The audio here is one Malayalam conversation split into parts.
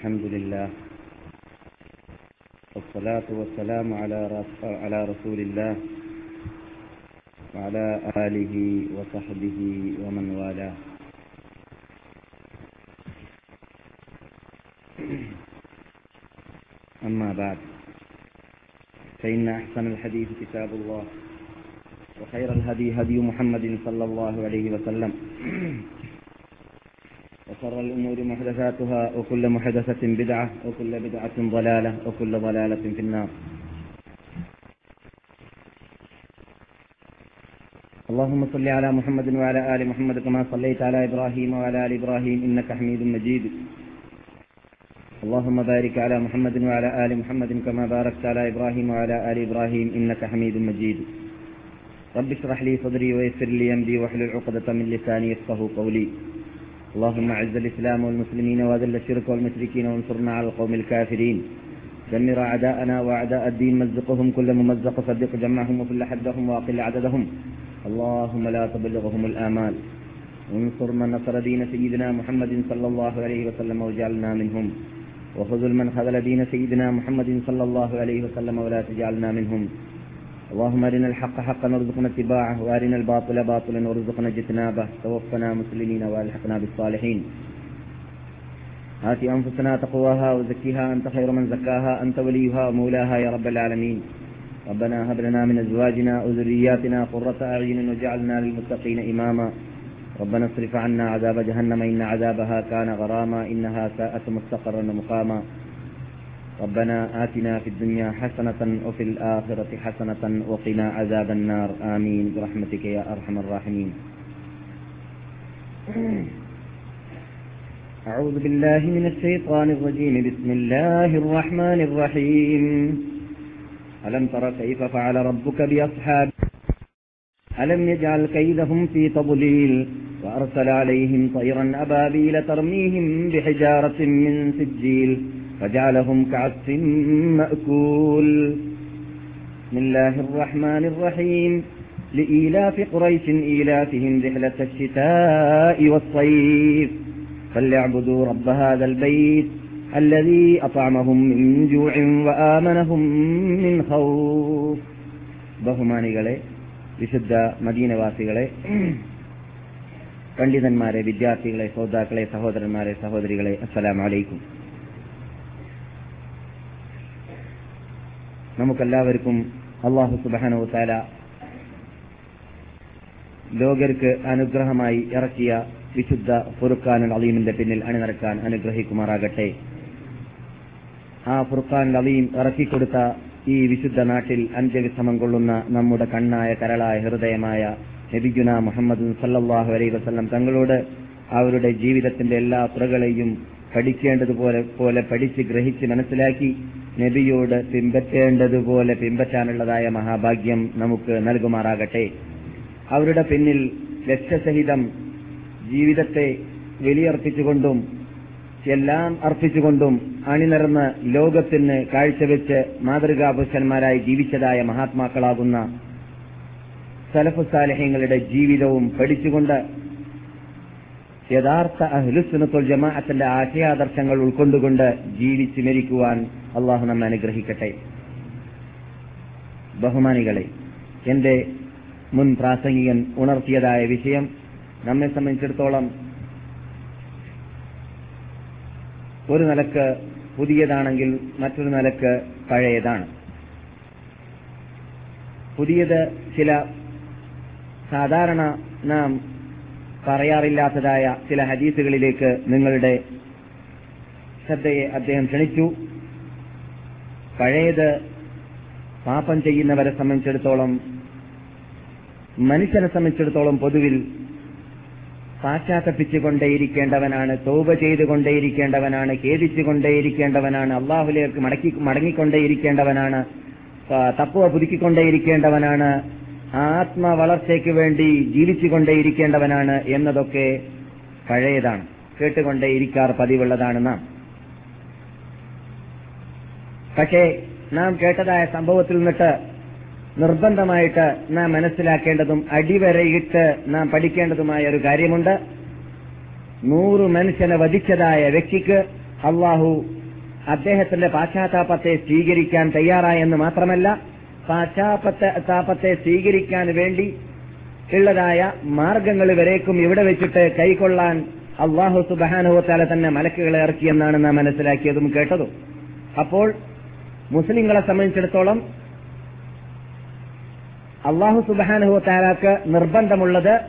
الحمد لله والصلاة والسلام على رس- على رسول الله وعلى آله وصحبه ومن والاه. أما بعد فإن أحسن الحديث كتاب الله وخير الهدي هدي محمد صلى الله عليه وسلم. وشر الأمور محدثاتها وكل محدثة بدعة وكل بدعة ضلالة وكل ضلالة في النار. اللهم صل على محمد وعلى آل محمد كما صليت على إبراهيم وعلى آل إبراهيم إنك حميد مجيد. اللهم بارك على محمد وعلى آل محمد كما باركت على إبراهيم وعلى آل إبراهيم إنك حميد مجيد. رب اشرح لي صدري ويسر لي أمري واحلل عقدة من لساني يفقه قولي. اللهم اعز الإسلام والمسلمين وأذل الشرك والمشركين وانصرنا على القوم الكافرين. دمر أعداءنا وأعداء الدين مزقهم كل ممزق صدق جمعهم وكل حدهم وأقل عددهم. اللهم لا تبلغهم الآمال. انصر من نصر دين سيدنا محمد صلى الله عليه وسلم واجعلنا منهم. وخذل من خذل دين سيدنا محمد صلى الله عليه وسلم ولا تجعلنا منهم. اللهم أرنا الحق حقا وارزقنا اتباعه وأرنا الباطل باطلا وارزقنا اجتنابه. توفنا مسلمين وألحقنا بالصالحين. آت أنفسنا تقواها وزكها أنت خير من زكاها أنت وليها ومولاها يا رب العالمين. ربنا هب لنا من أزواجنا وذرياتنا قرة أعين وجعلنا للمتقين إماما. ربنا اصرف عنا عذاب جهنم إن عذابها كان غراما إنها ساءت مستقرا ومقاما. ربنا آتنا في الدنيا حسنة وفي الآخرة حسنة وقنا عذاب النار. آمين. برحمتك يا أرحم الراحمين. أعوذ بالله من الشيطان الرجيم. بسم الله الرحمن الرحيم. ألم تر كيف فعل ربك بأصحاب ألم يجعل كيدهم في تضليل؟ وأرسل عليهم طيرا أبابيل ترميهم بحجارة من سجيل. فجعلهم كعصف مأكول بسم الله الرحمن الرحيم لإيلاف قريش إيلافهم رحلة الشتاء والصيف فليعبدوا رب هذا البيت الذي أطعمهم من جوع وآمنهم من خوف ബഹുമാനികളെ വിശുദ്ധ മദീനവാസികളെ പണ്ഡിതന്മാരെ വിദ്യാർത്ഥികളെ ശ്രോതാക്കളെ സഹോദരന്മാരെ സഹോദരികളെ അസ്സലാം അലൈക്കും നമുക്കെല്ലാവർക്കും അള്ളാഹു സുബാനോ താല ലോകർക്ക് അനുഗ്രഹമായി ഇറക്കിയ വിശുദ്ധ ഫുർഖാൻ അലീമിന്റെ പിന്നിൽ അണിനിരക്കാൻ അനുഗ്രഹിക്കുമാറാകട്ടെ. ആ ഫുർഖാൻ അലീം ഇറക്കിക്കൊടുത്ത ഈ വിശുദ്ധ നാട്ടിൽ അന്ത്യവിശ്രമം കൊള്ളുന്ന നമ്മുടെ കണ്ണായ കരളായ ഹൃദയമായ നബിഗുന മുഹമ്മദ് സല്ലാഹു അലൈ വസ്ലം തങ്ങളോട് അവരുടെ ജീവിതത്തിന്റെ എല്ലാ തുറകളെയും പഠിക്കേണ്ടതുപോലെ പോലെ പഠിച്ച് ഗ്രഹിച്ച് മനസ്സിലാക്കി നബിയോട് പിൻപറ്റേണ്ടതുപോലെ പിൻപറ്റാനുള്ളതായ മഹാഭാഗ്യം നമുക്ക് നൽകുമാറാകട്ടെ. അവരുടെ പിന്നിൽ ലക്ഷ്യസഹിതം ജീവിതത്തെ വെളിയർപ്പിച്ചുകൊണ്ടും എല്ലാം അർപ്പിച്ചുകൊണ്ടും അണിനിറന്ന് ലോകത്തിന് കാഴ്ചവെച്ച് മാതൃകാപുരുഷന്മാരായി ജീവിച്ചതായ മഹാത്മാക്കളാകുന്ന സലഫുസാലഹ്യങ്ങളുടെ ജീവിതവും പഠിച്ചുകൊണ്ട് യഥാർത്ഥ അഹ്ലുസുനത്തുൽ ജമാഅത്തിന്റെ ആശയാദർശങ്ങൾ ഉൾക്കൊണ്ടുകൊണ്ട് ജീവിച്ച് മരിക്കുവാൻ അള്ളാഹു നമ്മെ അനുഗ്രഹിക്കട്ടെ. ബഹുമാനികളെ എന്റെ മുൻ പ്രാസംഗികൻ ഉണർത്തിയതായ വിഷയം നമ്മെ സംബന്ധിച്ചിടത്തോളം ഒരു നിലയ്ക്ക് പുതിയതാണെങ്കിൽ മറ്റൊരു നിലയ്ക്ക് പഴയതാണ്. പുതിയത് ചില സാധാരണ നാം പറയാറില്ലാത്തതായ ചില ഹദീസുകളിലേക്ക് നിങ്ങളുടെ ശ്രദ്ധയെ അദ്ദേഹം ക്ഷണിച്ചു. പഴയത് പാപം ചെയ്യുന്നവരെ സംബന്ധിച്ചിടത്തോളം മനുഷ്യനെ സംബന്ധിച്ചിടത്തോളം പൊതുവിൽ പാശ്ചാത്തപ്പിച്ചുകൊണ്ടേയിരിക്കേണ്ടവനാണ് തോപ ചെയ്തുകൊണ്ടേയിരിക്കേണ്ടവനാണ് ഖേദിച്ചുകൊണ്ടേയിരിക്കേണ്ടവനാണ് അള്ളാഹുലേക്ക് മടക്കി മടങ്ങിക്കൊണ്ടേയിരിക്കേണ്ടവനാണ് തപ്പുവ പുതുക്കിക്കൊണ്ടേയിരിക്കേണ്ടവനാണ് ആത്മ വളർച്ചയ്ക്ക് വേണ്ടി ജീവിച്ചുകൊണ്ടേയിരിക്കേണ്ടവനാണ് എന്നതൊക്കെ പഴയതാണ്. കേട്ടുകൊണ്ടേയിരിക്കാർ പതിവുള്ളതാണ് നാം. പക്ഷേ നാം കേട്ടതായ സംഭവത്തിൽ നിന്നിട്ട് നിർബന്ധമായിട്ട് നാം മനസ്സിലാക്കേണ്ടതും അടിവരയിട്ട് നാം പഠിക്കേണ്ടതുമായ ഒരു കാര്യമുണ്ട്. നൂറ് മനുഷ്യനെ വധിച്ചതായ വ്യക്തിക്ക് അള്ളാഹു അദ്ദേഹത്തിന്റെ പാശ്ചാത്താപത്തെ സ്വീകരിക്കാൻ തയ്യാറായെന്ന് മാത്രമല്ല പാശ്ചാത്താപത്തെ സ്വീകരിക്കാൻ വേണ്ടി ഉള്ളതായ മാർഗങ്ങൾ വരേക്കും ഇവിടെ വെച്ചിട്ട് കൈക്കൊള്ളാൻ അള്ളാഹു സുബാനുഭവത്താലെ തന്നെ മലക്കുകളെ ഇറക്കിയെന്നാണ് നാം മനസ്സിലാക്കിയതും കേട്ടതും. അപ്പോൾ മുസ്ലിങ്ങളെ സംബന്ധിച്ചിടത്തോളം അള്ളാഹു സുബാനുഭവത്താലാക്ക് നിർബന്ധമുള്ളത്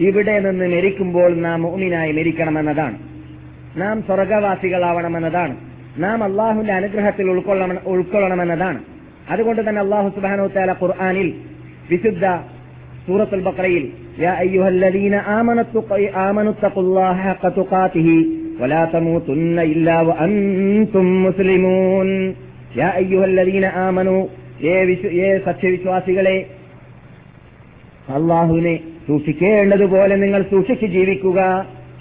ഇവിടെ നിന്ന് മരിക്കുമ്പോൾ നാം ഊമിനായി മരിക്കണമെന്നതാണ്. നാം സ്വർഗവാസികളാവണമെന്നതാണ്. നാം അള്ളാഹുവിന്റെ അനുഗ്രഹത്തിൽ ഉൾക്കൊള്ളണം ഉൾക്കൊള്ളണമെന്നതാണ്. അതുകൊണ്ട് തന്നെ അള്ളാഹു സുബാനുത്താല ഖുർആാനിൽ വിശുദ്ധ സൂറത്തുൽ ബക്രയിൽ يا أيها الذين آمنوا اتقوا آمنوا اتقوا الله حق تقاته ولا تموتن إلا وأنتم مسلمون يا أيها الذين آمنوا ഏ സത്യവിശ്വാസികളെ അള്ളാഹുവിനെ സൂക്ഷിക്കേണ്ടതുപോലെ നിങ്ങൾ സൂക്ഷിച്ച് ജീവിക്കുക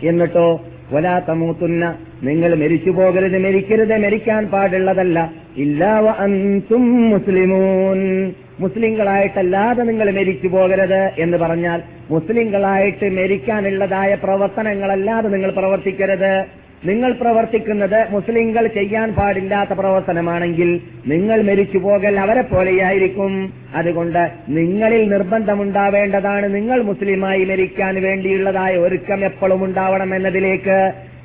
എന്നിട്ടോ വലാ തമൂത്തുന്ന നിങ്ങൾ മരിച്ചു പോകരുത് മരിക്കരുത് മരിക്കാൻ പാടുള്ളതല്ല ഇല്ലാവ അന്തും മുസ്ലിമൂൻ. മുസ്ലിങ്ങളായിട്ടല്ലാതെ നിങ്ങൾ മരിച്ചു പോകരുത് എന്ന് പറഞ്ഞാൽ മുസ്ലിങ്ങളായിട്ട് മരിക്കാനുള്ളതായ പ്രവർത്തനങ്ങളല്ലാതെ നിങ്ങൾ പ്രവർത്തിക്കരുത്. നിങ്ങൾ പ്രവർത്തിക്കുന്നത് മുസ്ലിങ്ങൾ ചെയ്യാൻ പാടില്ലാത്ത പ്രവർത്തനമാണെങ്കിൽ നിങ്ങൾ മരിച്ചു പോകൽ അവരെ പോലെയായിരിക്കും. അതുകൊണ്ട് നിങ്ങളിൽ നിർബന്ധമുണ്ടാവേണ്ടതാണ് നിങ്ങൾ മുസ്ലിമായി മരിക്കാൻ വേണ്ടിയുള്ളതായ ഒരുക്കം എപ്പോഴും ഉണ്ടാവണം എന്നതിലേക്ക്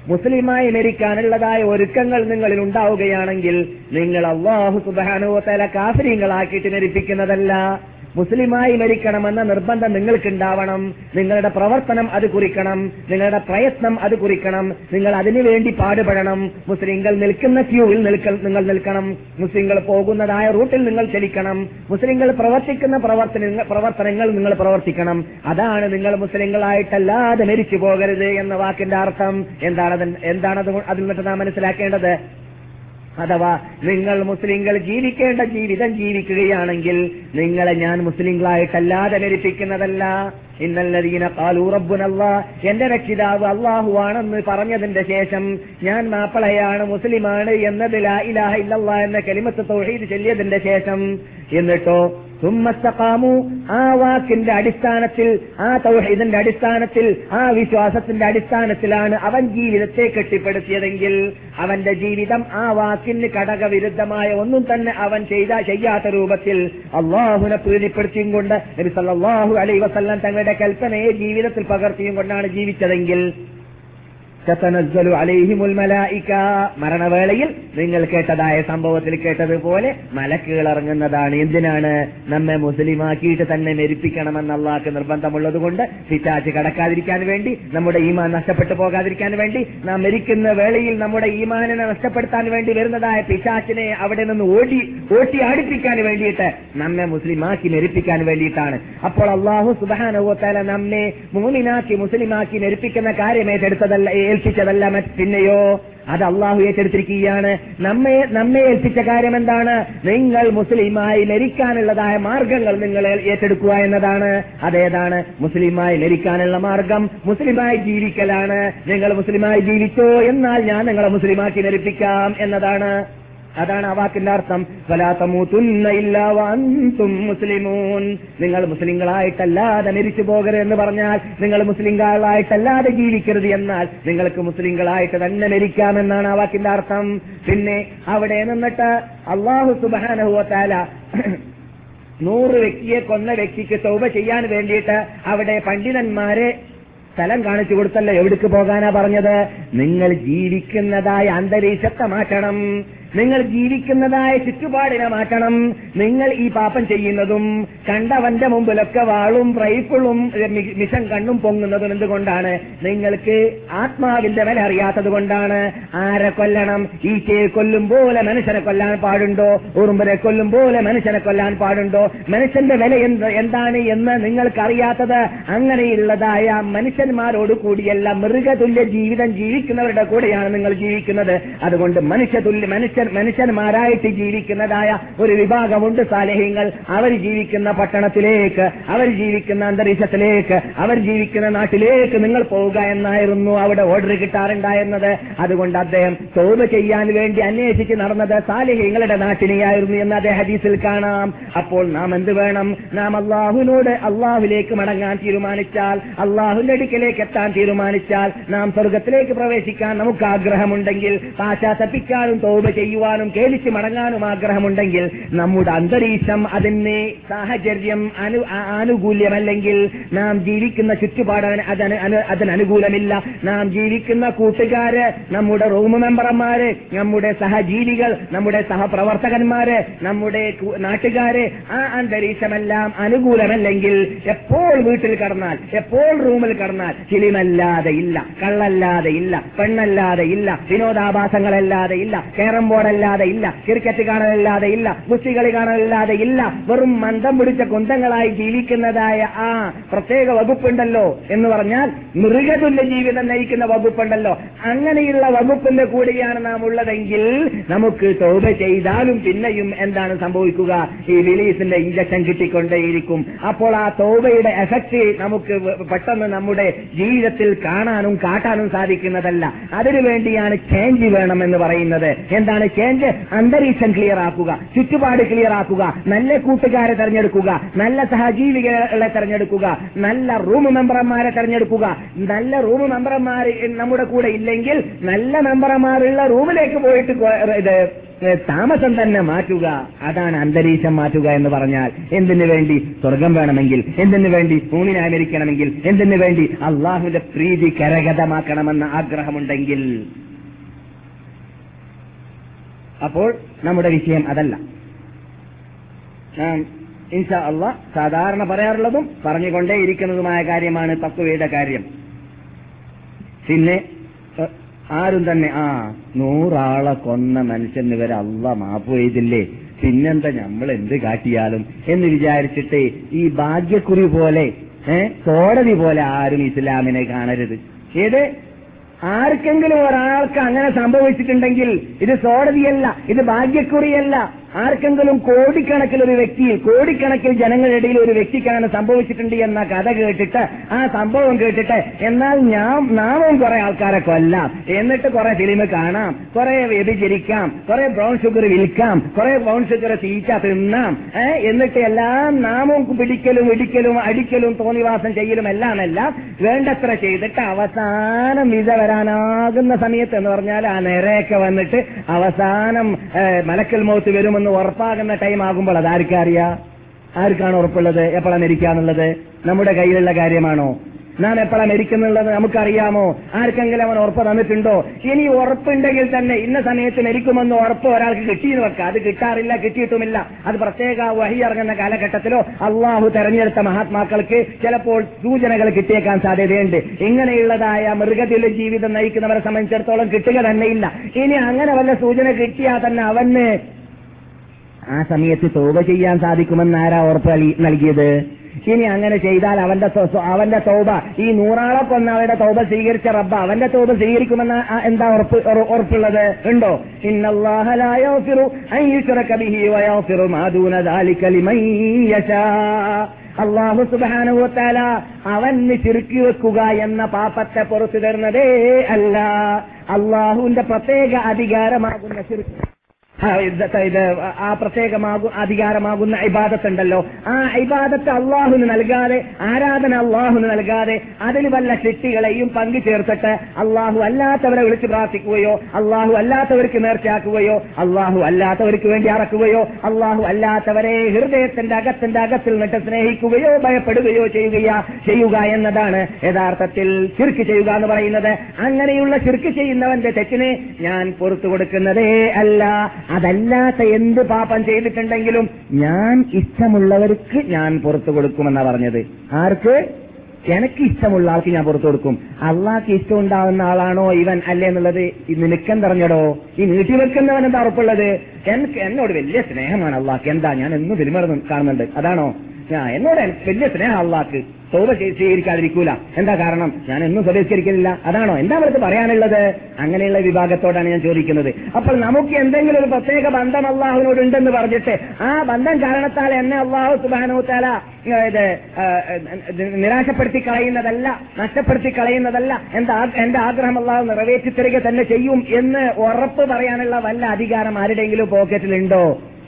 മുസ്ലിമായി മരിക്കാനുള്ളതായ ഒരുക്കങ്ങൾ നിങ്ങളിൽ ഉണ്ടാവുകയാണെങ്കിൽ നിങ്ങൾ അള്ളാഹു സുബാനുവത്തല കാഫര്യങ്ങളാക്കിയിട്ട് മരിപ്പിക്കുന്നതല്ല മുസ്ലിമായി മരിക്കണമെന്ന നിർബന്ധം നിങ്ങൾക്കുണ്ടാവണം. നിങ്ങളുടെ പ്രവർത്തനം അത് കുറിക്കണം. നിങ്ങളുടെ പ്രയത്നം അത് കുറിക്കണം. നിങ്ങൾ അതിനുവേണ്ടി പാടുപെടണം. മുസ്ലിങ്ങൾ നിൽക്കുന്ന ക്യൂവിൽ നിങ്ങൾ നിൽക്കണം. മുസ്ലിങ്ങൾ പോകുന്നതായ റൂട്ടിൽ നിങ്ങൾ ചലിക്കണം. മുസ്ലിങ്ങൾ പ്രവർത്തിക്കുന്ന പ്രവർത്തന പ്രവർത്തനങ്ങൾ നിങ്ങൾ പ്രവർത്തിക്കണം. അതാണ് നിങ്ങൾ മുസ്ലിങ്ങളായിട്ടല്ലാതെ മരിച്ചു പോകരുത് എന്ന വാക്കിന്റെ അർത്ഥം. എന്താണ് എന്താണത് അതിൽ നിന്നിട്ട് നാം മനസ്സിലാക്കേണ്ടത്? അഥവാ നിങ്ങൾ മുസ്ലിങ്ങൾ ജീവിക്കേണ്ട ജീവിതം ജീവിക്കുകയാണെങ്കിൽ നിങ്ങളെ ഞാൻ മുസ്ലിങ്ങളായിട്ടല്ലാതെ ധരിപ്പിക്കുന്നതല്ല. ഇന്നല്ലതീന കാലൂറബുനല്ല എന്റെ രക്ഷിതാവ് അള്ളാഹുവാണെന്ന് പറഞ്ഞതിന്റെ ശേഷം ഞാൻ മാപ്പിളയാണ് മുസ്ലിമാണ് എന്നതിലാ ഇലാഹ ഇല്ലല്ലാ എന്ന കലിമത്ത് തൗഹീദ് ചൊല്ലിയതിന്റെ ശേഷം എന്നിട്ടോ സുമ്മസ്തഖാമു. ആ വാക്കിന്റെ അടിസ്ഥാനത്തിൽ ആ തൗഹീദിന്റെ അടിസ്ഥാനത്തിൽ ആ വിശ്വാസത്തിന്റെ അടിസ്ഥാനത്തിലാണ് അവൻ ജീവിതത്തെ കെട്ടിപ്പടുത്തിയതെങ്കിൽ അവന്റെ ജീവിതം ആ വാക്കിന് ഘടകവിരുദ്ധമായ ഒന്നും തന്നെ അവൻ ചെയ്ത ചെയ്യാത്ത രൂപത്തിൽ അള്ളാഹുനെ പ്രീതിപ്പെടുത്തിയും കൊണ്ട് നബി അലൈഹി വസല്ലം തങ്ങളുടെ കൽപ്പനയെ ജീവിതത്തിൽ പകർത്തിയും കൊണ്ടാണ് ജീവിച്ചതെങ്കിൽ മരണവേളയിൽ നിങ്ങൾ കേട്ടതായ സംഭവത്തിൽ കേട്ടതുപോലെ മലക്കുകൾ ഇറങ്ങുന്നതാണ് എന്തിനാണ്? നമ്മെ മുസ്ലിമാക്കിയിട്ട് തന്നെ മരിപ്പിക്കണമെന്ന് അള്ളാഹ്ക്ക് നിർബന്ധമുള്ളത് കൊണ്ട് പിറ്റാച്ച് കടക്കാതിരിക്കാൻ വേണ്ടി നമ്മുടെ ഈമാൻ നഷ്ടപ്പെട്ടു പോകാതിരിക്കാൻ വേണ്ടി നാം മരിക്കുന്ന വേളയിൽ നമ്മുടെ ഈമാനിനെ നഷ്ടപ്പെടുത്താൻ വേണ്ടി വരുന്നതായ പിശാച്ചിനെ അവിടെ നിന്ന് ഓടി ഓട്ടി ആടിപ്പിക്കാൻ വേണ്ടിയിട്ട് നമ്മെ മുസ്ലിമാക്കി മരിപ്പിക്കാൻ വേണ്ടിയിട്ടാണ്. അപ്പോൾ അള്ളാഹു സുബാനുവത്താല നമ്മെ മൂമിനാക്കി മുസ്ലിമാക്കി മരിപ്പിക്കുന്ന കാര്യം ഏറ്റെടുത്തതല്ല ഏൽപ്പിച്ചതല്ല പിന്നെയോ? അത് അള്ളാഹു ഏറ്റെടുത്തിരിക്കുകയാണ്. നമ്മെ നമ്മെ ഏൽപ്പിച്ച കാര്യം എന്താണ് നിങ്ങൾ മുസ്ലിമായി ലരിക്കാനുള്ളതായ മാർഗങ്ങൾ നിങ്ങൾ ഏറ്റെടുക്കുക എന്നതാണ്. അതേതാണ്? മുസ്ലിമായി ലരിക്കാനുള്ള മാർഗം മുസ്ലിമായി ജീവിക്കലാണ്. നിങ്ങൾ മുസ്ലിമായി ജീവിച്ചോ എന്നാൽ ഞാൻ നിങ്ങളെ മുസ്ലിമാക്കി ലരിപ്പിക്കാം എന്നതാണ്. അതാണ് ആ വാക്കിന്റെ അർത്ഥം. മുസ്ലിമൂൻ. നിങ്ങൾ മുസ്ലിങ്ങളായിട്ടല്ലാതെ മരിച്ചു പോകരുത് എന്ന് പറഞ്ഞാൽ നിങ്ങൾ മുസ്ലിങ്ങളായിട്ടല്ലാതെ ജീവിക്കരുത് എന്നാൽ നിങ്ങൾക്ക് മുസ്ലിങ്ങളായിട്ട് തന്നെ മരിക്കാമെന്നാണ് ആ വാക്കിന്റെ അർത്ഥം. പിന്നെ അവിടെ നിന്നിട്ട് അള്ളാഹു സുബാനഹുവത്താല നൂറ് വ്യക്തിയെ കൊന്ന വ്യക്തിക്ക് തൗബ ചെയ്യാൻ വേണ്ടിയിട്ട് അവിടെ പണ്ഡിതന്മാരെ സ്ഥലം കാണിച്ചു കൊടുത്തല്ലോ. എവിടേക്ക് പോകാനാ പറഞ്ഞത്? നിങ്ങൾ ജീവിക്കുന്നതായ അന്തരീക്ഷത്തെ മാറ്റണം. നിങ്ങൾ ജീവിക്കുന്നതായ ചുറ്റുപാടിനെ മാറ്റണം. നിങ്ങൾ ഈ പാപം ചെയ്യുന്നതും കണ്ടവന്റെ മുമ്പിലൊക്കെ വാളും റൈഫിളും മിഷൻ കണ്ണും പൊങ്ങുന്നതും എന്തുകൊണ്ടാണ്? നിങ്ങൾക്ക് ആത്മാവിന്റെ വില അറിയാത്തത് കൊണ്ടാണ്. ആരെ കൊല്ലണം? ഈച്ചയെ കൊല്ലും പോലെ മനുഷ്യനെ കൊല്ലാൻ പാടുണ്ടോ? ഉറുമ്പനെ കൊല്ലും പോലെ മനുഷ്യനെ കൊല്ലാൻ പാടുണ്ടോ? മനുഷ്യന്റെ വില എന്ത് എന്താണ് എന്ന് നിങ്ങൾക്കറിയാത്തത്? അങ്ങനെയുള്ളതായ മനുഷ്യന്മാരോട് കൂടിയല്ല മൃഗതുല്യ ജീവിതം ജീവിക്കുന്നവരുടെ കൂടെയാണ് നിങ്ങൾ ജീവിക്കുന്നത്. അതുകൊണ്ട് മനുഷ്യതുല്യ മനുഷ്യ മനുഷ്യൻ മനുഷ്യന്മാരായിട്ട് ജീവിക്കുന്നതായ ഒരു വിഭാഗമുണ്ട് സാലേഹ്യങ്ങൾ. അവർ ജീവിക്കുന്ന പട്ടണത്തിലേക്ക് അവർ ജീവിക്കുന്ന അന്തരീക്ഷത്തിലേക്ക് അവർ ജീവിക്കുന്ന നാട്ടിലേക്ക് നിങ്ങൾ പോവുക എന്നായിരുന്നു അവിടെ ഓർഡർ കിട്ടാറുണ്ടായിരുന്നത്. അതുകൊണ്ട് അദ്ദേഹം തോത് ചെയ്യാൻ വേണ്ടി അന്വേഷിച്ച് നടന്നത് സാലിഹ്യങ്ങളുടെ നാട്ടിനെയായിരുന്നു എന്ന് അദ്ദേഹം ഹദീസിൽ കാണാം. അപ്പോൾ നാം എന്ത് വേണം? നാം അള്ളാഹുവിനോട് അള്ളാഹുലേക്ക് മടങ്ങാൻ തീരുമാനിച്ചാൽ അള്ളാഹുവിന്റെ അടുക്കലേക്ക് എത്താൻ തീരുമാനിച്ചാൽ നാം സ്വർഗത്തിലേക്ക് പ്രവേശിക്കാൻ നമുക്ക് ആഗ്രഹമുണ്ടെങ്കിൽ പാശ്ചാത്തപ്പിക്കാനും തോപ ചെയ്യുവാനും കേളിച്ച് മടങ്ങാനും ആഗ്രഹമുണ്ടെങ്കിൽ നമ്മുടെ അന്തരീക്ഷം അതിന് സാഹചര്യം അനു ആനുകൂല്യമല്ലെങ്കിൽ നാം ജീവിക്കുന്ന ചുറ്റുപാട് അതിന് അതിനനുകൂലമില്ല. നാം ജീവിക്കുന്ന കൂട്ടുകാര് നമ്മുടെ റൂം മെമ്പർമാര് നമ്മുടെ സഹജീവികൾ നമ്മുടെ സഹപ്രവർത്തകന്മാര് നമ്മുടെ നാട്ടുകാര് ആ അന്തരീക്ഷമെല്ലാം അനുകൂലമല്ലെങ്കിൽ എപ്പോൾ വീട്ടിൽ കടന്നാൽ എപ്പോൾ റൂമിൽ കടന്നാൽ ഫിലിമല്ലാതെ ഇല്ല കള്ളല്ലാതെ ഇല്ല പെണ്ണല്ലാതെ ഇല്ല വിനോദാഭാസങ്ങളല്ലാതെ ഇല്ല കേരം ബോർഡല്ലാതെ ഇല്ല. ക്രിക്കറ്റ് കാണലല്ലാതെ ഇല്ല. കുസ്തികളി കാണലല്ലാതെ ഇല്ല. വെറും മന്ദം പിടിച്ച കുന്തങ്ങളായി ജീവിക്കുന്നതായ ആ പ്രത്യേക വകുപ്പുണ്ടല്ലോ എന്ന് പറഞ്ഞാൽ മൃഗതുല്യ ജീവിതം നയിക്കുന്ന വകുപ്പുണ്ടല്ലോ. അങ്ങനെയുള്ള വകുപ്പിന്റെ കൂടിയാണ് നാം ഉള്ളതെങ്കിൽ നമുക്ക് തോപ ചെയ്താലും പിന്നെയും എന്താണ് സംഭവിക്കുക? ഈ റിലീസിന്റെ ഇഞ്ചക്ഷൻ കിട്ടിക്കൊണ്ടേയിരിക്കും. അപ്പോൾ ആ തോബയുടെ എഫക്ട് നമുക്ക് പെട്ടെന്ന് നമ്മുടെ ജീവിതത്തിൽ കാണാനും കാട്ടാനും സാധിക്കുന്നതല്ല. അതിനു വേണ്ടിയാണ് ചേഞ്ച് വേണം എന്ന് പറയുന്നത്. എന്താണ് ചേഞ്ച് അന്തരീക്ഷം ക്ലിയർ ആക്കുക. ചുറ്റുപാട് ക്ലിയർ ആക്കുക. നല്ല കൂട്ടുകാരെ തെരഞ്ഞെടുക്കുക. നല്ല സഹജീവികളെ തെരഞ്ഞെടുക്കുക. നല്ല റൂം മെമ്പർമാരെ തെരഞ്ഞെടുക്കുക. നല്ല റൂം മെമ്പർമാർ നമ്മുടെ കൂടെ ഇല്ലെങ്കിൽ നല്ല മെമ്പർമാരുള്ള റൂമിലേക്ക് പോയിട്ട് ഇത് താമസം തന്നെ മാറ്റുക. അതാണ് അന്തരീക്ഷം മാറ്റുക എന്ന് പറഞ്ഞാൽ. എന്തിനു വേണ്ടി? സ്വർഗം വേണമെങ്കിൽ. എന്തിനു വേണ്ടി? ഭൂമിനായി മരിക്കണമെങ്കിൽ എന്തിനു വേണ്ടി? അള്ളാഹുവിന്റെ പ്രീതി കരഗതമാക്കണമെന്ന ആഗ്രഹമുണ്ടെങ്കിൽ അപ്പോൾ നമ്മുടെ വിഷയം അതല്ല. നാം ഇൻഷാ അല്ല സാധാരണ പറയാറുള്ളതും പറഞ്ഞുകൊണ്ടേയിരിക്കുന്നതുമായ കാര്യമാണ് തത്വയുടെ കാര്യം. പിന്നെ ആരും തന്നെ ആ നൂറാളെ കൊന്ന മനുഷ്യന് ഇവരെ അല്ല മാപ്പ് ചെയ്തില്ലേ? പിന്നെന്താ നമ്മൾ എന്ത് കാട്ടിയാലും? എന്ന് വിചാരിച്ചിട്ട് ഈ ഭാഗ്യക്കുറി പോലെ ഏഹ് കോടതി പോലെ ആരും ഇസ്ലാമിനെ കാണരുത്. ഏത്? ആർക്കെങ്കിലും ഒരാൾക്ക് അങ്ങനെ സംഭവിച്ചിട്ടുണ്ടെങ്കിൽ ഇത് കോടതിയല്ല ഇത് ഭാഗ്യക്കുറിയല്ല ആർക്കെങ്കിലും കോടിക്കണക്കിൽ ഒരു വ്യക്തിയിൽ കോടിക്കണക്കിൽ ജനങ്ങളുടെ ഇടയിൽ ഒരു വ്യക്തിക്കാണ് സംഭവിച്ചിട്ടുണ്ട് എന്ന കഥ കേട്ടിട്ട് ആ സംഭവം കേട്ടിട്ട് എന്നാൽ ഞാൻ നാമവും കുറെ ആൾക്കാരെ കൊല്ലാം. എന്നിട്ട് കുറെ ഫിലിം കാണാം കുറെ വ്യഭിചരിക്കാം കുറെ ബ്രൗൺ ഷുഗർ വിൽക്കാം കുറെ ബ്രൗൺ ഷുഗർ തീറ്റ തിന്നാം എന്നിട്ട് എല്ലാം നാമവും പിടിക്കലും ഇടിക്കലും അടിക്കലും തോന്നിവാസം ചെയ്യലും എല്ലാം എല്ലാം വേണ്ടത്ര ചെയ്തിട്ട് അവസാനം വിസ വരാനാകുന്ന സമയത്ത് എന്ന് പറഞ്ഞാൽ ആ നേരെയൊക്കെ വന്നിട്ട് അവസാനം മലക്കൽ മോത്ത് വരുമെന്ന് ഉറപ്പാകുന്ന ടൈം ആകുമ്പോൾ അതാർക്കറിയാ ആർക്കാണ് ഉറപ്പുള്ളത്? എപ്പോഴാണ് മരിക്കാന്നുള്ളത് നമ്മുടെ കയ്യിലുള്ള കാര്യമാണോ? നാം എപ്പോഴാണ് മരിക്കുന്നുള്ളത് നമുക്കറിയാമോ? ആർക്കെങ്കിലും അവൻ ഉറപ്പ് തന്നിട്ടുണ്ടോ? ഇനി ഉറപ്പുണ്ടെങ്കിൽ തന്നെ ഇന്ന സമയത്ത് മരിക്കുമെന്ന് ഉറപ്പ് ഒരാൾക്ക് കിട്ടിയെന്ന് വെക്കാം. അത് കിട്ടാറില്ല കിട്ടിയിട്ടുമില്ല. അത് പ്രത്യേക വഹി ഇറങ്ങുന്ന കാലഘട്ടത്തിലോ അള്ളാഹു തെരഞ്ഞെടുത്ത മഹാത്മാക്കൾക്ക് ചിലപ്പോൾ സൂചനകൾ കിട്ടിയേക്കാൻ സാധ്യതയുണ്ട്. ഇങ്ങനെയുള്ളതായ മൃഗത്തിലെ ജീവിതം നയിക്കുന്നവരെ സംബന്ധിച്ചിടത്തോളം കിട്ടുക തന്നെയില്ല. ഇനി അങ്ങനെ വല്ല സൂചന കിട്ടിയാൽ തന്നെ അവന് ആ സമയത്ത് തോക ചെയ്യാൻ സാധിക്കുമെന്ന് ആരാ ഉറപ്പ് നൽകി- നൽകിയത്? ഇനി അങ്ങനെ ചെയ്താൽ അവന്റെ അവന്റെ തോപ ഈ നൂറാളെ കൊന്ന അവരുടെ തോപ സ്വീകരിച്ച റബ്ബ അവന്റെ തോപ സ്വീകരിക്കുമെന്ന് എന്താ ഉറപ്പ് ഉറ- ഉറപ്പുള്ളത്? ഉണ്ടോ? അള്ളാഹു സുബ്ഹാനഹു വതആല അവന് ചുരുക്കി വെക്കുക എന്ന പാപത്തെ പുറത്തു തരുന്നതേ അല്ല. അള്ളാഹുവിന്റെ പ്രത്യേക അധികാരമാകുന്ന ചുരുക്കി. ആ പ്രത്യേകമാകും അധികാരമാകുന്ന ഇബാദത്തുണ്ടല്ലോ. ആ ഇബാദത്ത് അള്ളാഹുന് നൽകാതെ ആരാധന അള്ളാഹുന് നൽകാതെ അതിൽ വല്ല ശക്തികളെയും പങ്കു ചേർത്തിട്ട് അള്ളാഹു അല്ലാത്തവരെ വിളിച്ച് പ്രാർത്ഥിക്കുകയോ അള്ളാഹു അല്ലാത്തവർക്ക് നേർച്ചയാക്കുകയോ അള്ളാഹു അല്ലാത്തവർക്ക് വേണ്ടി അറക്കുകയോ അള്ളാഹു അല്ലാത്തവരെ ഹൃദയത്തിന്റെ അകത്തിന്റെ അകത്തിൽ നിന്നിട്ട് സ്നേഹിക്കുകയോ ഭയപ്പെടുകയോ ചെയ്യുകയാ ചെയ്യുക എന്നതാണ് യഥാർത്ഥത്തിൽ ചുരുക്ക് ചെയ്യുക എന്ന് പറയുന്നത്. അങ്ങനെയുള്ള ചുരുക്ക് ചെയ്യുന്നവന്റെ തെറ്റിനെ ഞാൻ പുറത്തു കൊടുക്കുന്നതേ അല്ല. അതല്ലാത്ത എന്ത് പാപം ചെയ്തിട്ടുണ്ടെങ്കിലും ഞാൻ ഇഷ്ടമുള്ളവർക്ക് ഞാൻ പുറത്തു കൊടുക്കുമെന്നാ പറഞ്ഞത്. ആർക്ക്? എനിക്ക് ഇഷ്ടമുള്ള ആൾക്ക് ഞാൻ പുറത്തു കൊടുക്കും. അള്ളാഹ്ക്ക് ഇഷ്ടം ഉണ്ടാവുന്ന ആളാണോ ഇവൻ അല്ലേ എന്നുള്ളത് നിനക്കെന്തറിഞ്ഞടോ ഈ നീട്ടിവെക്കുന്നവൻ എന്താ ഉറപ്പുള്ളത്? എനിക്ക് എന്നോട് വലിയ സ്നേഹമാണ് അള്ളാഹ്ക്ക് എന്താ? ഞാൻ എന്നും പെരുമാറുന്നു കാണുന്നുണ്ട്. അതാണോ? എന്നോട് വലിയ സ്നേഹം അള്ളാഹ്ക്ക് തോപ സ്വീകരിക്കാതിരിക്കൂല. എന്താ കാരണം? ഞാൻ എന്നും സ്വദേശീകരിക്കുന്നില്ല അതാണോ? എന്താ അവർക്ക് പറയാനുള്ളത്? അങ്ങനെയുള്ള വിഭാഗത്തോടാണ് ഞാൻ ചോദിക്കുന്നത്. അപ്പോൾ നമുക്ക് എന്തെങ്കിലും ഒരു പ്രത്യേക ബന്ധം അള്ളാഹുവിനോട് ഉണ്ടെന്ന് പറഞ്ഞിട്ട് ആ ബന്ധം കാരണത്താൽ എന്നെ അള്ളാഹു സുബാനോത്താല ഇത് ആ, ഇത് നിരാശപ്പെടുത്തി കളയുന്നതല്ല നഷ്ടപ്പെടുത്തി കളയുന്നതല്ല എന്താ എന്റെ ആഗ്രഹം അള്ളാഹു നിറവേറ്റി തരിക തന്നെ ചെയ്യും എന്ന് ഉറപ്പ് പറയാനുള്ള വല്ല അധികാരം ആരുടെയെങ്കിലും പോക്കറ്റിലുണ്ടോ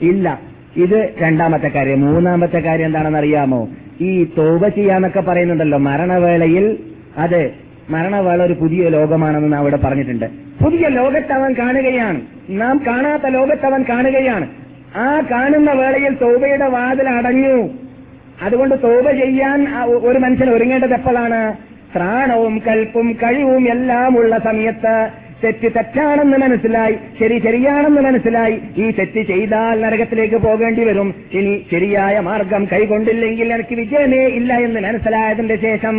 ഇല്ല. ഇത് രണ്ടാമത്തെ കാര്യം. മൂന്നാമത്തെ കാര്യം എന്താണെന്ന് അറിയാമോ? ഈ തോപ ചെയ്യാന്നൊക്കെ പറയുന്നുണ്ടല്ലോ. മരണവേളയിൽ അത് മരണവേള ഒരു പുതിയ ലോകമാണെന്ന് നാം ഇവിടെ പറഞ്ഞിട്ടുണ്ട്. പുതിയ ലോകത്ത് അവൻ കാണുകയാണ്. നാം കാണാത്ത ലോകത്ത് അവൻ കാണുകയാണ്. ആ കാണുന്ന വേളയിൽ തോബയുടെ വാതിൽ അടഞ്ഞു. അതുകൊണ്ട് തോപ ചെയ്യാൻ ഒരു മനുഷ്യൻ ഒരുങ്ങേണ്ടത് എപ്പോഴാണ്? ത്രാണവും കൽപ്പും കഴിവും എല്ലാം ഉള്ള സമയത്ത് തെറ്റ് തെറ്റാണെന്ന് മനസ്സിലായി ശരി ശരിയാണെന്ന് മനസ്സിലായി ഈ തെറ്റ് ചെയ്താൽ നരകത്തിലേക്ക് പോകേണ്ടി വരും. ഇനി ശരിയായ മാർഗം കൈകൊണ്ടില്ലെങ്കിൽ എനിക്ക് വിജയമേ ഇല്ല എന്ന് മനസ്സിലായതിന്റെ ശേഷം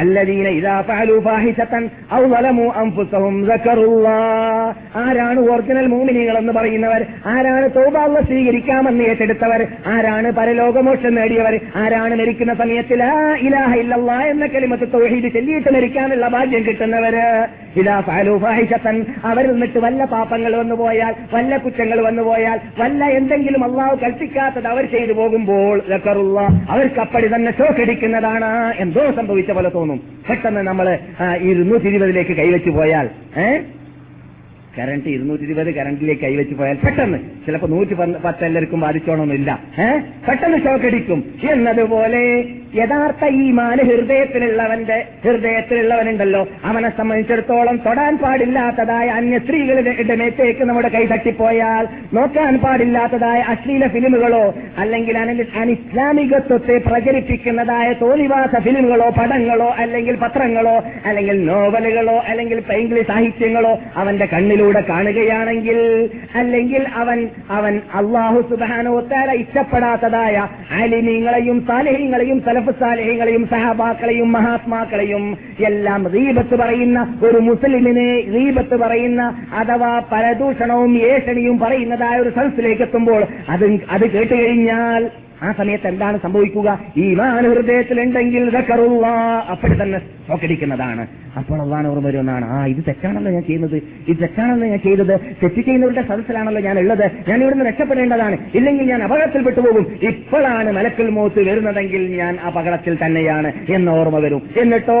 അല്ലദീന ഇതാ ഫഅലു ഫാഹിശതൻ ഔ ളലമു ആരാണ് ഒറിജിനൽ മൂമിനികൾ എന്ന് പറയുന്നവർ? ആരാണ് തൗബ അല്ലാഹ് സ്വീകരിക്കാമെന്ന് ഏറ്റെടുത്തവർ? ആരാണ് പരലോകമോക്ഷം നേടിയവർ? ആരാണ് മരിക്കുന്ന സമയത്തിൽ ഇലാഹ ഇല്ലല്ലാഹ് എന്ന കലിമത്ത് തൊഴിൽ ചൊല്ലിയിട്ട് മരിക്കാനുള്ള ഭാഗ്യം കിട്ടുന്നവര് ഇതാ ഫഅലു അവർ നിന്നിട്ട് വല്ല പാപങ്ങൾ വന്നു പോയാൽ വല്ല കുറ്റങ്ങൾ വന്നു പോയാൽ വല്ല എന്തെങ്കിലും അള്ളാഹു കൽപ്പിക്കാത്തത് അവർ ചെയ്തു പോകുമ്പോൾ ലക്കറുള്ള അവർക്ക് അപ്പടി തന്നെ ഷോക്കടിക്കുന്നതാണ് എന്തോ സംഭവിച്ച പോലെ തോന്നും. പെട്ടെന്ന് നമ്മൾ ഇരുന്നൂറ്റി ഇരുപതിലേക്ക് കൈവച്ചു പോയാൽ ഏഹ് കറണ്ട് ഇരുന്നൂറ്റി ഇരുപത് കറണ്ടിലേക്ക് കൈവച്ച് പോയാൽ പെട്ടെന്ന്. ചിലപ്പോൾ നൂറ്റി പത്ത് എല്ലാവർക്കും ബാധിച്ചോണമെന്നില്ല ഏഹ് പെട്ടെന്ന് ഷോക്കടിക്കും. എന്നതുപോലെ യഥാർത്ഥ ഈ മാന് ഹൃദയത്തിലുള്ളവന്റെ ഹൃദയത്തിലുള്ളവനുണ്ടല്ലോ. അവനെ സംബന്ധിച്ചിടത്തോളം തൊടാൻ പാടില്ലാത്തതായ അന്യ സ്ത്രീകളുടെ മേത്തേക്ക് നമ്മുടെ കൈ തട്ടിപ്പോയാൽ നോക്കാൻ പാടില്ലാത്തതായ അശ്ലീല ഫിലിമുകളോ അല്ലെങ്കിൽ അന- അനിസ്ലാമികത്വത്തെ പ്രചരിപ്പിക്കുന്നതായ തോന്നിവാസ ഫിലിമുകളോ പടങ്ങളോ അല്ലെങ്കിൽ പത്രങ്ങളോ അല്ലെങ്കിൽ നോവലുകളോ അല്ലെങ്കിൽ ഇംഗ്ലീഷ് സാഹിത്യങ്ങളോ അവന്റെ കണ്ണിലൂടെ കാണുകയാണെങ്കിൽ അല്ലെങ്കിൽ അവൻ അവൻ അള്ളാഹു സുബാനോത്താര ഇഷ്ടപ്പെടാത്തതായ അലിനീങ്ങളെയും സാലഹ്യങ്ങളെയും സലഫ് സാലഹ്യങ്ങളെയും സഹബാക്കളെയും മഹാത്മാക്കളെയും എല്ലാം റീബത്ത് പറയുന്ന ഒരു മുസ്ലിമിനെ റീബത്ത് പറയുന്ന അഥവാ പരദൂഷണവും ഏഷണിയും പറയുന്നതായ ഒരു സദസ്സിലേക്ക് എത്തുമ്പോൾ അത് അത് കേട്ടുകഴിഞ്ഞാൽ ആ സമയത്ത് എന്താണ് സംഭവിക്കുക? ഈ മാന ഹൃദയത്തിലുണ്ടെങ്കിൽ അപ്പോൾ തന്നെ പോക്കടിക്കുന്നതാണ് അപ്പോൾ അള്ളാൻ ഓർമ്മ വരുമെന്നാണ്. ആ ഇത് തെറ്റാണല്ലോ ഞാൻ ചെയ്യുന്നത്. ഇത് തെറ്റാണല്ലോ ഞാൻ ചെയ്തത്. തെറ്റ് ചെയ്യുന്നവരുടെ സദസ്സിലാണല്ലോ ഞാൻ ഉള്ളത് ഞാൻ ഇവിടുന്ന് രക്ഷപ്പെടേണ്ടതാണ്. ഇല്ലെങ്കിൽ ഞാൻ അപകടത്തിൽപ്പെട്ടു പോകും ഇപ്പോഴാണ് മലക്കൽ മോത്ത് വരുന്നതെങ്കിൽ ഞാൻ അപകടത്തിൽ തന്നെയാണ് എന്ന് ഓർമ്മ വരും. എന്നിട്ടോ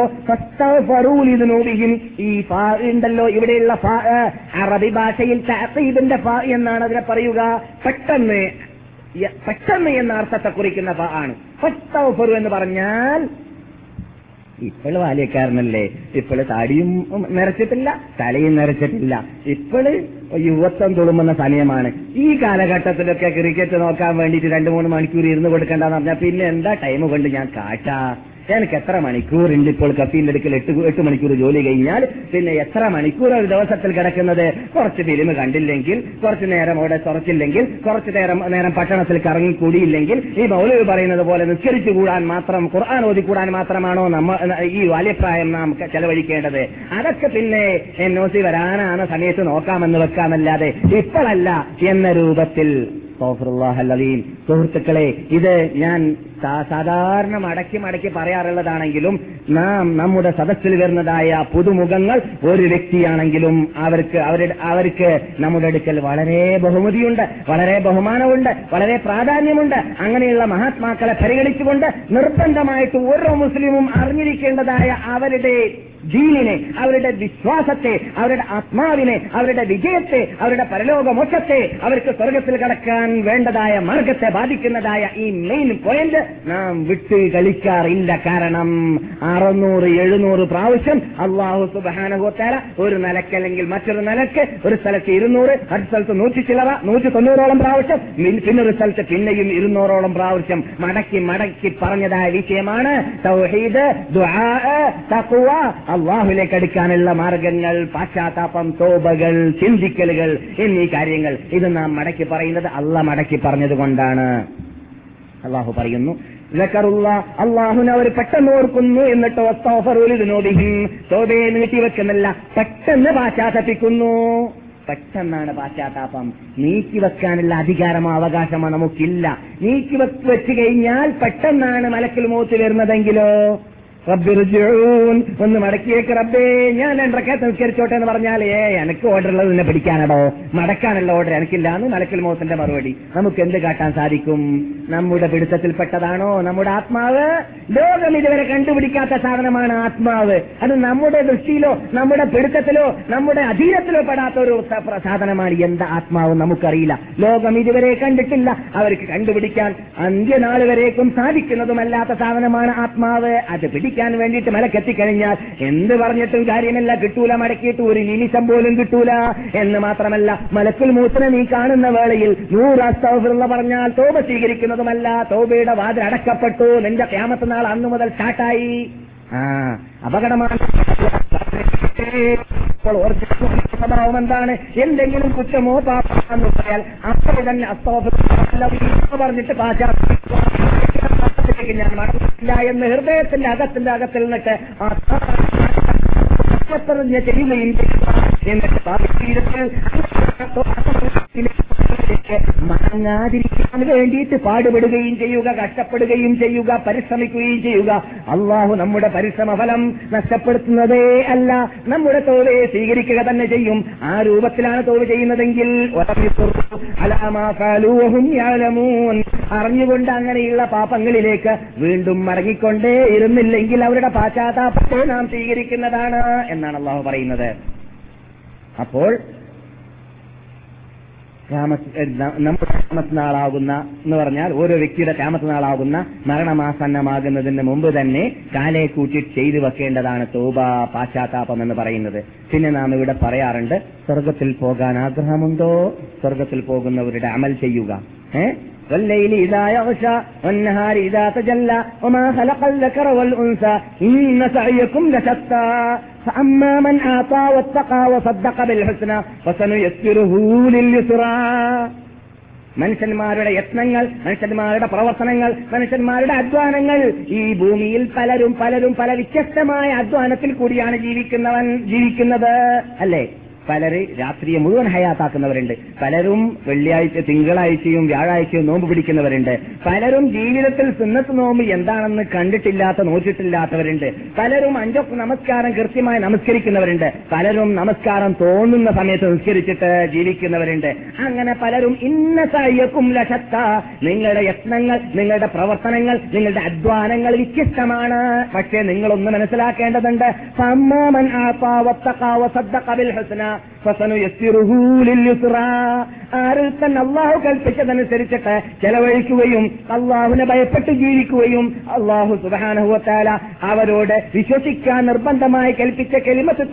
ഫറൂലിതിനോടിയും ഈ ഫാ ഉണ്ടല്ലോ ഇവിടെയുള്ള അറബി ഭാഷയിൽ എന്നാണ് അതിനെ പറയുക. പെട്ടെന്ന് പെട്ടെന്ന് എന്ന അർത്ഥത്തെ കുറിക്കുന്ന ആണ്. ഫസ്തഗ്ഫിറു എന്ന് പറഞ്ഞാൽ ഇപ്പോൾ ബാല്യക്കാരനല്ലേ? ഇപ്പോൾ താടിയും നിറച്ചിട്ടില്ല തലയും നിറച്ചിട്ടില്ല. ഇപ്പോൾ യുവത്വം തുളുമ്പുന്ന സമയമാണ്. ഈ കാലഘട്ടത്തിലൊക്കെ ക്രിക്കറ്റ് നോക്കാൻ വേണ്ടിയിട്ട് രണ്ടു മൂന്ന് മണിക്കൂർ ഇരുന്ന് കൊടുക്കേണ്ടെന്ന് പറഞ്ഞാൽ പിന്നെ എന്താ ടൈം കൊണ്ട് ഞാൻ കാട്ടാ? എനിക്ക് എത്ര മണിക്കൂറുണ്ട് ഇപ്പോൾ കഫീന്റെ അടുക്കൽ എട്ട് എട്ട് മണിക്കൂർ ജോലി കഴിഞ്ഞാൽ? പിന്നെ എത്ര മണിക്കൂർ ഒരു ദിവസത്തിൽ കിടക്കുന്നത്? കുറച്ച് ഫിലിം കണ്ടില്ലെങ്കിൽ കുറച്ച് നേരം അവിടെ തുറച്ചില്ലെങ്കിൽ കുറച്ച് നേരം നേരം പട്ടണത്തിൽ കറങ്ങി കൂടിയില്ലെങ്കിൽ ഈ മൗലവി പറയുന്നത് പോലെ നിസ്കരിച്ചു കൂടാൻ മാത്രം ഖുർആൻ ഓതി കൂടാൻ മാത്രമാണോ നമ്മ ഈ ബാല്യപ്രായം നാം ചെലവഴിക്കേണ്ടത്? അതൊക്കെ പിന്നെ എൻ ഒ വരാനാണ് സമയത്ത് നോക്കാമെന്ന് വെക്കാമല്ലാതെ ഇപ്പോഴല്ല എന്ന രൂപത്തിൽ സുഹൃത്തുക്കളെ ഇത് ഞാൻ സാധാരണ മടക്കി മടക്കി പറയാറുള്ളതാണെങ്കിലും നാം നമ്മുടെ സദസ്സിൽ വരുന്നതായ പുതുമുഖങ്ങൾ ഒരു വ്യക്തിയാണെങ്കിലും അവർക്ക് അവരുടെ അവർക്ക് നമ്മുടെ അടുക്കൽ വളരെ ബഹുമതിയുണ്ട് വളരെ ബഹുമാനമുണ്ട് വളരെ പ്രാധാന്യമുണ്ട്. അങ്ങനെയുള്ള മഹാത്മാക്കളെ പരിഗണിച്ചുകൊണ്ട് നിർബന്ധമായിട്ട് ഓരോ മുസ്ലിമും അറിഞ്ഞിരിക്കേണ്ടതായ അവരുടെ ദീനിനെ അവരുടെ വിശ്വാസത്തെ അവരുടെ ആത്മാവിനെ അവരുടെ വിജയത്തെ അവരുടെ പരലോക മോക്ഷത്തെ അവർക്ക് സ്വർഗത്തിൽ കടക്കാൻ വേണ്ടതായ മാർഗത്തെ ബാധിക്കുന്നതായ ഈ മെയിൻ പോയിന്റ് നാം വിട്ട് കളിക്കാറില്ല. കാരണം അറുന്നൂറ് എഴുന്നൂറ് പ്രാവശ്യം അള്ളാഹു സുബാനഹോത്താല ഒരു നിലക്കല്ലെങ്കിൽ മറ്റൊരു നിലയ്ക്ക് ഒരു സ്ഥലത്ത് ഇരുന്നൂറ് അടുത്ത സ്ഥലത്ത് നൂറ്റി ചിലവ നൂറ്റി തൊണ്ണൂറോളം പ്രാവശ്യം പിന്നൊരു സ്ഥലത്ത് പിന്നെയും ഇരുന്നൂറോളം പ്രാവശ്യം മടക്കി മടക്കി പറഞ്ഞതായ വിഷയമാണ് തൗഹീദ് അള്ളാഹുലേക്ക് അടുക്കാനുള്ള മാർഗങ്ങൾ പാശ്ചാത്താപം തോബകൾ ചിന്തിക്കലുകൾ എന്നീ കാര്യങ്ങൾ ഇത് നാം മടക്കി പറയുന്നത് അല്ല മടക്കി പറഞ്ഞതുകൊണ്ടാണ് അള്ളാഹു പറയുന്നു അള്ളാഹുന അവർ പെട്ടെന്ന് ഓർക്കുന്നു എന്നിട്ട് ഒസ്തോഫറുലിനോദിഹിം തോബയെ നീട്ടിവെക്കുന്നില്ല പെട്ടെന്ന് പാശ്ചാത്തപ്പിക്കുന്നു പെട്ടെന്നാണ് പാശ്ചാത്താപം. നീക്കി വെക്കാനുള്ള അധികാരമോ അവകാശമോ നമുക്കില്ല. നീക്കി വെച്ച് വെച്ച് കഴിഞ്ഞാൽ പെട്ടെന്നാണ് മലക്കിൽ മൂത്ത് വരുന്നതെങ്കിലോ? ഒന്ന് മടക്കിയേക്ക് റബ്ബേ. ഞാൻ രണ്ടൊക്കെ സംസ്കരിച്ചോട്ടെ എന്ന് പറഞ്ഞാൽ ഏ എനിക്ക് ഓർഡർ ഉള്ളത് നിന്നെ പിടിക്കാനടോ. മടക്കാനുള്ള ഓർഡർ എനിക്കില്ല. എന്ന് മലക്കൽ മോഹത്തിന്റെ മറുപടി. നമുക്ക് എന്ത് കാട്ടാൻ സാധിക്കും? നമ്മുടെ പിടുത്തത്തിൽപ്പെട്ടതാണോ? നമ്മുടെ ആത്മാവ്? ലോകം ഇതുവരെ കണ്ടുപിടിക്കാത്ത സാധനമാണ് ആത്മാവ്. അത് നമ്മുടെ ദൃഷ്ടിയിലോ നമ്മുടെ പിടുത്തത്തിലോ നമ്മുടെ അധീനത്തിലോ പെടാത്ത ഒരു സാധനമാണ് എന്താ ആത്മാവ് നമുക്കറിയില്ല. ലോകം ഇതുവരെ കണ്ടിട്ടില്ല. അവർക്ക് കണ്ടുപിടിക്കാൻ അന്ത്യനാൾ വരേക്കും സാധിക്കുന്നതുമല്ലാത്ത സാധനമാണ് ആത്മാവ്. അത് പിടിക്കാൻ വേണ്ടിയിട്ട് മലക്കെത്തിക്കഴിഞ്ഞാൽ എന്ത് പറഞ്ഞിട്ടും കാര്യമല്ല. കിട്ടൂല മടക്കിയിട്ട് ഒരു നിമിഷം പോലും കിട്ടൂല. എന്ന് മാത്രമല്ല മലക്കുൽ മൂത്തനെ നീ കാണുന്ന വേളയിൽ നൂറ് അസ്തഫിറുള്ള പറഞ്ഞാൽ തോപ സ്വീകരിക്കുന്നതുമല്ല. തോബയുടെ വാതിൽ അടക്കപ്പെട്ടു. നിന്റെ ക്യാമത്ത് നാൾ അന്നു മുതൽ സ്റ്റാർട്ടായി. ആ അപകടമാണ്. എന്താണ്? എന്തെങ്കിലും കുറ്റമോ പാപ്പാന്ന് പറയാൽ അപ്പോൾ തന്നെ അസ്തോഫ് പറഞ്ഞിട്ട് പാശ്ചാത്യ ഞാൻ മടങ്ങില്ല എന്ന് ഹൃദയത്തിന്റെ അകത്തിന്റെ അകത്തിൽ നിന്നിട്ട് ആ ചെയ്യുകയും ചെയ്യുക എന്നിട്ട് ഭാവിജീവിതത്തിൽ മടങ്ങാതിരിക്കാൻ വേണ്ടിയിട്ട് പാടുപെടുകയും ചെയ്യുക കഷ്ടപ്പെടുകയും ചെയ്യുക പരിശ്രമിക്കുകയും ചെയ്യുക. അള്ളാഹു നമ്മുടെ പരിശ്രമ ഫലം നഷ്ടപ്പെടുത്തുന്നതേ അല്ല നമ്മുടെ തോവയെ സ്വീകരിക്കുക തന്നെ ചെയ്യും. ആ രൂപത്തിലാണ് തോവ് ചെയ്യുന്നതെങ്കിൽ അറിഞ്ഞുകൊണ്ട് അങ്ങനെയുള്ള പാപങ്ങളിലേക്ക് വീണ്ടും മടങ്ങിക്കൊണ്ടേ ഇരുന്നില്ലെങ്കിൽ അവരുടെ പാശ്ചാത്താപത്തെ നാം സ്വീകരിക്കുന്നതാണ് എന്നാണ് അള്ളാഹു പറയുന്നത്. അപ്പോൾ നമ്മുടെ നാളാകുന്ന എന്ന് പറഞ്ഞാൽ ഓരോ വ്യക്തിയുടെ ക്യാമത്ത് നാളാകുന്ന മരണമാസന്നമാകുന്നതിന് മുമ്പ് തന്നെ കാലെ കൂട്ടി ചെയ്തു വെക്കേണ്ടതാണ് തോബ പാശ്ചാത്താപം എന്ന് പറയുന്നത്. പിന്നെ നാം ഇവിടെ പറയാറുണ്ട് സ്വർഗത്തിൽ പോകാൻ ആഗ്രഹമുണ്ടോ? സ്വർഗത്തിൽ പോകുന്നവരുടെ അമൽ ചെയ്യുക. ഏ? والليل إذا يغشى والنهار إذا تجلى وما خلق الذكر والأنثى إن سعيكم لشتى فأما من أعطى واتقى وصدق بالحسنى فسنيسره لليسرى മനുഷ്യന്മാരുടെ യത്നങ്ങൾ മനുഷ്യന്മാരുടെ പ്രവർത്തനങ്ങൾ മനുഷ്യന്മാരുടെ അധ്വാനങ്ങൾ ഈ ഭൂമിയിൽ പലരും പലരും പല വ്യത്യസ്തമായ അധ്വാനത്തിൽ കൂടിയാണ് ജീവിക്കുന്നവൻ ജീവിക്കുന്നത് അല്ലേ പലര് രാത്രിയെ മുഴുവൻ ഹയാത്താക്കുന്നവരുണ്ട്. പലരും വെള്ളിയാഴ്ച തിങ്കളാഴ്ചയും വ്യാഴാഴ്ചയും നോമ്പ് പിടിക്കുന്നവരുണ്ട്. പലരും ജീവിതത്തിൽ സുന്നത്ത് നോമ്പ് എന്താണെന്ന് കണ്ടിട്ടില്ലാത്ത നോക്കിയിട്ടില്ലാത്തവരുണ്ട് പലരും അഞ്ചൊക്കെ നമസ്കാരം കൃത്യമായി നമസ്കരിക്കുന്നവരുണ്ട്. പലരും നമസ്കാരം തോന്നുന്ന സമയത്ത് നിസ്കരിച്ചിട്ട് ജീവിക്കുന്നവരുണ്ട്. അങ്ങനെ പലരും ഇന്ന സയ്യക്കും ലക്ഷത്ത നിങ്ങളുടെ യത്നങ്ങൾ നിങ്ങളുടെ പ്രവർത്തനങ്ങൾ നിങ്ങളുടെ അധ്വാനങ്ങൾ വ്യത്യസ്തമാണ്. പക്ഷേ നിങ്ങളൊന്ന് മനസ്സിലാക്കേണ്ടതുണ്ട്. സമ്മാമൻ ആ വത്തഖാ വസദ്ദഖ ബിൽ ഹുസ്ന. ആരിൽ തന്നെ അള്ളാഹു കൽപ്പിച്ചതനുസരിച്ചിട്ട് ചെലവഴിക്കുകയും അള്ളാഹുവിനെ ഭയപ്പെട്ട് ജീവിക്കുകയും അള്ളാഹു സുബാനഹുവത്താല അവരോട് വിശ്വസിക്കാൻ നിർബന്ധമായി കൽപ്പിച്ച കെലിമത്ത്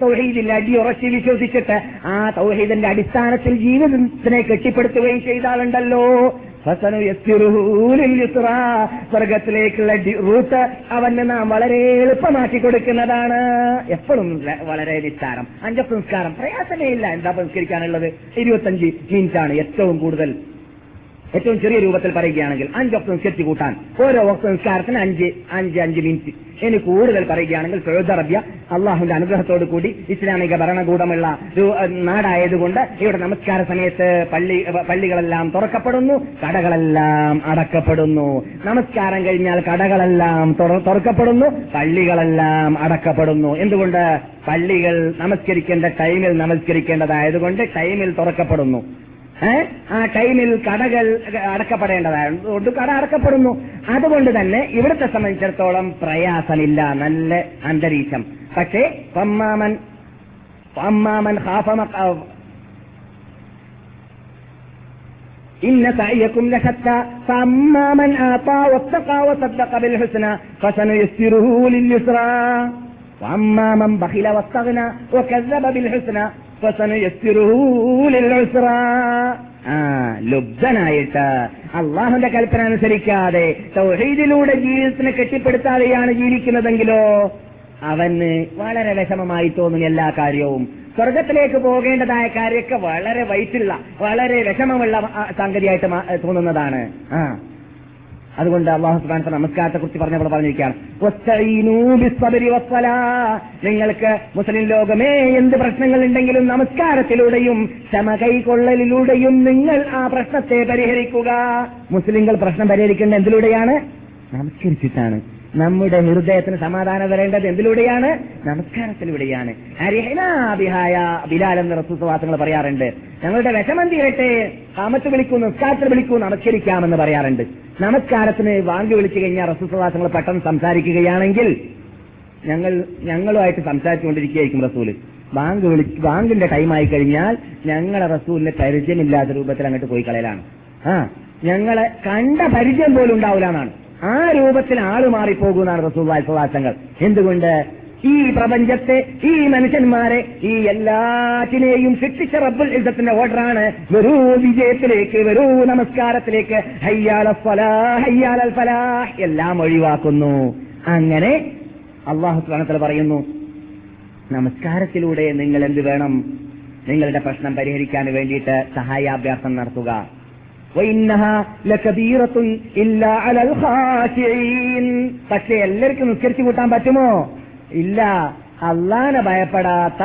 തൗഹീദിൽ അടിയുറച്ച് വിശ്വസിച്ചിട്ട് ആ തൗഹീദിന്റെ അടിസ്ഥാനത്തിൽ ജീവിതത്തിനെ കെട്ടിപ്പടുത്തുകയും ചെയ്ത ആളുണ്ടല്ലോ ഫസനുയസ്സിറുഹു ലിൽയുസ്റാ. സ്വർഗത്തിലേക്കുള്ള റൂട്ട് അവന് നാം വളരെ എളുപ്പമാക്കി കൊടുക്കുന്നതാണ്. എപ്പോഴും വളരെ നിസ്സാരം അഞ്ചപ്പ് സംസ്കാരം. പ്രയാസമേ ഇല്ല. എന്താ സംസ്കരിക്കാനുള്ളത്? ഇരുപത്തഞ്ച് മിനിറ്റാണ് ഏറ്റവും കൂടുതൽ. ഏറ്റവും ചെറിയ രൂപത്തിൽ പറയുകയാണെങ്കിൽ അഞ്ച് ഒക്ടം സെറ്റ് കൂട്ടാൻ. ഓരോ വക്ത സംസ്കാരത്തിന് അഞ്ച് അഞ്ച് അഞ്ച് മിനിറ്റ് ഇനി കൂടുതൽ പറയുകയാണെങ്കിൽ സൗദി അറേബ്യ അള്ളാഹുന്റെ അനുഗ്രഹത്തോടു കൂടി ഇസ്ലാമിക ഭരണകൂടമുള്ള നാടായതുകൊണ്ട് ഇവിടെ നമസ്കാര സമയത്ത് പള്ളി പള്ളികളെല്ലാം തുറക്കപ്പെടുന്നു കടകളെല്ലാം അടക്കപ്പെടുന്നു. നമസ്കാരം കഴിഞ്ഞാൽ കടകളെല്ലാം തുറ- തുറക്കപ്പെടുന്നു പള്ളികളെല്ലാം അടക്കപ്പെടുന്നു. എന്തുകൊണ്ട്? പള്ളികൾ നമസ്കരിക്കേണ്ട ടൈമിൽ നമസ്കരിക്കേണ്ടതായതുകൊണ്ട് ടൈമിൽ തുറക്കപ്പെടുന്നു? ആ ടൈമിൽ കടകൾ അടക്കപ്പെടേണ്ടതായതുകൊണ്ട് കട അടക്കപ്പെടുന്നു അതുകൊണ്ട് തന്നെ ഇവിടുത്തെ സംബന്ധിച്ചിടത്തോളം പ്രയാസമില്ല നല്ല അന്തരീക്ഷം പക്ഷേ പമ്മാമൻ പമ്മാമൻ ഹാഫമ إن سعيكم لشتى فأما من آتى واتقى وصدق بالحسنى فسنيسره لليسرى وأما من بخل واستغنى وكذب بالحسنى فسنيسره للعسرى ആ ലുബ്ധനായിട്ട് അള്ളാഹുന്റെ കൽപ്പന അനുസരിക്കാതെ തൗഹീദിലൂടെ ജീവിതത്തിനെ കെട്ടിപ്പടുത്താതെയാണ് ജീവിക്കുന്നതെങ്കിലോ അവന് വളരെ വിഷമമായി തോന്നും എല്ലാ കാര്യവും. സ്വർഗത്തിലേക്ക് പോകേണ്ടതായ കാര്യമൊക്കെ വളരെ വയറ്റുള്ള വളരെ വിഷമമുള്ള സംഗതിയായിട്ട് തോന്നുന്നതാണ്. ആ. അതുകൊണ്ട് അള്ളാഹു സുബാനത്തെ നമസ്കാരത്തെ കുറിച്ച് പറഞ്ഞപ്പോൾ പറഞ്ഞിരിക്കുകയാണ്. നിങ്ങൾക്ക് മുസ്ലിം ലോകമേ എന്ത് പ്രശ്നങ്ങൾ ഉണ്ടെങ്കിലും നമസ്കാരത്തിലൂടെയും ക്ഷമ കൈകൊള്ളലിലൂടെയും നിങ്ങൾ ആ പ്രശ്നത്തെ പരിഹരിക്കുക. മുസ്ലിങ്ങൾ പ്രശ്നം പരിഹരിക്കേണ്ട എന്തിലൂടെയാണ്? നമസ്കരിച്ചിട്ടാണ്. നമ്മുടെ ഹൃദയത്തിന് സമാധാനം വരേണ്ടത് എന്തിലൂടെയാണ്? നമസ്കാരത്തിലൂടെയാണ്. അരിഹനാ ബിഹായ ബിലാൽ എന്ന റസൂസവാസങ്ങൾ പറയാറുണ്ട്. ഞങ്ങളുടെ വിഷമം തീരട്ടെ. കാമത്ത് വിളിക്കൂ നിസ്കാരത്തിൽ വിളിക്കൂ നമസ്കരിക്കാമെന്ന് പറയാറുണ്ട്. നമസ്കാരത്തിന് വാങ്ക് വിളിച്ചു കഴിഞ്ഞാൽ റസൂസവാസങ്ങൾ പെട്ടെന്ന് സംസാരിക്കുകയാണെങ്കിൽ ഞങ്ങൾ ഞങ്ങളുമായിട്ട് സംസാരിച്ചുകൊണ്ടിരിക്കുകയായിരിക്കും റസൂൽ ബാങ്ക് വിളി ബാങ്കിന്റെ ടൈമായി കഴിഞ്ഞാൽ ഞങ്ങളെ റസൂലിന്റെ പരിചയമില്ലാത്ത രൂപത്തിൽ അങ്ങോട്ട് പോയി കളയലാണ്. ആ ഞങ്ങളെ കണ്ട പരിചയം പോലും ഉണ്ടാവില്ല ആ രൂപത്തിൽ ആൾ മാറിപ്പോകുന്നതാണ് റസൂൽ വാസങ്ങൾ എന്തുകൊണ്ട്? ഈ പ്രപഞ്ചത്തെ ഈ മനുഷ്യന്മാരെ ഈ എല്ലാറ്റിനെയും ശിക്ഷിച്ച റബ്ബുൽ ഇസത്തിന്റെ ഓർഡറാണ്. വെറൂ വിജയത്തിലേക്ക് വെറൂ നമസ്കാരത്തിലേക്ക്. എല്ലാം ഒഴിവാക്കുന്നു. അങ്ങനെ അള്ളാഹു സ്ഥാനത്തിൽ പറയുന്നു നമസ്കാരത്തിലൂടെ നിങ്ങൾ എന്ത് വേണം? നിങ്ങളുടെ പ്രശ്നം പരിഹരിക്കാൻ വേണ്ടിയിട്ട് സഹായാഭ്യാസം നടത്തുക. പക്ഷെ എല്ലാവർക്കും നിസ്കരിച്ചു കൂട്ടാൻ പറ്റുമോ? ഇല്ല. അള്ളാനെ ഭയപ്പെടാത്ത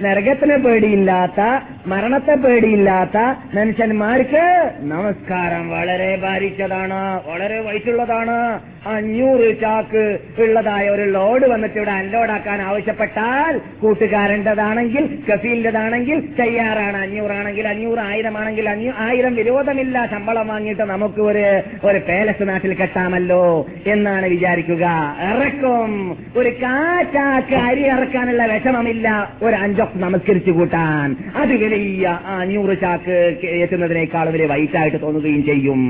നരകത്തിനെ പേടിയില്ലാത്ത മരണത്തെ പേടിയില്ലാത്ത മനുഷ്യന്മാർക്ക് നമസ്കാരം വളരെ ഭാരിച്ചതാണ് വളരെ വയസ്സുള്ളതാണ് അഞ്ഞൂറ് ചാക്ക് ഉള്ളതായ ഒരു ലോഡ് വന്നിട്ട് ഇവിടെ അൺലോഡാക്കാൻ ആവശ്യപ്പെട്ടാൽ കൂട്ടുകാരന്റെതാണെങ്കിൽ കഫീലിന്റെതാണെങ്കിൽ തയ്യാറാണ്. അഞ്ഞൂറാണെങ്കിൽ അഞ്ഞൂറ് ആയിരം ആണെങ്കിൽ അഞ്ഞൂ ആയിരം വിരോധമില്ല. ശമ്പളം വാങ്ങിയിട്ട് നമുക്ക് ഒരു ഒരു പേലസ് നാട്ടിൽ കെട്ടാമല്ലോ എന്നാണ് വിചാരിക്കുക. ഇറക്കും ഒരു കാറ്റാക്ക് അരി ഇറക്കാനുള്ള വിഷമമില്ല. ഒരു അഞ്ചൊക്കെ നമസ്കരിച്ചു കൂട്ടാൻ. അത് വലിയ ആ അഞ്ഞൂറ് ചാക്ക് എത്തുന്നതിനേക്കാൾ വലിയ വൈറ്റായിട്ട് തോന്നുകയും ചെയ്യും.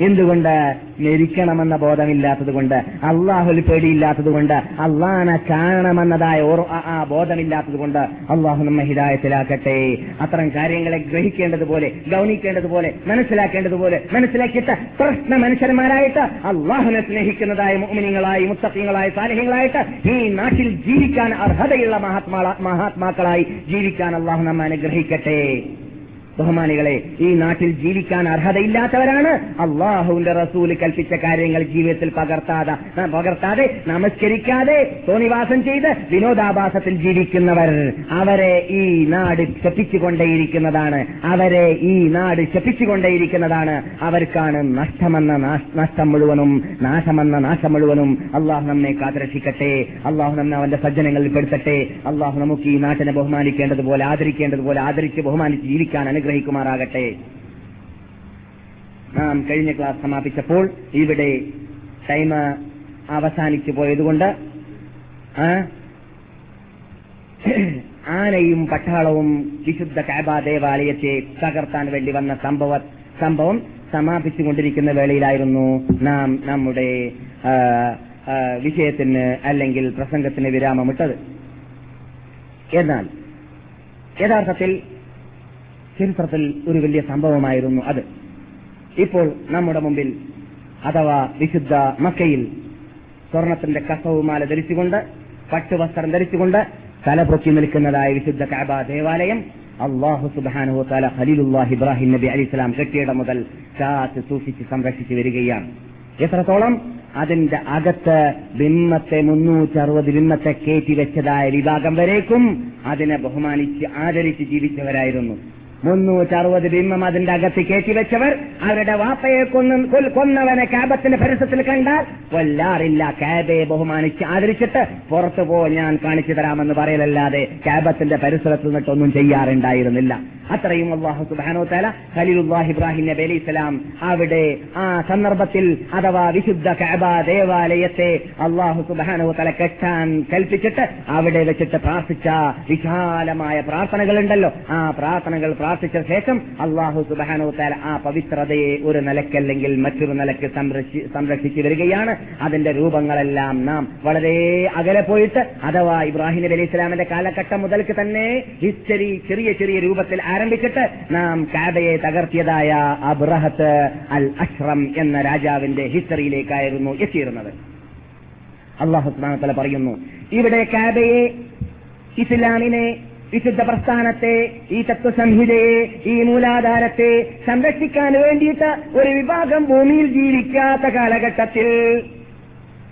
എന്തുകൊണ്ട് മരിക്കണമെന്ന ബോധമില്ലാത്തത് കൊണ്ട് അള്ളാഹുൽ പേടിയില്ലാത്തത് കൊണ്ട് അള്ളാഹനെ കാണണമെന്നതായ ആ- ബോധമില്ലാത്തത് കൊണ്ട് അള്ളാഹു നമ്മെ ഹിതായത്തിലാക്കട്ടെ അത്തരം കാര്യങ്ങളെ ഗ്രഹിക്കേണ്ടതുപോലെ ഗൗനിക്കേണ്ടതുപോലെ മനസ്സിലാക്കേണ്ടതുപോലെ മനസ്സിലാക്കിയിട്ട് പ്രശ്ന മനുഷ്യന്മാരായിട്ട് അള്ളാഹുനെ സ്നേഹിക്കുന്നതായ മോമിനിങ്ങളായി മുത്തക്കിങ്ങളായി സാലിഹ്യങ്ങളായിട്ട് ഈ നാട്ടിൽ ജീവിക്കാൻ അർഹതയുള്ള മഹാത്മാ മഹാത്മാക്കളായി ജീവിക്കാൻ അള്ളാഹു നമ്മെ അനുഗ്രഹിക്കട്ടെ. ബഹുമാനികളെ ഈ നാട്ടിൽ ജീവിക്കാൻ അർഹതയില്ലാത്തവരാണ് അള്ളാഹുവിന്റെ റസൂൽ കൽപ്പിച്ച കാര്യങ്ങൾ ജീവിതത്തിൽ പകർത്താതെ പകർത്താതെ നമസ്കരിക്കാതെ തോന്നിവാസം ചെയ്ത് വിനോദാഭാസത്തിൽ ജീവിക്കുന്നവർ അവരെ ഈ നാട് ശപ്പിച്ചുകൊണ്ടേയിരിക്കുന്നതാണ് അവരെ ഈ നാട് ശപ്പിച്ചുകൊണ്ടേയിരിക്കുന്നതാണ് അവർക്കാണ് നഷ്ടമെന്ന നഷ്ടം മുഴുവനും നാശമെന്ന നാശം മുഴുവനും അള്ളാഹു നമ്മെ കാത്തുരക്ഷിക്കട്ടെ. അള്ളാഹു നമ്മെ അവന്റെ സജ്ജനങ്ങളിൽ പെടുത്തട്ടെ. അള്ളാഹു നമുക്ക് ഈ നാട്ടിനെ ബഹുമാനിക്കേണ്ടതുപോലെ ആദരിക്കേണ്ടതുപോലെ ആദരിച്ച് ബഹുമാനിച്ച് ജീവിക്കാൻ അനുഗ്രഹിക്കുമാറാകട്ടെ. നാം കഴിഞ്ഞ ക്ലാസ് സമാപിച്ചപ്പോൾ ഇവിടെ ടൈം അവസാനിച്ചു പോയതുകൊണ്ട് ആനയും പട്ടാളവും വിശുദ്ധ കാബ ദേവാലയത്തെ തകർത്താൻ വേണ്ടി വന്ന സംഭവ സംഭവം സമാപിച്ചുകൊണ്ടിരിക്കുന്ന വേളയിലായിരുന്നു നാം നമ്മുടെ വിഷയത്തിന് അല്ലെങ്കിൽ പ്രസംഗത്തിന് വിരാമമിട്ടത്. എന്നാൽ യഥാർത്ഥത്തിൽ ചരിത്രത്തിൽ ഒരു വലിയ സംഭവമായിരുന്നു അത്. ഇപ്പോൾ നമ്മുടെ മുമ്പിൽ അഥവാ വിശുദ്ധ മക്കയിൽ സ്വർണത്തിന്റെ കസവുമാല ധരിച്ചുകൊണ്ട് പട്ടുവസ്ത്രം ധരിച്ചുകൊണ്ട് തലപൊക്കി നിൽക്കുന്നതായ വിശുദ്ധ കാബ ദേവാലയം അള്ളാഹു സുബാനു താല ഖലീലുല്ലാഹ് ഇബ്രാഹിം നബി അലി ഇസ്ലാം കെട്ടിയിടം മുതൽ കാത്ത് സൂക്ഷിച്ച് സംരക്ഷിച്ചു വരികയാണ്. എത്രത്തോളം അതിന്റെ അകത്ത് ബിംബത്തെ മുന്നൂറ്ററുപത് ബിംബത്തെ കയറ്റി വെച്ചതായ വിഭാഗം വരേക്കും അതിനെ ബഹുമാനിച്ച് ആദരിച്ച് ജീവിച്ചവരായിരുന്നു. മുന്നൂറ്ററുപത് ബിംബം അതിന്റെ അകത്ത് കയറ്റിവെച്ചവർ അവരുടെ വാപ്പയെ കൊന്ന് കൊന്നവനെ കാബത്തിന്റെ പരിസരത്തിൽ കണ്ടാൽ കൊല്ലാറില്ല കാബയെ ബഹുമാനിച്ച് ആദരിച്ചിട്ട് പുറത്തു പോ ഞാൻ കാണിച്ചു തരാമെന്ന് പറയലല്ലാതെ കാബത്തിന്റെ പരിസരത്ത് നിന്നിട്ടൊന്നും ചെയ്യാറുണ്ടായിരുന്നില്ല. അത്രയും അള്ളാഹു സുബാനോ തല ഖലീലുല്ലാഹ് ഇബ്രാഹിം നബി അലൈഹി സ്വലാം അവിടെ ആ സന്ദർഭത്തിൽ അഥവാ വിശുദ്ധ കാബ ദേവാലയത്തെ അള്ളാഹു സുബാനോ തല കെട്ടാൻ കൽപ്പിച്ചിട്ട് അവിടെ വെച്ചിട്ട് പ്രാർത്ഥിച്ച വിശാലമായ പ്രാർത്ഥനകളുണ്ടല്ലോ. ആ പ്രാർത്ഥനകൾ പ്രാർത്ഥിച്ച ശേഷം അള്ളാഹു സുബാനോത്താൽ ആ പവിത്രതയെ ഒരു നിലക്കല്ലെങ്കിൽ മറ്റൊരു നിലയ്ക്ക് സംരക്ഷിച്ചു വരികയാണ്. അതിന്റെ രൂപങ്ങളെല്ലാം നാം വളരെ അകലെ പോയിട്ട് അഥവാ ഇബ്രാഹിം നബി അലൈഹി സ്വലാമിന്റെ കാലഘട്ടം മുതൽക്ക് തന്നെ ഹിസ്റ്ററി ചെറിയ ചെറിയ രൂപത്തിൽ ആരംഭിച്ചിട്ട് നാം കാബയെ തകർത്തിയതായ അബ്രഹത്ത് അൽ അഷ്റം എന്ന രാജാവിന്റെ ഹിസ്റ്ററിയിലേക്കായിരുന്നു എത്തിയിരുന്നത്. അള്ളാഹു പറയുന്നു ഇവിടെ കാബയെ ഇസ്ലാമിനെ വിശുദ്ധ പ്രസ്ഥാനത്തെ ഈ തത്വസംഹിതയെ ഈ മൂലാധാരത്തെ സംരക്ഷിക്കാൻ വേണ്ടിയിട്ട് ഒരു വിഭാഗം ഭൂമിയിൽ ജീവിക്കാത്ത കാലഘട്ടത്തിൽ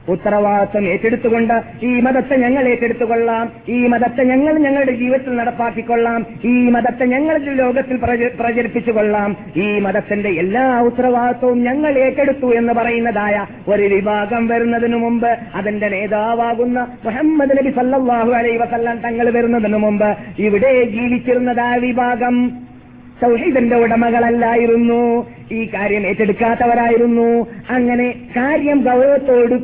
ഉത്തരവാദിത്വം ഏറ്റെടുത്തുകൊണ്ട് ഈ മതത്തെ ഞങ്ങൾ ഏറ്റെടുത്തുകൊള്ളാം. ഈ മതത്തെ ഞങ്ങൾ ഞങ്ങളുടെ ജീവിതത്തിൽ നടപ്പാക്കിക്കൊള്ളാം. ഈ മതത്തെ ഞങ്ങൾ ലോകത്തിൽ പ്രചരിപ്പിച്ചു കൊള്ളാം ഈ മതത്തിന്റെ എല്ലാ ഉത്തരവാദിത്വവും ഞങ്ങൾ ഏറ്റെടുത്തു എന്ന് പറയുന്നതായ ഒരു വിഭാഗം വരുന്നതിനു മുമ്പ് അതിന്റെ നേതാവാകുന്ന മുഹമ്മദ് നബി സല്ലാഹു അലൈഹി വസല്ലം തങ്ങൾ വരുന്നതിനു മുമ്പ് ഇവിടെ ജീവിച്ചിരുന്നതായ വിഭാഗം. സൗഹീദിന്റെ ഉടമകളല്ലായിരുന്നു. ഈ കാര്യം ഏറ്റെടുക്കാത്തവരായിരുന്നു. അങ്ങനെ കാര്യം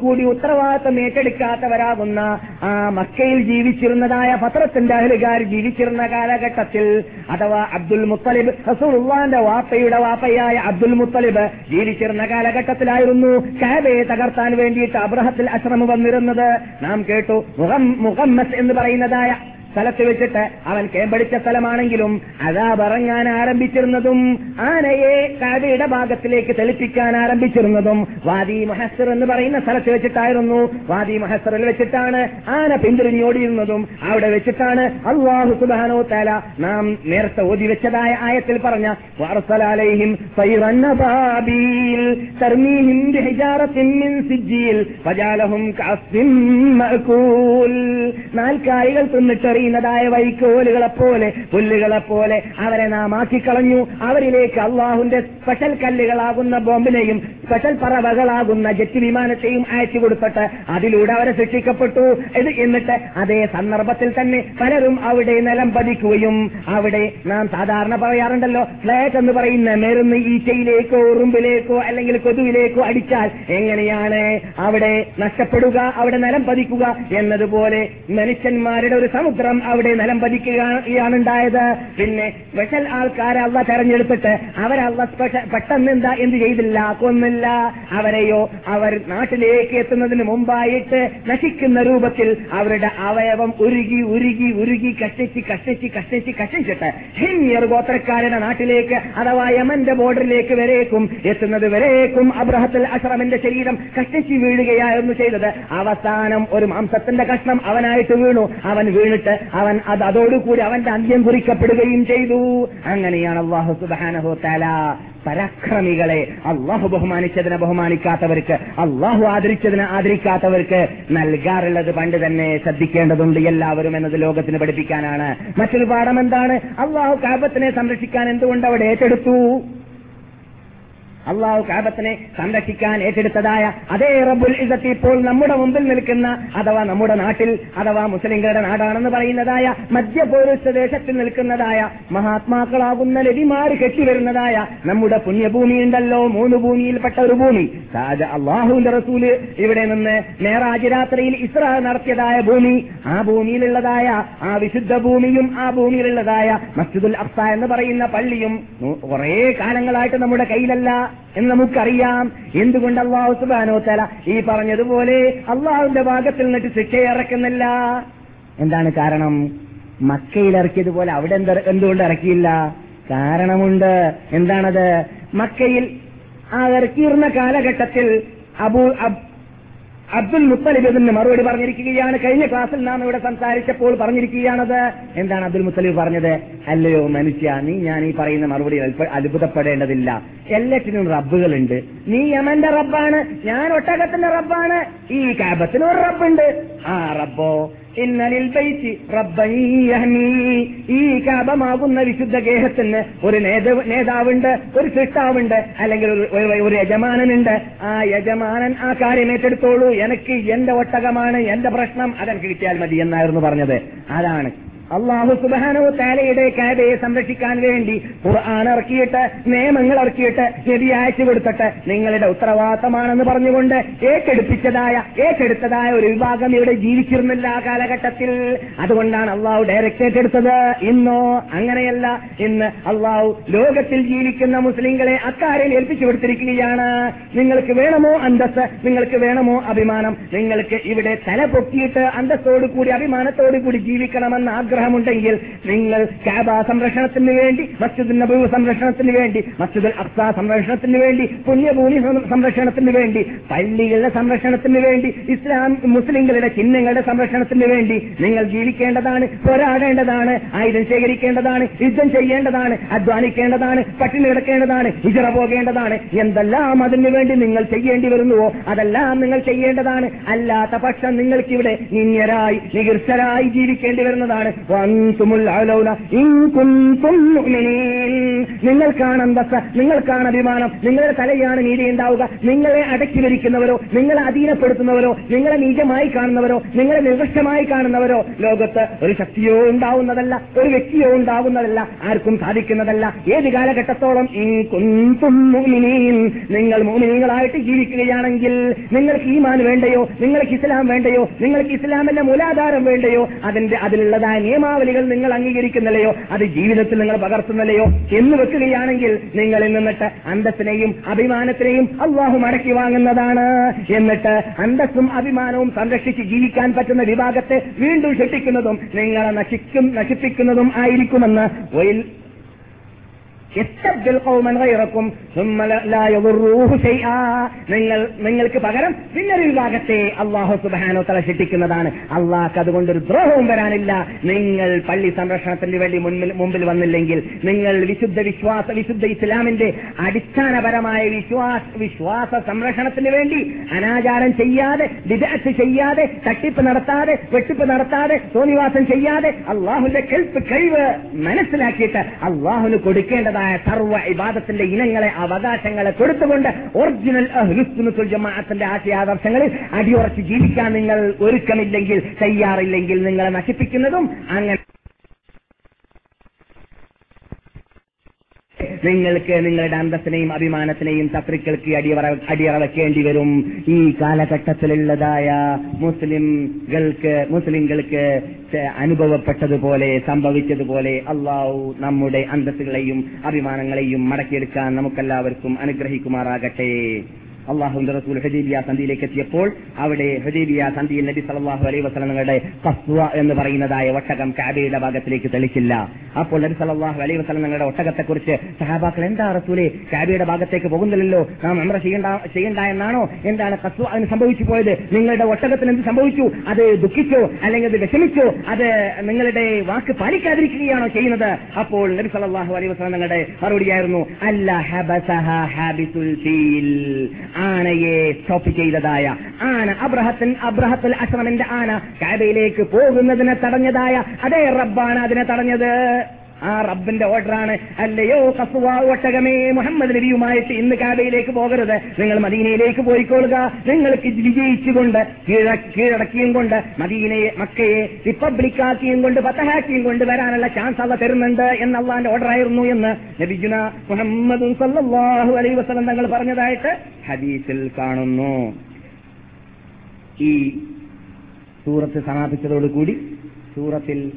കൂടി ഉത്തരവാദിത്തം ഏറ്റെടുക്കാത്തവരാകുന്ന ആ മക്കയിൽ ജീവിച്ചിരുന്നതായ പത്രത്തിന്റെ അഹലുകാർ ജീവിച്ചിരുന്ന കാലഘട്ടത്തിൽ അഥവാ അബ്ദുൽ മുത്തലിബ് റസൂലുള്ളാന്റെ വാപ്പയുടെ വാപ്പയായ അബ്ദുൽ മുത്തലിബ് ജീവിച്ചിരുന്ന കാലഘട്ടത്തിലായിരുന്നു കാബയെ തകർത്താൻ വേണ്ടിയിട്ട് അബ്രഹത്തിൽ അശ്രമം വന്നിരുന്നത്. നാം കേട്ടു മുഹം മുഹമ്മസ് എന്ന് പറയുന്നതായ സ്ഥലത്ത് വെച്ചിട്ട് അവൻ കേമ്പടിച്ച സ്ഥലമാണെങ്കിലും അതാ പറങ്ങാൻ ആരംഭിച്ചിരുന്നതും ആനയെ കടയുടെ ഭാഗത്തിലേക്ക് തെളിപ്പിക്കാൻ ആരംഭിച്ചിരുന്നതും വാദി മഹസർ എന്ന് പറയുന്ന സ്ഥലത്ത് വെച്ചിട്ടായിരുന്നു. വാദി മഹസറിൽ വെച്ചിട്ടാണ് ആന പിന്തിരിഞ്ഞോടിയിരുന്നതും അവിടെ വെച്ചിട്ടാണ് അള്ളാഹു സുബാനോ തല നാം നേരത്തെ ഓതി വെച്ചതായ ആയത്തിൽ പറഞ്ഞ വാർസലാലയും തർമീഹിം ബിഹിജാറത്തിൻ തിന്നിട്ടെറിയുന്നതായ വൈക്കോലുകളെ പോലെ പുല്ലുകളെ പോലെ അവരെ നാം ആക്കിക്കളഞ്ഞു. അവരിലേക്ക് അള്ളാഹുന്റെ സ്പെഷ്യൽ കല്ലുകളാകുന്ന ബോംബിനെയും സ്പെഷ്യൽ പറവകളാകുന്ന ജെറ്റ് വിമാനത്തെയും അയച്ചു കൊടുത്തിട്ട് അതിലൂടെ അവരെ ശിക്ഷിക്കപ്പെട്ടു ഇത് എന്നിട്ട് അതേ സന്ദർഭത്തിൽ തന്നെ പലരും അവിടെ നിലം പതിക്കുകയും അവിടെ നാം സാധാരണ പറയാറുണ്ടല്ലോ ഫ്ലാറ്റ് എന്ന് പറയുന്ന മെരുന്ന് ഈച്ചയിലേക്കോ ഉറുമ്പിലേക്കോ അല്ലെങ്കിൽ കൊതുവിലേക്കോ അടിച്ചാൽ എങ്ങനെയാണ് അവിടെ നഷ്ടപ്പെടുക അവിടെ നിലം പതിക്കുക എന്നതുപോലെ മനുഷ്യന്മാരുടെ ഒരു സമുദ്രം അവിടെ നിലം പതിക്കുകയാണ് ഉണ്ടായത് പിന്നെ സ്പെഷ്യൽ ആൾക്കാരെ അള്ള തെരഞ്ഞെടുത്തിട്ട് അവരല്ല പെട്ടെന്ന് എന്താ എന്ത് ചെയ്തില്ല കൊന്നില്ല. അവരെയോ അവർ നാട്ടിലേക്ക് എത്തുന്നതിന് മുമ്പായിട്ട് നശിക്കുന്ന രൂപത്തിൽ അവരുടെ അവയവം ഉരുകി ഉരുകി ഉരുകി കഷ്ടിച്ച് കഷ്ടിച്ച് കഷ്ടിച്ച് കഷ്ടിച്ചിട്ട് ഹിന്യർ ഗോത്രക്കാരുടെ നാട്ടിലേക്ക് അഥവാ യമന്റെ ബോർഡറിലേക്ക് വരേക്കും. എത്തുന്നത് വരേക്കും. അബ്രഹത്തിൽ അഷ്റമിന്റെ ശരീരം കഷ്ടിച്ച് വീഴുകയായിരുന്നു ചെയ്തത്. അവസാനം ഒരു മാംസത്തിന്റെ കഷ്ണം അവനായിട്ട് വീണു. അവൻ വീണിട്ട് അവൻ അത് അതോടുകൂടി അവന്റെ അന്ത്യം കുറിക്കപ്പെടുകയും ചെയ്തു. അങ്ങനെയാണ് അള്ളാഹു സുബാനഹു തല പരാക്രമികളെ അള്ളാഹു ബഹുമാനിച്ചതിനെ ബഹുമാനിക്കാത്തവർക്ക് അള്ളാഹു ആദരിച്ചതിനെ ആദരിക്കാത്തവർക്ക് നൽകാറുള്ളത് പണ്ട് തന്നെ ശ്രദ്ധിക്കേണ്ടതുണ്ട് എല്ലാവരും എന്നത് ലോകത്തിന് പഠിപ്പിക്കാനാണ്. മറ്റൊരു പാഠം എന്താണ്? അള്ളാഹു കാബത്തിനെ സംരക്ഷിക്കാൻ എന്തുകൊണ്ട് അവിടെ ഏറ്റെടുത്തു? അള്ളാഹു കാബത്തിനെ സംരക്ഷിക്കാൻ ഏറ്റെടുത്തതായ അതേ റബ്ബുൽ ഇസത്ത് ഇപ്പോൾ നമ്മുടെ മുമ്പിൽ നിൽക്കുന്ന അഥവാ നമ്മുടെ നാട്ടിൽ അഥവാ മുസ്ലിംകളുടെ നാടാണെന്ന് പറയുന്നതായ മധ്യപൗരസ്ത്യ ദേശത്തിൽ നിൽക്കുന്നതായ മഹാത്മാക്കളാകുന്ന ലതിമാർ കെട്ടിവരുന്നതായ നമ്മുടെ പുണ്യഭൂമി ഉണ്ടല്ലോ മൂന്ന് ഭൂമിയിൽപ്പെട്ട ഒരു ഭൂമി. താജ അള്ളാഹുവിന്റെ റസൂൽ ഇവിടെ നിന്ന് മേറാജ് രാത്രിയിൽ ഇസ്രാ നടത്തിയതായ ഭൂമി ആ ഭൂമിയിലുള്ളതായ ആ വിശുദ്ധ ഭൂമിയും ആ ഭൂമിയിലുള്ളതായ മസ്ജിദുൽ അഫ്സ എന്ന് പറയുന്ന പള്ളിയും കുറെ കാലങ്ങളായിട്ട് നമ്മുടെ കയ്യിലല്ല. എന്ന് നമുക്കറിയാം. എന്തുകൊണ്ട് അള്ളാഹു സുബാനോ തല ഈ പറഞ്ഞതുപോലെ അള്ളാഹുവിന്റെ ഭാഗത്തിൽ നിന്നിട്ട് ശിക്ഷ ഇറക്കുന്നില്ല? എന്താണ് കാരണം? മക്കയിൽ ഇറക്കിയതുപോലെ അവിടെ എന്ത് എന്തുകൊണ്ട് ഇറക്കിയില്ല? കാരണമുണ്ട്. എന്താണത്? മക്കയിൽ ആ ഇറക്കിയിരുന്ന കാലഘട്ടത്തിൽ അബ് അബ്ദുൽ മുത്തലിബ് ഇതിന് മറുപടി പറഞ്ഞിരിക്കുകയാണ്. കഴിഞ്ഞ ക്ലാസ്സിൽ നാം ഇവിടെ സംസാരിച്ചപ്പോൾ പറഞ്ഞിരിക്കുകയാണത്. എന്താണ് അബ്ദുൽ മുത്തലിബ് പറഞ്ഞത്? അല്ലയോ മനുഷ്യ നീ ഞാൻ ഈ പറയുന്ന മറുപടി അത്ഭുതപ്പെടേണ്ടതില്ല. എല്ലാറ്റിനും റബ്ബുകളുണ്ട്. നീ യമന്റെ റബ്ബാണ് ഞാൻ ഒട്ടകത്തിന്റെ റബ്ബാണ് ഈ കാബത്തിന് ഒരു റബ്ബുണ്ട്. ആ റബ്ബോ ഈ കാപമാകുന്ന വിശുദ്ധ ഗേഹത്തിന് ഒരു നേതാവുണ്ട് ഒരു സൃഷ്ടാവുണ്ട് അല്ലെങ്കിൽ ഒരു യജമാനനുണ്ട്. ആ യജമാനൻ ആ കാര്യം ഏറ്റെടുത്തോളൂ. എനിക്ക് എന്റെ ഒട്ടകമാണ് എന്റെ പ്രശ്നം അതെനിക്ക് കിട്ടിയാൽ മതി എന്നായിരുന്നു പറഞ്ഞത്. അതാണ് അള്ളാഹു സുബാനോ താലയുടെ കാബയെ സംരക്ഷിക്കാൻ വേണ്ടി ഖുർആൻ ഇറക്കിയിട്ട് നിയമങ്ങൾ ഇറക്കിയിട്ട് ശരി അയച്ചു കൊടുത്തിട്ട് നിങ്ങളുടെ ഉത്തരവാദിത്തമാണെന്ന് പറഞ്ഞുകൊണ്ട് ഏറ്റെടുപ്പിച്ചതായ ഏറ്റെടുത്തതായ ഒരു വിഭാഗം ഇവിടെ ജീവിച്ചിരുന്നില്ല ആ കാലഘട്ടത്തിൽ. അതുകൊണ്ടാണ് അള്ളാഹു ഡയറക്റ്റ് ഏറ്റെടുത്തത് ഇന്നോ അങ്ങനെയല്ല. ഇന്ന് അള്ളാഹു ലോകത്തിൽ ജീവിക്കുന്ന മുസ്ലിങ്ങളെ അക്കാര്യം ഏൽപ്പിച്ചു കൊടുത്തിരിക്കുകയാണ്. നിങ്ങൾക്ക് വേണമോ അന്തസ് നിങ്ങൾക്ക് വേണമോ അഭിമാനം? നിങ്ങൾക്ക് ഇവിടെ തല പൊക്കിയിട്ട് അന്തസ്സോടു കൂടി അഭിമാനത്തോടു കൂടി ജീവിക്കണമെന്ന് ആഗ്രഹം ആഗ്രഹമുണ്ടെങ്കിൽ നിങ്ങൾ കാബ സംരക്ഷണത്തിന് വേണ്ടി മസ്ജിദ് നബു സംരക്ഷണത്തിന് വേണ്ടി മസ്ജിദ് അഫ്സ സംരക്ഷണത്തിന് വേണ്ടി പുണ്യഭൂമി സംരക്ഷണത്തിന് വേണ്ടി പള്ളികളുടെ സംരക്ഷണത്തിന് വേണ്ടി ഇസ്ലാം മുസ്ലിങ്ങളുടെ ചിഹ്നങ്ങളുടെ സംരക്ഷണത്തിന് വേണ്ടി നിങ്ങൾ ജീവിക്കേണ്ടതാണ് പോരാടേണ്ടതാണ് ആയുധം ശേഖരിക്കേണ്ടതാണ് യുദ്ധം ചെയ്യേണ്ടതാണ് അധ്വാനിക്കേണ്ടതാണ് പട്ടിണി കിടക്കേണ്ടതാണ് ഹിജറ പോകേണ്ടതാണ്. എന്തെല്ലാം അതിനു വേണ്ടി നിങ്ങൾ ചെയ്യേണ്ടി വരുന്നുവോ അതെല്ലാം നിങ്ങൾ ചെയ്യേണ്ടതാണ്. അല്ലാത്ത പക്ഷം നിങ്ങൾക്കിവിടെ നിന്യരായി നികൃഷ്ടരായി ജീവിക്കേണ്ടി വരുന്നതാണ്. നിങ്ങൾക്കാണ് അന്തസ്സ നിങ്ങൾക്കാണ് അഭിമാനം നിങ്ങളുടെ തലയാണ് നീതി ഉണ്ടാവുക നിങ്ങളെ അടക്കി ഭരിക്കുന്നവരോ നിങ്ങളെ അധീനപ്പെടുത്തുന്നവരോ നിങ്ങളെ നീചമായി കാണുന്നവരോ നിങ്ങളെ നിർദ്ദിഷ്ടമായി കാണുന്നവരോ ലോകത്ത് ഒരു ശക്തിയോ ഉണ്ടാവുന്നതല്ല ഒരു വ്യക്തിയോ ഉണ്ടാവുന്നതല്ല ആർക്കും സാധിക്കുന്നതല്ല. ഏത് കാലഘട്ടത്തോളം നിങ്ങൾ മോമിനികളായിട്ട് ജീവിക്കുകയാണെങ്കിൽ നിങ്ങൾക്ക് ഈമാൻ വേണ്ടയോ നിങ്ങൾക്ക് ഇസ്ലാം വേണ്ടയോ നിങ്ങൾക്ക് ഇസ്ലാമിന്റെ മൂലാധാരം വേണ്ടയോ അതിന്റെ അതിലുള്ളതായ നിയമാവലികൾ നിങ്ങൾ അംഗീകരിക്കുന്നില്ലയോ? അത് ജീവിതത്തിൽ നിങ്ങൾ പകർത്തുന്നില്ലയോ? എന്ന് വെക്കുകയാണെങ്കിൽ നിങ്ങളിൽ നിന്നിട്ട് അന്തസ്സിനെയും അഭിമാനത്തിനെയും അള്ളാഹു മടക്കി വാങ്ങുന്നതാണ്. എന്നിട്ട് അന്തസ്സും അഭിമാനവും സംരക്ഷിച്ച് ജീവിക്കാൻ പറ്റുന്ന വിഭാഗത്തെ വീണ്ടും ശിക്ഷിക്കുന്നതും നിങ്ങളെ നശിക്കും നശിപ്പിക്കുന്നതും ആയിരിക്കുമെന്ന്. നിങ്ങൾ നിങ്ങൾക്ക് പകരം പിന്നൊരു വിഭാഗത്തെ അള്ളാഹു സുബാനോ തല ശിക്ഷിക്കുന്നതാണ്. അതുകൊണ്ട് ഒരു ദ്രോഹവും വരാനില്ല. നിങ്ങൾ പള്ളി സംരക്ഷണത്തിന് വേണ്ടി മുമ്പിൽ വന്നില്ലെങ്കിൽ നിങ്ങൾ വിശുദ്ധ വിശ്വാസ വിശുദ്ധ ഇസ്ലാമിന്റെ അടിസ്ഥാനപരമായ വിശ്വാസ വിശ്വാസ സംരക്ഷണത്തിന് വേണ്ടി അനാചാരം ചെയ്യാതെ വിദഗ്ധ ചെയ്യാതെ തട്ടിപ്പ് നടത്താതെ വെട്ടിപ്പ് നടത്താതെ തോന്നിവാസം ചെയ്യാതെ അള്ളാഹുന്റെ കെൽപ്പ് കഴിവ് മനസ്സിലാക്കിയിട്ട് അള്ളാഹുന് കൊടുക്കേണ്ടതായ സർവ ഇബാദത്തിന്റെ ഇനങ്ങളെ അവകാശങ്ങളെ കൊടുത്തുകൊണ്ട് ഒറിജിനൽ അഹ്ലുസുന്നത്തുൽ ജമാഅത്തിന്റെ ആശയാദർശങ്ങളിൽ അടിയുറച്ച് ജീവിക്കാൻ നിങ്ങൾ ഒരുക്കമില്ലെങ്കിൽ തയ്യാറില്ലെങ്കിൽ നിങ്ങളെ നശിപ്പിക്കുന്നതും അങ്ങനെ നിങ്ങൾക്ക് നിങ്ങളുടെ അന്തസ്സിനെയും അഭിമാനത്തിനെയും ശത്രുക്കൾക്ക് അടിയറ അടിയറവെക്കേണ്ടി വരും. ഈ കാലഘട്ടത്തിലുള്ളതായ മുസ്ലിംകൾക്ക് മുസ്ലിംകൾക്ക് അനുഭവപ്പെട്ടതുപോലെ സംഭവിച്ചതുപോലെ അള്ളാഹു നമ്മുടെ അന്തസ്സുകളെയും അഭിമാനങ്ങളെയും മടക്കിയെടുക്കാൻ നമുക്കെല്ലാവർക്കും അനുഗ്രഹിക്കുമാറാകട്ടെ. അള്ളാഹുന്റെ റസൂൽ ഹജീബിയ സന്ധിയിലേക്ക് എത്തിയപ്പോൾ അവിടെ ഹജീബിയ സന്ധിയിൽ നബി സല്ലല്ലാഹു അലൈഹി വസലങ്ങളുടെ കസ്വ എന്ന് പറയുന്നതായ ഒട്ടകം കാബയുടെ ഭാഗത്തിലേക്ക് തെളിച്ചില്ല. അപ്പോൾ നബി സല്ലല്ലാഹു അലൈഹി വസല്ലമയുടെ ഒട്ടകത്തെക്കുറിച്ച് സഹാബാക്കൾ എന്താ റസൂലെ കാബയുടെ ഭാഗത്തേക്ക് പോകുന്നില്ലല്ലോ? നാം അമ്ര ചെയ്യണ്ട ചെയ്യണ്ട എന്നാണോ? എന്താണ് കസ്വ അതിന് സംഭവിച്ചു പോയത്? നിങ്ങളുടെ ഒട്ടകത്തിന് എന്ത് സംഭവിച്ചു? അത് ദുഃഖിച്ചോ? അല്ലെങ്കിൽ അത് വിഷമിച്ചോ? അത് നിങ്ങളുടെ വാക്ക് പാലിക്കാതിരിക്കുകയാണോ ചെയ്യുന്നത്? അപ്പോൾ നബി സല്ലല്ലാഹു അലൈഹി വസലങ്ങളുടെ മറുപടിയായിരുന്നു അല്ല ആനയെ സ്റ്റോപ്പ് ചെയ്തതായ ആന അബ്രഹത്തൻ അബ്രഹത്തുൽ അഷ്റമിന്റെ ആന കാബയിലേക്ക് പോകുന്നതിനെ തടഞ്ഞതായ അതേ റബ്ബാണ് അതിനെ തടഞ്ഞത്. ആ റബ്ബിന്റെ ഓർഡറാണ്. അല്ലയോ കസുവ ഒട്ടകമേ മുഹമ്മദ് നബിയുമായിട്ട് ഇന്ന് കാബയിലേക്ക് പോകരുത്. നിങ്ങൾ മദീനയിലേക്ക് പോയിക്കൊള്ളുക. നിങ്ങൾക്ക് വിജയിച്ചുകൊണ്ട് കീഴ കീഴടക്കിയും കൊണ്ട് മദീനയെ മക്കയെ റിപ്പബ്ലിക്കാക്കിയും കൊണ്ട് പത്തഹാക്കിയും കൊണ്ട് വരാനുള്ള ചാൻസ് അവ തരുന്നുണ്ട് എന്ന് അള്ളാന്റെ ഓർഡർ ആയിരുന്നു എന്ന് നബിജുന മുഹമ്മദ് സല്ലാഹു അലൈ വസ്ലം തങ്ങൾ പറഞ്ഞതായിട്ട് ഹദീസിൽ കാണുന്നു. ഈ സൂറത്ത് സമാപിച്ചതോടുകൂടി സൂറത്തിൽ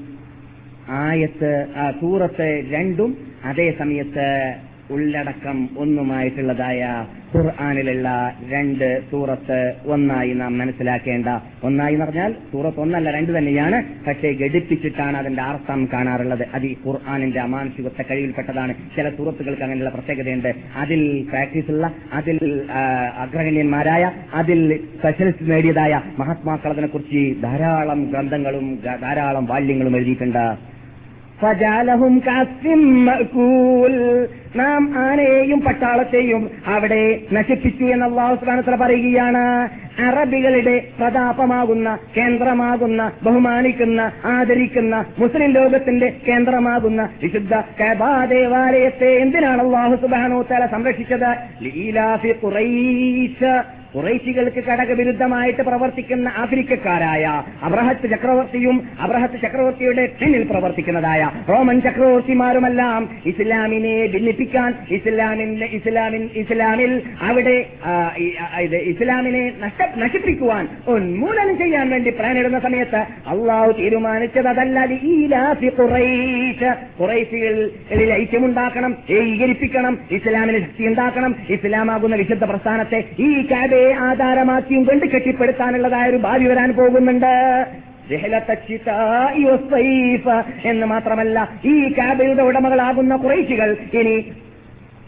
ആയത്ത് ആ സൂറത്ത് രണ്ടും അതേ സമയത്ത് ഉള്ളടക്കം ഒന്നുമായിട്ടുള്ളതായ ഖുർആാനിലുള്ള രണ്ട് സൂറത്ത് ഒന്നായി നാം മനസ്സിലാക്കേണ്ട. ഒന്നായി എന്ന് പറഞ്ഞാൽ സൂറത്ത് ഒന്നല്ല രണ്ട് തന്നെയാണ്. പക്ഷേ ഘടിപ്പിച്ചിട്ടാണ് അതിന്റെ അർത്ഥം കാണാറുള്ളത്. അത് ഈ ഖുർആാനിന്റെ അമാനുഷികത്തെ കഴിവിൽപ്പെട്ടതാണ്. ചില സൂറത്തുകൾക്ക് അങ്ങനെയുള്ള പ്രത്യേകതയുണ്ട്. അതിൽ പ്രാക്ടീസ് ഉള്ള അതിൽ അഗ്രഗണ്യന്മാരായ അതിൽ സ്പെഷ്യലിസ്റ്റ് നേടിയതായ മഹാത്മാക്കൾ അതിനെക്കുറിച്ച് ധാരാളം ഗ്രന്ഥങ്ങളും ധാരാളം വാല്യങ്ങളും എഴുതിയിട്ടുണ്ട്. ഫജാലഹും മഅകൂൽ. നാം ആനയെയും പട്ടാളത്തെയും അവിടെ നശിപ്പിച്ചു എന്ന് അള്ളാഹു സുബ്ഹാനഹു പറയുകയാണ്. അറബികളുടെ പ്രതാപമാകുന്ന കേന്ദ്രമാകുന്ന ബഹുമാനിക്കുന്ന ആദരിക്കുന്ന മുസ്ലിം ലോകത്തിന്റെ കേന്ദ്രമാകുന്ന വിശുദ്ധ കബാ ദേവാലയത്തെ എന്തിനാണ് അള്ളാഹു സുബാനോ തല സംരക്ഷിച്ചത്? ലീലാഫി ഖുറൈശ്. കുറേശികൾക്ക് ഘടകവിരുദ്ധമായിട്ട് പ്രവർത്തിക്കുന്ന ആഫ്രിക്കക്കാരായ അബ്രഹത്ത് ചക്രവർത്തിയും അബ്രഹത്ത് ചക്രവർത്തിയുടെ പിന്നിൽ പ്രവർത്തിക്കുന്നതായ റോമൻ ചക്രവർത്തിമാരുമെല്ലാം ഇസ്ലാമിനെ ഭിന്നിപ്പിക്കാൻ ഇസ്ലാമിന്റെ ഇസ്ലാമിൻ ഇസ്ലാമിൽ അവിടെ ഇസ്ലാമിനെ നശിപ്പിക്കുവാൻ ഉന്മൂലനം ചെയ്യാൻ വേണ്ടി പ്ലാനിടുന്ന സമയത്ത് അള്ളാഹു തീരുമാനിച്ചത് അതല്ലാതെ ഐക്യമുണ്ടാക്കണം ഏകീകരിപ്പിക്കണം ഇസ്ലാമിന് ശക്തി ഉണ്ടാക്കണം ഇസ്ലാമാകുന്ന വിശുദ്ധ പ്രസ്ഥാനത്തെ ഈ കാബയെ ആധാരമാക്കിയും കൊണ്ട് കെട്ടിപ്പടുത്താനുള്ളതായ ഒരു ഭാവി വരാൻ പോകുന്നുണ്ട്. എന്ന് മാത്രമല്ല ഈ കാബയുടെ ഉടമകളാകുന്ന കുറേശികൾ ഇനി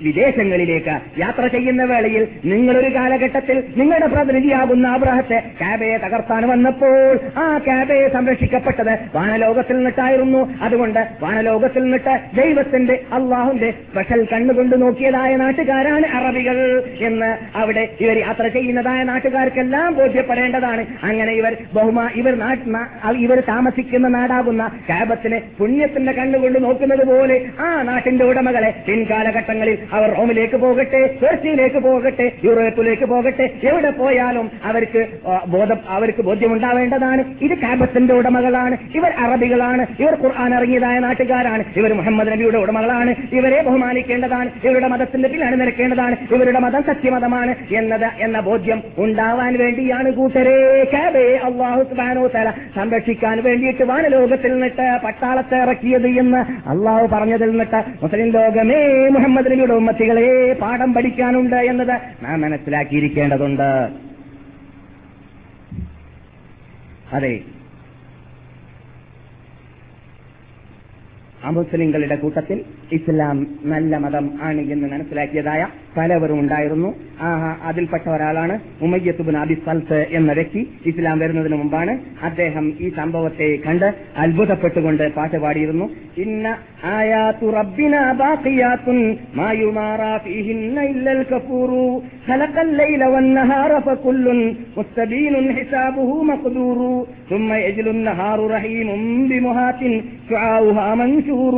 വിദേശങ്ങളിലേക്ക് യാത്ര ചെയ്യുന്ന വേളയിൽ നിങ്ങളൊരു കാലഘട്ടത്തിൽ നിങ്ങളുടെ പ്രതിനിധിയാകുന്ന അബ്രഹത്തെ കാബയെ തകർത്താൻ വന്നപ്പോൾ ആ കാബയെ സംരക്ഷിക്കപ്പെട്ടത് വാനലോകത്തിൽ നിന്നിട്ടായിരുന്നു. അതുകൊണ്ട് വാനലോകത്തിൽ നിന്നിട്ട് ദൈവത്തിന്റെ അള്ളാഹുന്റെ സ്പെഷൽ കണ്ണുകൊണ്ട് നോക്കിയതായ നാട്ടുകാരാണ് അറബികൾ എന്ന് അവിടെ ഇവർ യാത്ര ചെയ്യുന്നതായ നാട്ടുകാർക്കെല്ലാം ബോധ്യപ്പെടേണ്ടതാണ്. അങ്ങനെ ഇവർ ബഹുമാ ഇവർ ഇവർ താമസിക്കുന്ന നാടാകുന്ന കാബത്തിന് പുണ്യത്തിന്റെ കണ്ണുകൊണ്ട് നോക്കുന്നത് പോലെ ആ നാട്ടിന്റെ ഉടമകളെ പിൻകാലഘട്ടങ്ങളിൽ അവർ റോമിലേക്ക് പോകട്ടെ പേർഷ്യയിലേക്ക് പോകട്ടെ യൂറോപ്പിലേക്ക് പോകട്ടെ എവിടെ പോയാലും അവർക്ക് ബോധം അവർക്ക് ബോധ്യമുണ്ടാവേണ്ടതാണ്. ഇത് കാബത്തിന്റെ ഉടമകളാണ് ഇവർ അറബികളാണ് ഇവർ ഖുർആൻ ഇറങ്ങിയതായ നാട്ടുകാരാണ് ഇവർ മുഹമ്മദ് നബിയുടെ ഉടമകളാണ് ഇവരെ ബഹുമാനിക്കേണ്ടതാണ് ഇവരുടെ മതത്തിന്റെ പിന്നിൽ അണിനിരക്കേണ്ടതാണ് ഇവരുടെ മതം സത്യമതമാണ് എന്നത് എന്ന ബോധ്യം ഉണ്ടാവാൻ വേണ്ടിയാണ് കൂട്ടരേ. കാബയെ അള്ളാഹു സുബാനോ തല സംരക്ഷിക്കാൻ വേണ്ടിയിട്ട് വാനലോകത്തിൽ നിന്നിട്ട് പട്ടാളത്തെ ഇറക്കിയത് എന്ന് അള്ളാഹു പറഞ്ഞതിൽ നിന്നിട്ട് മുസ്ലിം ലോകമേ മുഹമ്മദ് നബിയുടെ ഉമ്മത്തികളെ പാഠം പഠിക്കാനുണ്ട് എന്നത് നാം മനസ്സിലാക്കിയിരിക്കേണ്ടതുണ്ട്. അതെ. അമുസ്ലിങ്ങളുടെ കൂട്ടത്തിൽ ഇസ്ലാം നല്ല മതം ആണ് എന്ന് മനസ്സിലാക്കിയതായ പലവരും ഉണ്ടായിരുന്നു ആ അതിൽപ്പെട്ട ഒരാളാണ് ഉമയ്യത്തുബിൻ അബി സൽത്ത് എന്ന വ്യക്തി ഇസ്ലാം വരുന്നതിന് മുമ്പാണ് അദ്ദേഹം ഈ സംഭവത്തെ കണ്ട് അത്ഭുതപ്പെട്ടുകൊണ്ട് പാട്ട് പാടിയിരുന്നു ഇന്ന ആയാത്തു റബ്ബിന ബാഖിയാത്തുൻ മാ യുമാറാ ഫീഹിന്ന ഇല്ലൽ കഫൂറു ഖലഖൽ ലൈല വന്നഹാറ ഫകുല്ലുൻ മുസ്തബീനുൻ ഹിസാബുഹു മഖ്ദൂറു ثم يجل النهار رحيم بمهات شعاؤها منشور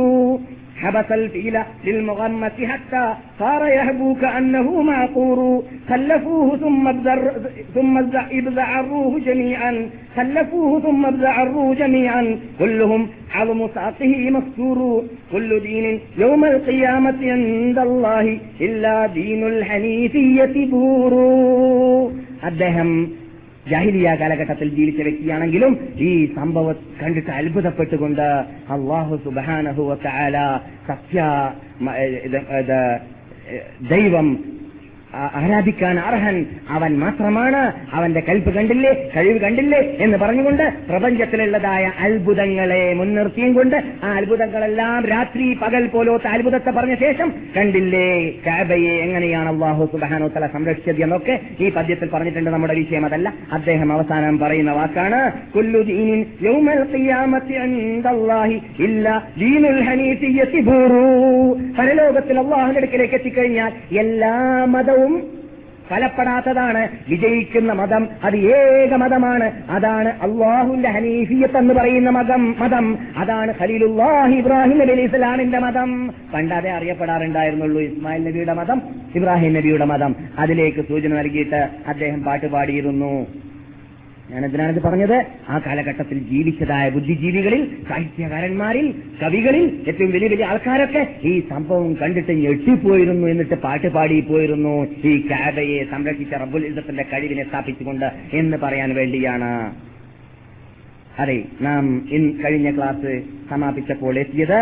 حبس الفيل للمغمة حتى صار يهبو كأنه معقور خلفوه ثم ابذر ثم ابذعروه جميعا خلفوه ثم ابذعروه جميعا كلهم عظم ساقه مكسور كل دين يوم القيامة عند الله إلا دين الحنيفية بور അദ്ദേഹം ജാഹിലിയ കാലഘട്ടത്തിൽ ജീവിച്ച വ്യക്തിയാണെങ്കിലും ഈ സംഭവം കണ്ടിട്ട് അത്ഭുതപ്പെട്ടുകൊണ്ട് അള്ളാഹു സുബാനഹു സത്യ ദൈവം ആരാധിക്കാൻ അർഹൻ അവൻ മാത്രമാണ്. അവന്റെ കൽപ്പ് കണ്ടില്ലേ കഴിവ് കണ്ടില്ലേ എന്ന് പറഞ്ഞുകൊണ്ട് പ്രപഞ്ചത്തിലുള്ളതായ അത്ഭുതങ്ങളെ മുൻനിർത്തിയും കൊണ്ട് ആ അത്ഭുതങ്ങളെല്ലാം രാത്രി പകൽ പോലത്തെ അത്ഭുതത്തെ പറഞ്ഞ ശേഷം കണ്ടില്ലേ കാബയെ എങ്ങനെയാണ് അള്ളാഹു സുബാനോ തല സംരക്ഷിച്ചത് എന്നൊക്കെ ഈ പദ്യത്തിൽ പറഞ്ഞിട്ടുണ്ട്. നമ്മുടെ വിഷയം അതല്ല. അദ്ദേഹം അവസാനം പറയുന്ന വാക്കാണ് പരലോകത്തിൽ അള്ളാഹുവിന്റെ അടുക്കലേക്ക് എത്തിക്കഴിഞ്ഞാൽ എല്ലാ മതവും ഫലപ്പെടാത്തതാണ്. വിജയിക്കുന്ന മതം അത് ഏക മതമാണ്. അതാണ് അള്ളാഹുന്റെ ഹനീഫിയത്ത് എന്ന് പറയുന്ന മതം മതം. അതാണ് ഖലീലുല്ലാഹി ഇബ്രാഹിം നബി അലി ഇസ്ലാമിന്റെ മതം. പണ്ടതേ അറിയപ്പെടാറുണ്ടായിരുന്നുള്ളൂ ഇസ്മായിൽ നബിയുടെ മതം ഇബ്രാഹിം നബിയുടെ മതം. അതിലേക്ക് സൂചന നൽകിയിട്ട് അദ്ദേഹം പാട്ട് പാടിയിരുന്നു. ഞാൻ എന്തിനാണിത് പറഞ്ഞത്? ആ കാലഘട്ടത്തിൽ ജീവിച്ചതായ ബുദ്ധിജീവികളിൽ സാഹിത്യകാരന്മാരിൽ കവികളിൽ ഏറ്റവും വലിയ വലിയ ആൾക്കാരൊക്കെ ഈ സംഭവം കണ്ടിട്ട് ഞെട്ടിപ്പോയിരുന്നു എന്നിട്ട് പാട്ട് പാടിപ്പോയിരുന്നു. ഈ കാബയെ സംരക്ഷിച്ച റബ്ബുൽ ഇസത്തിന്റെ കഴിവിനെ സ്ഥാപിച്ചുകൊണ്ട് എന്ന് പറയാൻ വേണ്ടിയാണ്. അതെ നാം ഇൻ കഴിഞ്ഞ ക്ലാസ് സമാപിച്ചപ്പോൾ എത്തിയത്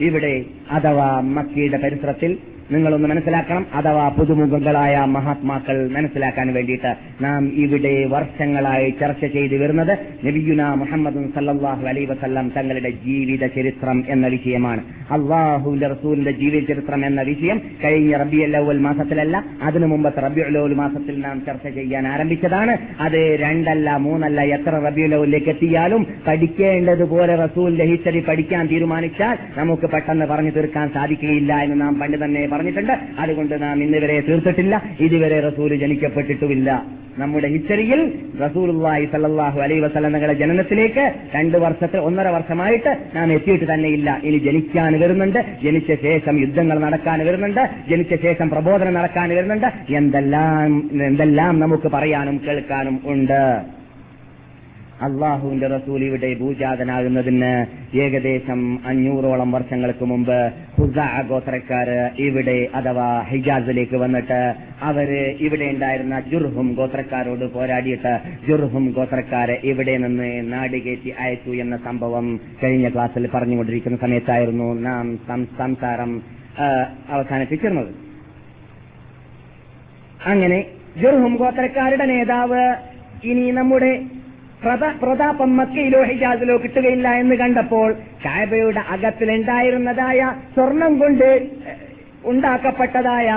ഇവിടെ അഥവാ മക്കയുടെ പരിസരത്തിൽ നിങ്ങളൊന്ന് മനസ്സിലാക്കണം. അഥവാ പുതുമുഖങ്ങളായ മഹാത്മാക്കൾ മനസ്സിലാക്കാൻ വേണ്ടിയിട്ട് നാം ഇവിടെ വർഷങ്ങളായി ചർച്ച ചെയ്തു വരുന്നത് നബിയുന മുഹമ്മദ് സല്ലാഹു അലൈ വസല്ലം തങ്ങളുടെ ജീവിത ചരിത്രം എന്ന വിഷയമാണ്. അള്ളാഹുവിന്റെ റസൂലിന്റെ ജീവിത ചരിത്രം എന്ന വിഷയം കഴിഞ്ഞ റബിയുൽ അവൽ മാസത്തിലല്ല അതിനു മുമ്പത്തെ റബിയുൽ അവൽ മാസത്തിൽ നാം ചർച്ച ചെയ്യാൻ ആരംഭിച്ചതാണ്. അത് രണ്ടല്ല മൂന്നല്ല എത്ര റബിയുൽ അവലിലേക്ക് എത്തിയാലും പഠിക്കേണ്ടതുപോലെ റസൂലിന്റെ ഹിസ്റ്ററി പഠിക്കാൻ തീരുമാനിച്ചാൽ നമുക്ക് പെട്ടെന്ന് പറഞ്ഞു തീർക്കാൻ സാധിക്കുകയില്ല എന്ന് നാം പണ്ട് തന്നെ പറഞ്ഞിട്ടുണ്ട്. അതുകൊണ്ട് നാം ഇന്നുവരെ തീർത്തിട്ടില്ല. ഇതുവരെ റസൂൽ ജനിക്കപ്പെട്ടിട്ടുമില്ല. നമ്മുടെ ഹിസ്റ്ററിയിൽ റസൂലുള്ളാഹി സല്ലാഹു അലൈ വസലങ്ങളെ ജനനത്തിലേക്ക് രണ്ട് വർഷത്തെ ഒന്നര വർഷമായിട്ട് നാം എത്തിയിട്ട് തന്നെയില്ല. ഇനി ജനിക്കാൻ വരുന്നുണ്ട്. ജനിച്ച ശേഷം യുദ്ധങ്ങൾ നടക്കാൻ വരുന്നുണ്ട്. ജനിച്ച ശേഷം പ്രബോധനം നടക്കാൻ വരുന്നുണ്ട്. എന്തെല്ലാം എന്തെല്ലാം നമുക്ക് പറയാനും കേൾക്കാനും ഉണ്ട്. അള്ളാഹുവിന്റെ റസൂൽ ഇവിടെ ഭൂജാതനാകുന്നതിന് ഏകദേശം അഞ്ഞൂറോളം വർഷങ്ങൾക്ക് മുമ്പ് ഹുസ ഗോത്രക്കാര് ഇവിടെ അഥവാ ഹിജാസിലേക്ക് വന്നിട്ട് അവർ ഇവിടെ ഉണ്ടായിരുന്ന ജുർഹും ഗോത്രക്കാരോട് പോരാടിയിട്ട് ജുർഹും ഗോത്രക്കാരെ ഇവിടെ നിന്ന് നാടുകേറ്റി അയച്ചു എന്ന സംഭവം കഴിഞ്ഞ ക്ലാസ്സിൽ പറഞ്ഞുകൊണ്ടിരിക്കുന്ന സമയത്തായിരുന്നു നാം സംസാരം അവസാനിപ്പിച്ചിരുന്നത്. അങ്ങനെ ജുർഹും ഗോത്രക്കാരുടെ നേതാവ് ഇനി നമ്മുടെ പ്രതാപം മക്കയിലോ ഹിജാസിലോ കിട്ടുകയില്ല എന്ന് കണ്ടപ്പോൾ കാബയുടെ അകത്തിലുണ്ടായിരുന്നതായ സ്വർണം കൊണ്ട് ഉണ്ടാക്കപ്പെട്ടതായ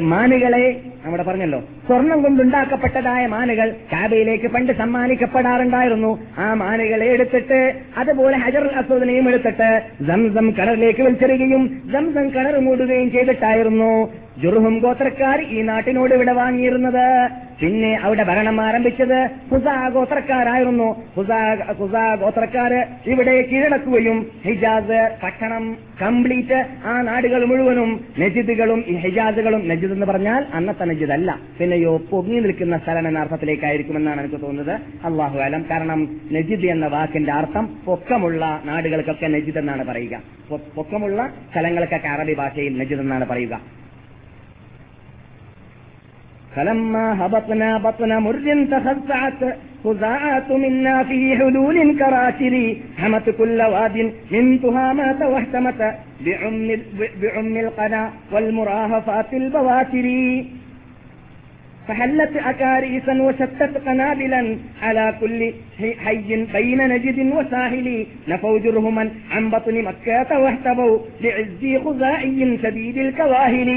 മാനുകളെ നമ്മുടെ പറഞ്ഞല്ലോ സ്വർണം കൊണ്ടുണ്ടാക്കപ്പെട്ടതായ മാനുകൾ കാബയിലേക്ക് പണ്ട് സമ്മാനിക്കപ്പെടാറുണ്ടായിരുന്നു. ആ മാനുകളെ എടുത്തിട്ട് അതുപോലെ ഹജർ അസോദനയും എടുത്തിട്ട് സംസം കിണറിലേക്ക് വലിച്ചെറിയുകയും സംസം കിണർ മൂടുകയും ചെയ്തിട്ടായിരുന്നു ജുർഹും ഗോത്രക്കാർ ഈ നാട്ടിനോട് ഇവിടെ വാങ്ങിയിരുന്നത്. പിന്നെ അവിടെ ഭരണം ആരംഭിച്ചത് ഹുസാ ഗോത്രക്കാരായിരുന്നു. ഹുസാ ഹുസാ ഗോത്രക്കാര് ഇവിടെ കീഴടക്കുകയും ഹിജാസ് പട്ടണം കംപ്ലീറ്റ് ആ നാടുകൾ മുഴുവനും നജിദുകളും ഈ ഹിജാസുകളും നജിദ് എന്ന് പറഞ്ഞാൽ അന്നത്തെ നജിദ് അല്ല. പിന്നെയോ പൊങ്ങി നിൽക്കുന്ന സ്ഥലം എന്ന അർത്ഥത്തിലേക്കായിരിക്കുമെന്നാണ് എനിക്ക് തോന്നുന്നത്. അള്ളാഹു അലം. കാരണം നജിദ് എന്ന വാക്കിന്റെ അർത്ഥം പൊക്കമുള്ള നാടുകൾക്കൊക്കെ നജിദ് എന്നാണ് പറയുക. പൊക്കമുള്ള സ്ഥലങ്ങൾക്കൊക്കെ അറബി ഭാഷയിൽ നജിദ് എന്നാണ് പറയുക. فلما هبطنا بطن مر تخزعت خزاعة منا في حلول كراتر حمت كل واد من تهامات واهتمت بعم, بعم القنا والمراهفات البواتر. فحلت أكاريسا وشتت قنابلا على كل حي بين نجد وساحل نفوا جرهما عن بطن مكة واهتبوا بعز خزاعي شديد الكواهل.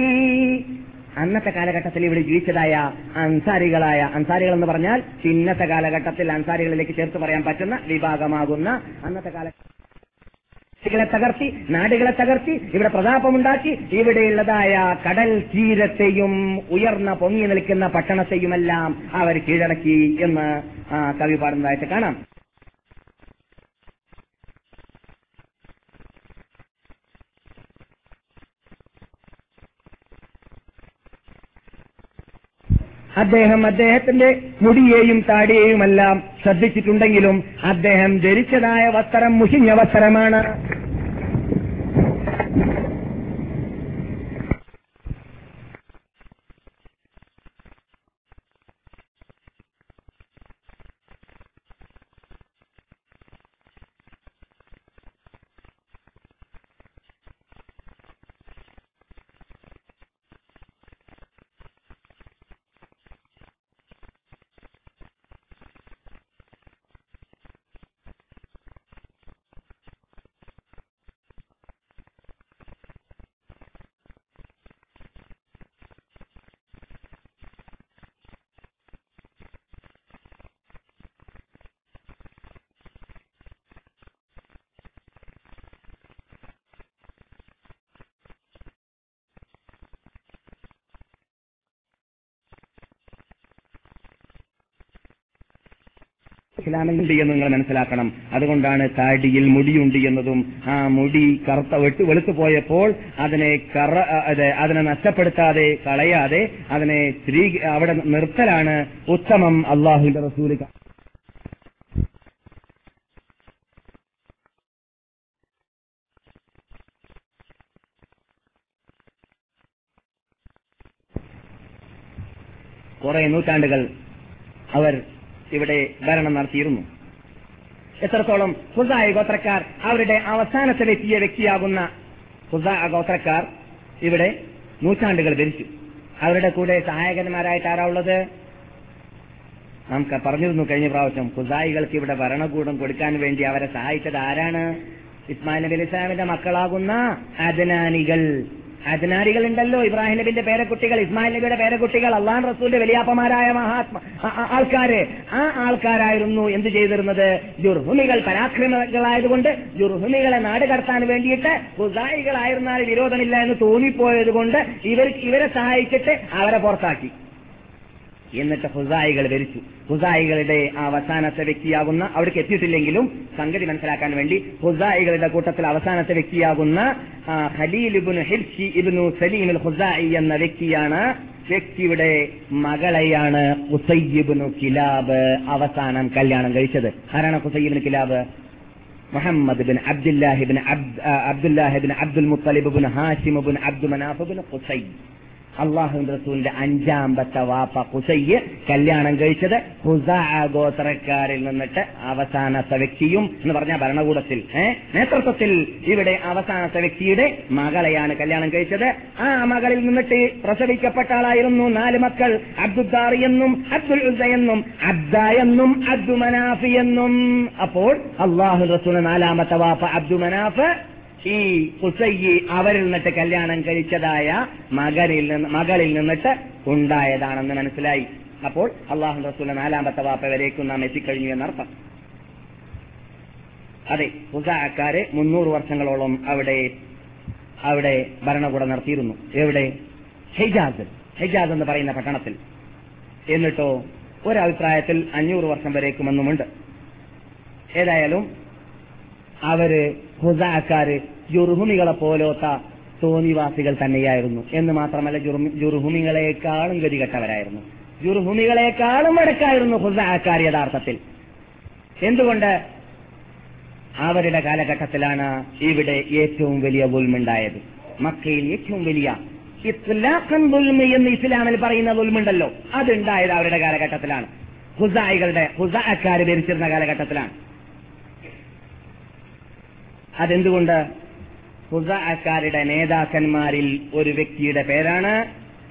അന്നത്തെ കാലഘട്ടത്തിൽ ഇവിടെ ജീവിച്ചതായ അൻസാരികളായ അൻസാരികൾ എന്ന് പറഞ്ഞാൽ ഇന്നത്തെ കാലഘട്ടത്തിൽ അൻസാരികളിലേക്ക് ചേർത്ത് പറയാൻ പറ്റുന്ന വിഭാഗമാകുന്ന അന്നത്തെ കാല െ തകർത്തി നാടുകളെ തകർത്തി ഇവിടെ പ്രതാപമുണ്ടാക്കി ഇവിടെയുള്ളതായ കടൽ തീരത്തെയും ഉയർന്ന പൊങ്ങി നിൽക്കുന്ന പട്ടണത്തെയുമെല്ലാം അവർ കീഴടക്കി എന്ന് കവി പാടുന്നതായിട്ട് കാണാം. അദ്ദേഹം അദ്ദേഹത്തിന്റെ മുടിയെയും താടിയെയുമെല്ലാം ശ്രദ്ധിച്ചിട്ടുണ്ടെങ്കിലും അദ്ദേഹം ധരിച്ചതായ വസ്ത്രം മുഷിഞ്ഞ വസ്ത്രമാണ്. ഇസ്ലാമിൽ ഉണ്ട് എന്ന് നിങ്ങൾ മനസ്സിലാക്കണം. അതുകൊണ്ടാണ് താടിയിൽ മുടിയുണ്ട് എന്നതും ആ മുടി കറുത്ത വെട്ട് വെളുത്തു പോയപ്പോൾ അതിനെ കറ അത് അതിനെ നഷ്ടപ്പെടുത്താതെ കളയാതെ അതിനെ സ്ത്രീ അവിടെ നിർത്തലാണ് ഉത്തമം അള്ളാഹുവിന്റെ റസൂൽ. കുറെ നൂറ്റാണ്ടുകൾ അവർ ഇവിടെ ഭരണം നടത്തിയിരുന്നു. എത്രത്തോളം ഹുസായ ഗോത്രക്കാർ അവരുടെ അവസാനത്തിലെത്തിയ വ്യക്തിയാകുന്ന ഹുസായ ഗോത്രക്കാർ ഇവിടെ നൂറ്റാണ്ടുകൾ ഭരിച്ചു. അവരുടെ കൂടെ സഹായകന്മാരായിട്ട് ആരാ ഉള്ളത്? നമുക്ക് പറഞ്ഞിരുന്നു കഴിഞ്ഞ പ്രാവശ്യം ഹുസായികൾക്ക് ഇവിടെ ഭരണകൂടം കൊടുക്കാൻ വേണ്ടി അവരെ സഹായിച്ചത് ആരാണ്? ഇസ്മാൻ നബി ഇസ്ലാമിന്റെ മക്കളാകുന്ന അദനാനികൾ. അദനാനികൾ ഉണ്ടല്ലോ ഇബ്രാഹിം നബിന്റെ പേരക്കുട്ടികൾ ഇസ്മായിൽ നബിയുടെ പേരക്കുട്ടികൾ അള്ളാൻ റസൂലിന്റെ വലിയാപ്പമാരായ മഹാത്മ ആൾക്കാര്. ആ ആൾക്കാരായിരുന്നു എന്ത് ചെയ്തിരുന്നത്? ജുർഹുമികൾ പരാക്രമികളായതുകൊണ്ട് ജുർഹുമികളെ നാട് കടത്താൻ വേണ്ടിയിട്ട് ഹുസായികളായിരുന്നാൽ വിരോധമില്ല എന്ന് തോന്നിപ്പോയത് കൊണ്ട് ഇവർ ഇവരെ സഹായിച്ചിട്ട് അവരെ പുറത്താക്കി. എന്നിട്ട് ഹുസായികൾ ധരിച്ചു ഹുസായികളുടെ അവസാനത്തെ വ്യക്തിയാകുന്ന അവിടേക്ക് എത്തിയിട്ടില്ലെങ്കിലും സംഗതി മനസ്സിലാക്കാൻ വേണ്ടി ഹുസായികളുടെ കൂട്ടത്തിൽ അവസാനത്തെ വ്യക്തിയാകുന്ന ഖലീൽ സലീം ഹുസായി എന്ന വ്യക്തിയാണ് വ്യക്തിയുടെ മകളെയാണ് ഉസയ്യിബ്നു കിലാബ് അവസാനം കല്യാണം കഴിച്ചത്. ആരാണ് ഉസയ്യിബ്നു കിലാബ്? മുഹമ്മദ് ബിൻ അബ്ദുല്ലാഹിബിൻ അബ്ദുല്ലാഹിബിൻ Abdul Muttalib bin Hashim bin Abdu Manaf bin Qusai അള്ളാഹുവിന്റെ റസൂലിന്റെ അഞ്ചാമ്പത്തെ വാപ്പ കുസയ്യ് കല്യാണം കഴിച്ചത് ഹുസാ ഗോത്രക്കാരിൽ നിന്നിട്ട് അവസാനത്തെ വ്യക്തിയും എന്ന് പറഞ്ഞ ഭരണകൂടത്തിൽ നേതൃത്വത്തിൽ ഇവിടെ അവസാനത്തെ വ്യക്തിയുടെ മകളെയാണ് കല്യാണം കഴിച്ചത്. ആ മകളിൽ നിന്നിട്ട് പ്രസവിക്കപ്പെട്ട ആളായിരുന്നു നാല് മക്കൾ അബ്ദുദ്ദാറി എന്നും അബ്ദുൽ എന്നും അബ്ദ എന്നും അബ്ദു മനാഫി എന്നും. അപ്പോൾ അള്ളാഹു റസൂൽ നാലാമത്തെ വാപ്പ അബ്ദു മനാഫ് ഈ കുസയ്യി അവരിൽ നിന്നിട്ട് കല്യാണം കഴിച്ചതായ മകനിൽ നിന്ന് മകളിൽ നിന്നിട്ട് ഉണ്ടായതാണെന്ന് മനസ്സിലായി. അപ്പോൾ അള്ളാഹു റസൂല നാലാമത്തെ വാപ്പ വരേക്കും നാം എത്തിക്കഴിഞ്ഞു എന്നർത്ഥം. അതെ ഹുസാക്കാരെ മുന്നൂറ് വർഷങ്ങളോളം അവിടെ അവിടെ ഭരണകൂടം നടത്തിയിരുന്നു. എവിടെ? ഹെജാസ്. ഹെജാസ് എന്ന് പറയുന്ന പട്ടണത്തിൽ. എന്നിട്ടോ ഒരഭിപ്രായത്തിൽ അഞ്ഞൂറ് വർഷം വരേക്കുമെന്നുമുണ്ട്. ഏതായാലും അവർ ഹുസാക്കാര് ജുർഹുമികളെ പോലോത്ത തോന്നിവാസികൾ തന്നെയായിരുന്നു. എന്ന് മാത്രമല്ല ജുർഹുമികളെക്കാളും ഗതികെട്ടവരായിരുന്നു. ജുർഹുമികളെക്കാളും അടക്കായിരുന്നു ഹുസാക്കാർ യഥാർത്ഥത്തിൽ. എന്തുകൊണ്ട്? അവരുടെ കാലഘട്ടത്തിലാണ് ഇവിടെ ഏറ്റവും വലിയ ദുൽമുണ്ടായത്. മക്കയിൽ ഏറ്റവും വലിയ ദുൽമ എന്ന് ഇസ്ലാമിൽ പറയുന്ന ദുൽമുണ്ടല്ലോ. അതുണ്ടായത് അവരുടെ കാലഘട്ടത്തിലാണ്. ഹുസായികളുടെ ഹുസാക്കാർ ഭരിച്ചിരുന്ന കാലഘട്ടത്തിലാണ്. അതെന്തുകൊണ്ട്? ഹുസാക്കാരുടെ നേതാക്കന്മാരിൽ ഒരു വ്യക്തിയുടെ പേരാണ്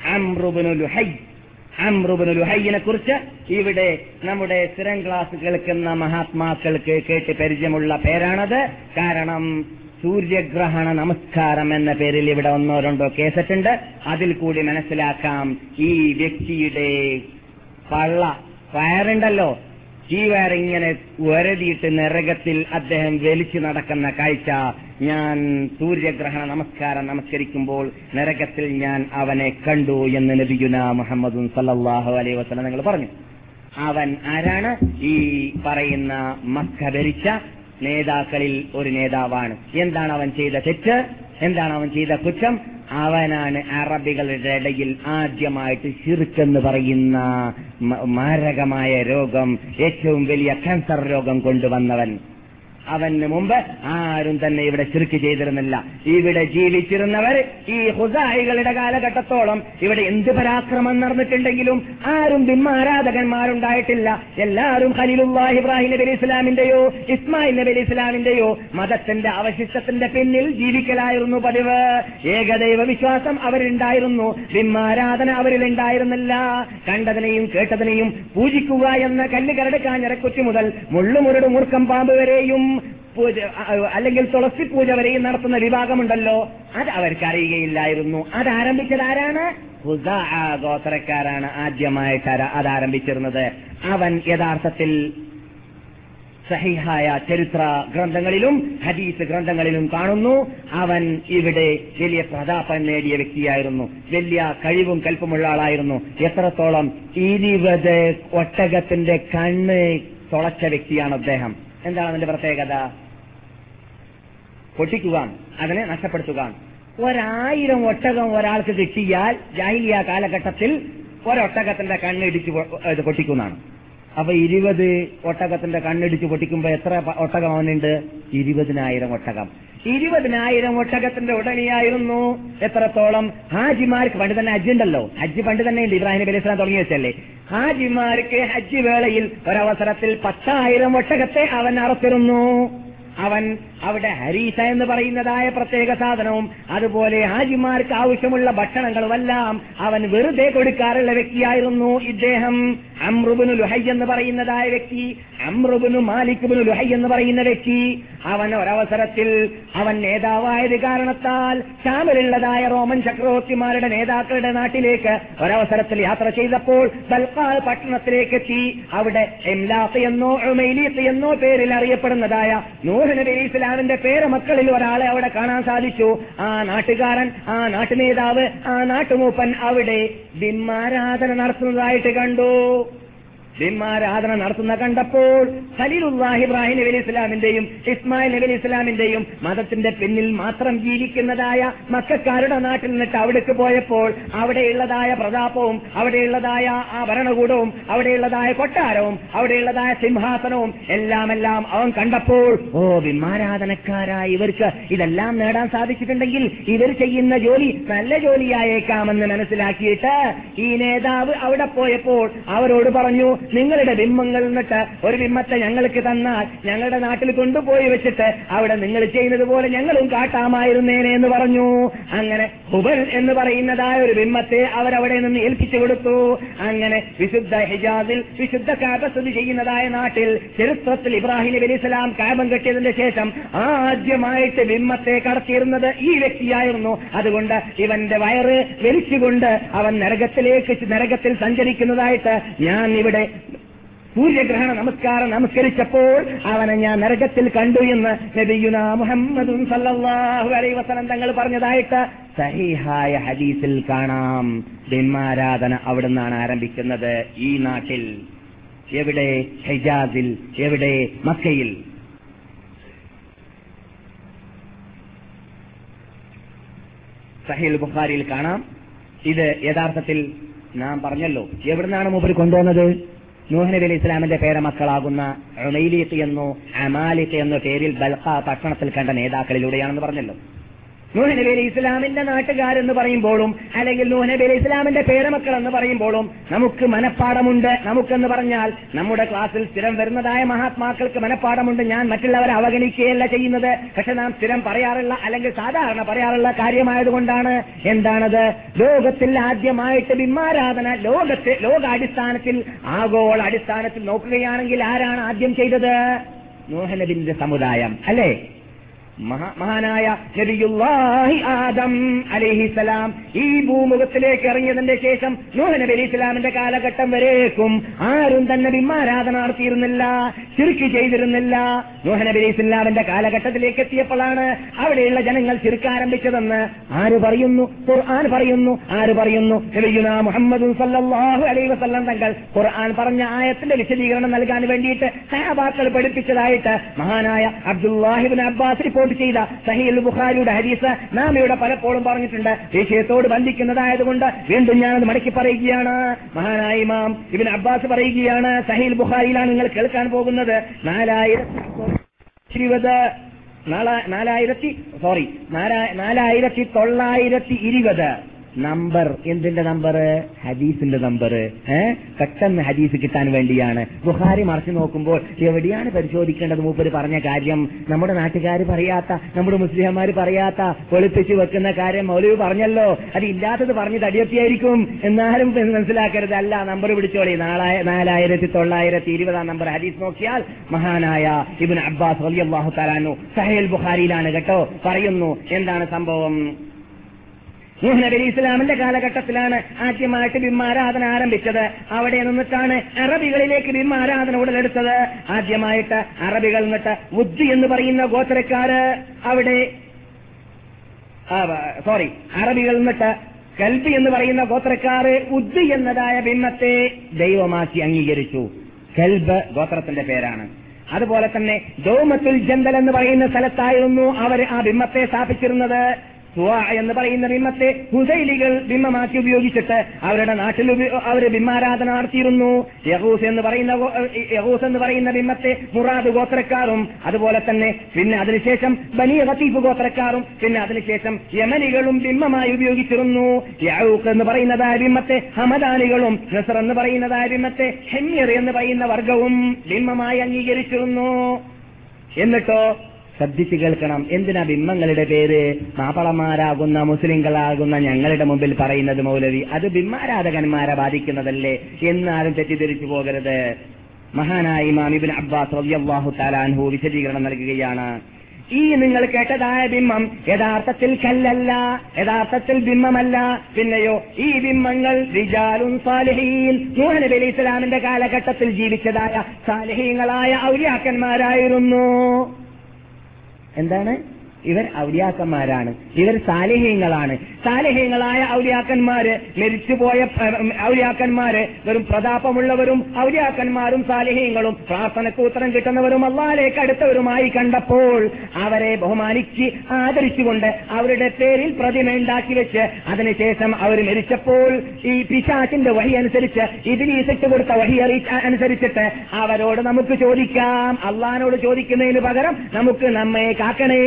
അമ്രുബിനു ലുഹൈ. കുറിച്ച് ഇവിടെ നമ്മുടെ സ്ഥിരം ക്ലാസ് കേൾക്കുന്ന മഹാത്മാക്കൾക്ക് കേട്ട് പരിചയമുള്ള പേരാണത്. കാരണം സൂര്യഗ്രഹണ നമസ്കാരം എന്ന പേരിൽ ഇവിടെ ഒന്നോ രണ്ടോ കേസറ്റുണ്ട്. അതിൽ കൂടി മനസ്സിലാക്കാം ഈ വ്യക്തിയുടെ പള്ള വയറുണ്ടല്ലോ. ഈ വയറിങ്ങനെ വരതിയിട്ട് നരകത്തിൽ അദ്ദേഹം വലിച്ചു നടക്കുന്ന കാഴ്ച ഞാൻ സൂര്യഗ്രഹണ നമസ്കാരം നമസ്കരിക്കുമ്പോൾ നരകത്തിൽ ഞാൻ അവനെ കണ്ടു എന്ന് നബിയുന മുഹമ്മദും സല്ലാഹു അലൈ വസല്ലം നിങ്ങൾ പറഞ്ഞു. അവൻ ആരാണ്? ഈ പറയുന്ന മക്ക ഭരിച്ച നേതാക്കളിൽ ഒരു നേതാവാണ്. എന്താണ് അവൻ ചെയ്ത തെറ്റ്? എന്താണ് അവൻ ചെയ്ത കുറ്റം? അവനാണ് അറബികളുടെ ഇടയിൽ ആദ്യമായിട്ട് ഷിർക്കെന്ന് പറയുന്ന മാരകമായ രോഗം ഏറ്റവും വലിയ ക്യാൻസർ രോഗം കൊണ്ടുവന്നവൻ. അവന് മുമ്പ് ആരും തന്നെ ഇവിടെ ചിർക്ക് ചെയ്തിരുന്നില്ല. ഇവിടെ ജീവിച്ചിരുന്നവർ ഈ ഹുസായികളുടെ കാലഘട്ടത്തോളം ഇവിടെ എന്ത് പരാക്രമം നടന്നിട്ടുണ്ടെങ്കിലും ആരും ബിംബാരാധകന്മാരുണ്ടായിട്ടില്ല എല്ലാവരും ഖലീലുല്ലാഹ് ഇബ്രാഹിം നബി ഇസ്ലാമിന്റെയോ ഇസ്മായിൽ നബി ഇസ്ലാമിന്റെയോ മതത്തിന്റെ അവശിഷ്ടത്തിന്റെ പിന്നിൽ ജീവിക്കലായിരുന്നു പതിവ്. ഏകദൈവ വിശ്വാസം അവരുണ്ടായിരുന്നു ബിംബാരാധന അവരിൽ ഉണ്ടായിരുന്നില്ല കണ്ടതിനെയും കേട്ടതിനെയും പൂജിക്കുക എന്ന കല്ല് കരടുക്കാഞ്ഞരക്കൊച്ചു മുതൽ മുള്ളുമുരട് മൂർക്കം പാമ്പ് വരെയും പൂജ അല്ലെങ്കിൽ തുളസി പൂജ വരെയും നടത്തുന്ന വിഭാഗമുണ്ടല്ലോ. അത് അവർക്ക് അറിയുകയില്ലായിരുന്നു. അത് ആരംഭിച്ചത് ആരാണ്? ഗോത്രക്കാരാണ് ആദ്യമായിട്ട് അത് ആരംഭിച്ചിരുന്നത്. അവൻ യഥാർത്ഥത്തിൽ സഹിഹായ ചരിത്ര ഗ്രന്ഥങ്ങളിലും ഹദീസ് ഗ്രന്ഥങ്ങളിലും കാണുന്നു. അവൻ ഇവിടെ വലിയ പ്രതാപം നേടിയ വ്യക്തിയായിരുന്നു. വലിയ കഴിവും കൽപ്പമുള്ള ആളായിരുന്നു. എത്രത്തോളം ഇരുപത് ഒട്ടകത്തിന്റെ കണ്ണ് തുളച്ച വ്യക്തിയാണ് അദ്ദേഹം. എന്താണ് അതിന്റെ പ്രത്യേകത? പൊട്ടിക്കുക അതിനെ നഷ്ടപ്പെടുത്തുക ഒരായിരം ഒട്ടകം ഒരാൾക്ക് കിട്ടിയാൽ ജാഹിലിയ കാലഘട്ടത്തിൽ ഒരൊട്ടകത്തിന്റെ കണ്ണിടിച്ച് ഇടിച്ച് പൊട്ടിക്കുന്നതാണ്. അപ്പൊ ഇരുപത് ഒട്ടകത്തിന്റെ കണ്ണിടിച്ച് പൊട്ടിക്കുമ്പോ എത്ര ഒട്ടകം അവനുണ്ട്? ഇരുപതിനായിരം ഒട്ടകം. ഇരുപതിനായിരം ഒട്ടകത്തിന്റെ ഉടനെയായിരുന്നു എത്രത്തോളം? ഹാജിമാർക്ക് പണ്ട് തന്നെ ഹജ്ജ് ഉണ്ടല്ലോ. ഹജ്ജ് പണ്ട് തന്നെ ഉണ്ട്. ഇബ്രാഹിം നബി സ്വലാം തുടങ്ങി വെച്ചല്ലേ. ഹാജിമാർക്ക് ഹജ്ജ് വേളയിൽ ഒരവസരത്തിൽ പത്തായിരം ഒട്ടകത്തെ അവൻ അറത്തിരുന്നു. അവൻ അവിടെ ഹരീസ എന്ന് പറയുന്നതായ പ്രത്യേക സാധനവും അതുപോലെ ഹാജിമാർക്ക് ആവശ്യമുള്ള ഭക്ഷണങ്ങളുമെല്ലാം അവൻ വെറുതെ കൊടുക്കാറുള്ള വ്യക്തിയായിരുന്നു ഇദ്ദേഹം. അമ്രുബിനു ലുഹൈ എന്ന് പറയുന്നതായ വ്യക്തി അമ്രുബിനു മാലിക്കുബിനു ലുഹൈ എന്ന് പറയുന്ന വ്യക്തി അവൻ ഒരവസരത്തിൽ അവൻ നേതാവായത് കാരണത്താൽ ഷാമിലുള്ളതായ റോമൻ ചക്രവർത്തിമാരുടെ നേതാക്കളുടെ നാട്ടിലേക്ക് ഒരവസരത്തിൽ യാത്ര ചെയ്തപ്പോൾ ബൽക്കാൽ പട്ടണത്തിലേക്ക് എത്തി അവിടെ എംലാത്ത് എന്നോ ഉമൈലീത്ത് എന്നോ പേരിൽ അറിയപ്പെടുന്നതായ നൂഹ് നബി ഇസ്ലാമിന്റെ പേര് പേരമക്കളിൽ ഒരാളെ അവിടെ കാണാൻ സാധിച്ചു. ആ നാട്ടുകാരൻ ആ നാട്ടുനേതാവ് ആ നാട്ടുമൂപ്പൻ അവിടെ ബിംബാരാധന നടത്തുന്നതായിട്ട് കണ്ടു. ബിംബാരാധന നടത്തുന്ന കണ്ടപ്പോൾ ഖലീലുല്ലാഹ് ഇബ്രാഹിം നബി ഇസ്ലാമിന്റെയും ഇസ്മായിൽ നബി ഇസ്ലാമിന്റെയും മതത്തിന്റെ പിന്നിൽ മാത്രം ജീവിക്കുന്നതായ മക്കാരുടെ നാട്ടിൽ നിന്നിട്ട് അവിടേക്ക് പോയപ്പോൾ അവിടെയുള്ളതായ പ്രതാപവും അവിടെയുള്ളതായ ആ ഭരണകൂടവും അവിടെയുള്ളതായ കൊട്ടാരവും അവിടെയുള്ളതായ സിംഹാസനവും എല്ലാം എല്ലാം അവൻ കണ്ടപ്പോൾ ഓ ബിംബാരാധനക്കാരായ ഇവർക്ക് ഇതെല്ലാം നേടാൻ സാധിച്ചിട്ടുണ്ടെങ്കിൽ ഇവർ ചെയ്യുന്ന ജോലി നല്ല ജോലിയായേക്കാമെന്ന് മനസ്സിലാക്കിയിട്ട് ഈ നേതാവ് അവിടെ പോയപ്പോൾ അവരോട് പറഞ്ഞു നിങ്ങളുടെ ബിംബങ്ങൾ നിന്നിട്ട് ഒരു ബിംബത്തെ ഞങ്ങൾക്ക് തന്നാൽ ഞങ്ങളുടെ നാട്ടിൽ കൊണ്ടുപോയി വെച്ചിട്ട് അവിടെ നിങ്ങൾ ചെയ്യുന്നത് പോലെ ഞങ്ങളും കാട്ടാമായിരുന്നേനെ എന്ന് പറഞ്ഞു. അങ്ങനെ ഹുബൽ എന്ന് പറയുന്നതായ ഒരു ബിംബത്തെ അവരവിടെ നിന്ന് ഏൽപ്പിച്ചു കൊടുത്തു. അങ്ങനെ വിശുദ്ധ ഹിജാസിൽ വിശുദ്ധ കാബ സ്ഥിതി ചെയ്യുന്നതായ നാട്ടിൽ ചരിത്രത്തിൽ ഇബ്രാഹിം നബി ഇസ്ലാം സ്വലാം കാബം കെട്ടിയതിന്റെ ശേഷം ആദ്യമായിട്ട് ബിംബത്തെ കടത്തിയിരുന്നത് ഈ വ്യക്തിയായിരുന്നു. അതുകൊണ്ട് ഇവന്റെ വയറ് വലിച്ചുകൊണ്ട് അവൻ നരകത്തിലേക്ക് നരകത്തിൽ സഞ്ചരിക്കുന്നതായിട്ട് ഞാൻ ഇവിടെ സൂര്യഗ്രഹണ നമസ്കാരം നമസ്കരിച്ചപ്പോൾ അവനെ ഞാൻ നരകത്തിൽ കണ്ടു എന്ന് നബിയുന മുഹമ്മദും സല്ലാഹു അലൈ വസനം തങ്ങൾ പറഞ്ഞതായിട്ട് സഹിഹായ ഹദീസിൽ കാണാം. ബിംബാരാധന നിന്നാണ് ആരംഭിക്കുന്നത് ഈ നാട്ടിൽ. എവിടെ? ഹിജാസിൽ. എവിടെ? മക്കയിൽ. സഹിൽ ബുഖാരിയിൽ കാണാം. ഇത് യഥാർത്ഥത്തിൽ നാം പറഞ്ഞല്ലോ. എവിടുന്നാണ് മൂപ്പർ കൊണ്ടുവന്നത്? നൂഹ് നബി ഇസ്ലാമിന്റെ പേരമക്കളാകുന്ന റുമൈലിക്ക് എന്നോ അമാലിത്ത് എന്നോ പേരിൽ ബൽഖ പട്ടണത്തിൽ കണ്ട നേതാക്കളിലൂടെയാണെന്ന് പറഞ്ഞല്ലോ. നൂഹ് നബി അലി ഇസ്ലാമിന്റെ നാട്ടുകാരെന്ന് പറയുമ്പോഴും അല്ലെങ്കിൽ നൂഹ് നബി അലി ഇസ്ലാമിന്റെ പേരമക്കൾ എന്ന് പറയുമ്പോഴും നമുക്ക് മനഃപ്പാടമുണ്ട് നമുക്കെന്ന് പറഞ്ഞാൽ നമ്മുടെ ക്ലാസ്സിൽ സ്ഥിരം വരുന്നതായ മഹാത്മാക്കൾക്ക് മനഃപ്പാടമുണ്ട് ഞാൻ മറ്റുള്ളവരെ അവഗണിക്കുകയല്ല ചെയ്യുന്നത്. പക്ഷെ നാം സ്ഥിരം പറയാറുള്ള അല്ലെങ്കിൽ സാധാരണ പറയാറുള്ള കാര്യമായതുകൊണ്ടാണ് എന്താണത്? ലോകത്തിൽ ആദ്യമായിട്ട് ബിംബാരാധന ലോകത്തെ ലോകാടിസ്ഥാനത്തിൽ ആഗോള അടിസ്ഥാനത്തിൽ നോക്കുകയാണെങ്കിൽ ആരാണ് ആദ്യം ചെയ്തത്? നൂഹനബിന്റെ സമുദായം. അല്ലേ? മഹാനായ നബിയുല്ലാഹി ആദം അലിഹിസലാം ഈ ഭൂമുഖത്തിലേക്ക് ഇറങ്ങിയതിന്റെ ശേഷം നൂഹ നബി അലൈഹി ഇസ്ലാമിന്റെ കാലഘട്ടം വരേക്കും ആരും തന്നെ ബിംബാരാധന നടത്തിയിരുന്നില്ല ചിർക്ക് ചെയ്തിരുന്നില്ല. നൂഹ നബി അലൈഹി ഇസ്ലാമിന്റെ കാലഘട്ടത്തിലേക്ക് എത്തിയപ്പോഴാണ് അവിടെയുള്ള ജനങ്ങൾ ചിറുക്കാരംഭിച്ചതെന്ന് ആര് പറയുന്നു? ഖുർആൻ പറയുന്നു. ആര് പറയുന്നു? നബിയുന മുഹമ്മദ് സല്ലല്ലാഹു അലൈഹി വസല്ലം തങ്ങൾ ഖുർആൻ പറഞ്ഞ ആയത്തിന്റെ വിശദീകരണം നൽകാൻ വേണ്ടിയിട്ട് സഹാബാക്കൾ പഠിപ്പിച്ചതായിട്ട് മഹാനായ അബ്ദുല്ലാഹിബിൻ അബ്ബാസ് റിപ്പോർട്ട് ചെയ്ത സഹീൽ ബുഖാരിയുടെ ഹരീസ് നാം ഇവിടെ പലപ്പോഴും പറഞ്ഞിട്ടുണ്ട്. വിഷയത്തോട് ബന്ധിക്കുന്നതായതുകൊണ്ട് വീണ്ടും ഞാനത് മടക്കി പറയുകയാണ്. മഹാനായ ഇമാം ഇബിൻ അബ്ബാസ് പറയുകയാണ് സഹീൽ ബുഖാരിയിലാണ് നിങ്ങൾ കേൾക്കാൻ പോകുന്നത്. നാലായിരത്തി ഇരുപത് നാലാ- നാലായിരത്തി സോറി നാലാ- നാലായിരത്തി തൊള്ളായിരത്തി ഇരുപത് നമ്പർ. എന്തിന്റെ നമ്പർ ഹദീസിന്റെ നമ്പർ ഏ? പെട്ടെന്ന് ഹദീസ് കിട്ടാൻ വേണ്ടിയാണ്. ബുഹാരി മറച്ചു നോക്കുമ്പോൾ എവിടെയാണ് പരിശോധിക്കേണ്ടത്? മൂപ്പര് പറഞ്ഞ കാര്യം നമ്മുടെ നാട്ടുകാർ പറയാത്ത നമ്മുടെ മുസ്ലിംമാർ പറയാത്ത വെളുപ്പിച്ച് വെക്കുന്ന കാര്യം മൗലവി പറഞ്ഞല്ലോ. അത് ഇല്ലാത്തത് പറഞ്ഞ് തടിയെത്തിയായിരിക്കും. എന്നാലും മനസ്സിലാക്കരുത്. അല്ല നമ്പർ പിടിച്ചോളി. നാലായ നാലായിരത്തി തൊള്ളായിരത്തി ഇരുപതാം നമ്പർ ഹദീസ് നോക്കിയാൽ മഹാനായ ഇബിൻ അബ്ബാസ് വലിയാഹു തലാനു സഹേൽ ബുഹാരിയിലാണ് കേട്ടോ. പറയുന്നു എന്താണ് സംഭവം? നബി അലി ഇസ്ലാമിന്റെ കാലഘട്ടത്തിലാണ് ആദ്യമായിട്ട് ബിംബാരാധന ആരംഭിച്ചത്. അവിടെ നിന്നിട്ടാണ് അറബികളിലേക്ക് ബിംബാരാധന ഉടലെടുത്തത്. ആദ്യമായിട്ട് അറബികൾ നിന്നിട്ട് ബുദ്ധി എന്ന് പറയുന്ന ഗോത്രക്കാര് അവിടെ സോറി അറബികൾ നിന്നിട്ട് കൽബി എന്ന് പറയുന്ന ഗോത്രക്കാര് ഉദ്ദി എന്നതായ ബിംബത്തെ ദൈവമാക്കി അംഗീകരിച്ചു. കൽബ് ഗോത്രത്തിന്റെ പേരാണ്. അതുപോലെ തന്നെ ദോമത്തുൽ ജന്തൽ എന്ന് പറയുന്ന സ്ഥലത്തായിരുന്നു അവർ ആ ബിംബത്തെ സ്ഥാപിച്ചിരുന്നത്. എന്ന് പറയുന്ന ബിംബത്തെ ഹുസൈലികൾ ബിംബമാക്കി ഉപയോഗിച്ചിട്ട് അവരുടെ നാട്ടിൽ അവർ ബിംബാരാധന നടത്തിയിരുന്നു. യഹൂസ് എന്ന് പറയുന്ന യഹൂസ് എന്ന് പറയുന്ന ബിംബത്തെ മുറാദ് ഗോത്രക്കാരും അതുപോലെ തന്നെ പിന്നെ അതിനുശേഷം ബനി ഹത്തീഫ് ഗോത്രക്കാരും പിന്നെ അതിനുശേഷം യമനികളും ബിംബമായി ഉപയോഗിച്ചിരുന്നു. യഹൂസ് എന്ന് പറയുന്നതായ ബിംബത്തെ ഹമദാനികളും നസർ എന്ന് പറയുന്നതായ ബിംബത്തെ ഹെമ്യർ എന്ന് പറയുന്ന വർഗവും ബിംബമായി അംഗീകരിച്ചിരുന്നു. എന്നിട്ടോ ശ്രദ്ധിച്ചു കേൾക്കണം. എന്തിനാ ബിംബങ്ങളുടെ പേര്? മാപ്പളമാരാകുന്ന മുസ്ലിങ്ങളാകുന്ന ഞങ്ങളുടെ മുമ്പിൽ പറയുന്നത് മൗലവി. അത് ബിംബാരാധകന്മാരെ ബാധിക്കുന്നതല്ലേ? എന്നാരും തെറ്റിദ്ധരിച്ചു പോകരുത്. മഹാനായി ഇബ്നു അബ്ബാസ് റളിയല്ലാഹു തആല അൻഹു വിശദീകരണം നൽകുകയാണ്. ഈ നിങ്ങൾ കേട്ടതായ ബിംബം യഥാർത്ഥത്തിൽ കല്ലല്ല യഥാർത്ഥത്തിൽ ബിംബമല്ല. പിന്നെയോ ഈ ബിംബങ്ങൾ നൂഹ് നബി ഇസ്ലാമിന്റെ കാലഘട്ടത്തിൽ ജീവിച്ചതായ സാലഹീങ്ങളായ ഔലിയാക്കന്മാരായിരുന്നു. എന്താണ്? ഇവർ ഔലിയാക്കന്മാരാണ്. ഇവർ സാലിഹ്യങ്ങളാണ് സാലിഹ്യങ്ങളായ ഔലിയാക്കന്മാര് മരിച്ചുപോയ ഔലിയാക്കന്മാര് വെറും പ്രതാപമുള്ളവരും ഔലിയാക്കന്മാരും സാലിഹ്യങ്ങളും പ്രാർത്ഥനക്ക് ഉത്തരം കിട്ടുന്നവരും അള്ളാലേക്ക് അടുത്തവരുമായി കണ്ടപ്പോൾ അവരെ ബഹുമാനിച്ച് ആദരിച്ചുകൊണ്ട് അവരുടെ പേരിൽ പ്രതിമ ഉണ്ടാക്കി വെച്ച് അതിനുശേഷം അവർ മരിച്ചപ്പോൾ ഈ പിശാചിന്റെ വഴി അനുസരിച്ച് ഇതിലീസിട്ട് കൊടുത്ത വഴി അനുസരിച്ചിട്ട് അവരോട് നമുക്ക് ചോദിക്കാം. അള്ളഹാനോട് ചോദിക്കുന്നതിന് പകരം നമുക്ക് നമ്മെ കാക്കണേ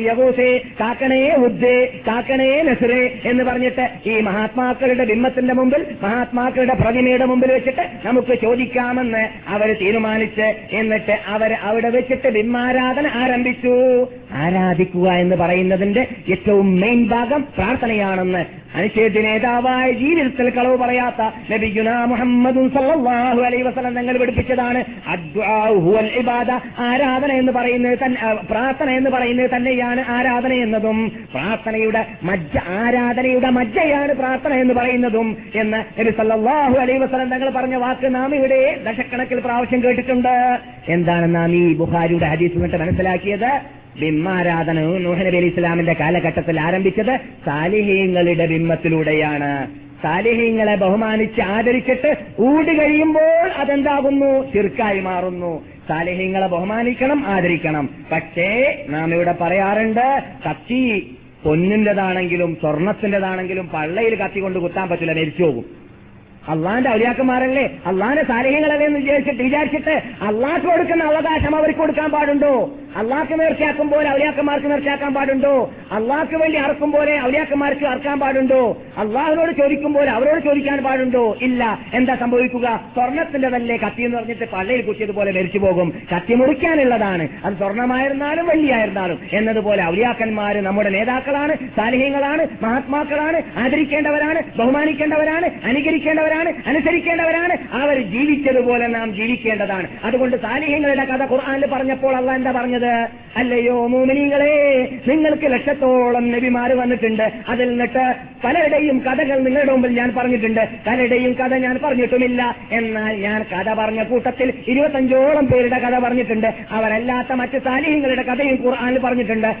യഹൂസേ കാക്കണേ ഉദ്ദേ കാക്കണേ നസറേ എന്ന് പറഞ്ഞിട്ട് ഈ മഹാത്മാക്കളുടെ ബിംബത്തിന്റെ മുമ്പിൽ മഹാത്മാക്കളുടെ പ്രതിമയുടെ മുമ്പിൽ വെച്ചിട്ട് നമുക്ക് ചോദിക്കാമെന്ന് അവർ തീരുമാനിച്ച് എന്നിട്ട് അവർ അവിടെ വെച്ചിട്ട് ബിംബാരാധന ആരംഭിച്ചു. ആരാധിക്കുക എന്ന് പറയുന്നതിന്റെ ഏറ്റവും മെയിൻ ഭാഗം പ്രാർത്ഥനയാണെന്ന് അനുച്ഛേദ നേതാവായ ജീവിതത്തിൽ കളവ് പറയാത്ത നബിഗുന മുഹമ്മദും സല്ലല്ലാഹു അലൈഹി വസല്ലം തങ്ങൾ പഠിപ്പിച്ചതാണ് ഇബാദ ആരാധന എന്ന് പറയുന്നത് പ്രാർത്ഥന എന്ന് പറയുന്നത് തന്നെയാണ് ആരാധന എന്നതും പ്രാർത്ഥനയുടെ മജ്ജ ആരാധനയുടെ മജ്ജയാണ് പ്രാർത്ഥന എന്ന് പറയുന്നതും എന്ന് നബി സല്ലാഹു അലൈ വസല്ലം തങ്ങൾ പറഞ്ഞ വാക്ക് നാം ഇവിടെ ദശക്കണക്കിൽ പ്രാവശ്യം കേട്ടിട്ടുണ്ട്. എന്താണ് നാം ഈ ബുഹാരിയുടെ ഹദീസ് എന്നിട്ട് മനസ്സിലാക്കിയത്? ബിംബാരാധന നൂഹ് അലി ഇസ്ലാമിന്റെ കാലഘട്ടത്തിൽ ആരംഭിച്ചത് സാലിഹീങ്ങളുടെ ബിംബത്തിലൂടെയാണ്. സാലിഹീങ്ങളെ ബഹുമാനിച്ച് ആദരിച്ചിട്ട് ഊട് കഴിയുമ്പോൾ അതെന്താകുന്നു? ചിർക്കായി മാറുന്നു. സാലിഹീങ്ങളെ ബഹുമാനിക്കണം ആദരിക്കണം. പക്ഷേ നാം ഇവിടെ പറയാറുണ്ട് കത്തി പൊന്നിന്റേതാണെങ്കിലും സ്വർണത്തിന്റേതാണെങ്കിലും പള്ളയിൽ കത്തി കൊണ്ട് കുത്താൻ പറ്റില്ല മരിച്ചു പോകും. അള്ളാന്റെ ഔലിയാക്കന്മാരല്ലേ? അള്ളാന്റെ സാലിഹ്യങ്ങളല്ലേ എന്ന് വിചാരിച്ചിട്ട് വിചാരിച്ചിട്ട് അള്ളാഹ് കൊടുക്കുന്ന അവകാശം അവർക്ക് കൊടുക്കാൻ പാടുണ്ടോ? അള്ളാഹ്ക്ക് നേർച്ചയാക്കും പോലെ ഔലിയാക്കന്മാർക്ക് നേർച്ചയാക്കാൻ പാടുണ്ടോ? അള്ളാഹ്ക്ക് വേണ്ടി അറക്കും പോലെ ഔലിയാക്കന്മാർക്ക് അറക്കാൻ പാടുണ്ടോ? അള്ളാഹിനോട് ചോദിക്കും പോലെ അവരോട് ചോദിക്കാൻ പാടുണ്ടോ? ഇല്ല. എന്താ സംഭവിക്കുക? സ്വർണത്തിന്റെതല്ലേ കത്തി എന്ന് പറഞ്ഞിട്ട് പള്ളിയിൽ കുത്തിയതുപോലെ മരിച്ചു പോകും. കത്തി മുറിക്കാനുള്ളതാണ്. അത് സ്വർണമായിരുന്നാലും വെള്ളിയായിരുന്നാലും. എന്നതുപോലെ ഔലിയാക്കന്മാർ നമ്മുടെ നേതാക്കളാണ് സാലിഹ്യങ്ങളാണ് മഹാത്മാക്കളാണ് ആദരിക്കേണ്ടവരാണ് ബഹുമാനിക്കേണ്ടവരാണ് അനുകരിക്കേണ്ടവരാണ്. അനുസരിക്കേണ്ടവരാണ്. അവർ ജീവിച്ചതുപോലെ നാം ജീവിക്കേണ്ടതാണ്. അതുകൊണ്ട് സാലിഹ്യങ്ങളുടെ കഥ ഖുർആാനിൽ പറഞ്ഞപ്പോൾ അല്ല എന്താ പറഞ്ഞത്? അല്ലയോ മോമിനികളെ നിങ്ങൾക്ക് ലക്ഷത്തോളം നബിമാര് വന്നിട്ടുണ്ട്. അതിൽ നിന്നിട്ട് പലരുടെയും കഥകൾ നിങ്ങളുടെ മുമ്പിൽ ഞാൻ പറഞ്ഞിട്ടുണ്ട്. പലരുടെയും കഥ ഞാൻ പറഞ്ഞിട്ടുമില്ല. എന്നാൽ ഞാൻ കഥ പറഞ്ഞ കൂട്ടത്തിൽ ഇരുപത്തഞ്ചോളം പേരുടെ കഥ പറഞ്ഞിട്ടുണ്ട്. അവരല്ലാത്ത മറ്റ് സാലിഹ്യങ്ങളുടെ കഥയും ഖുർആാനിൽ പറഞ്ഞിട്ടുണ്ട്.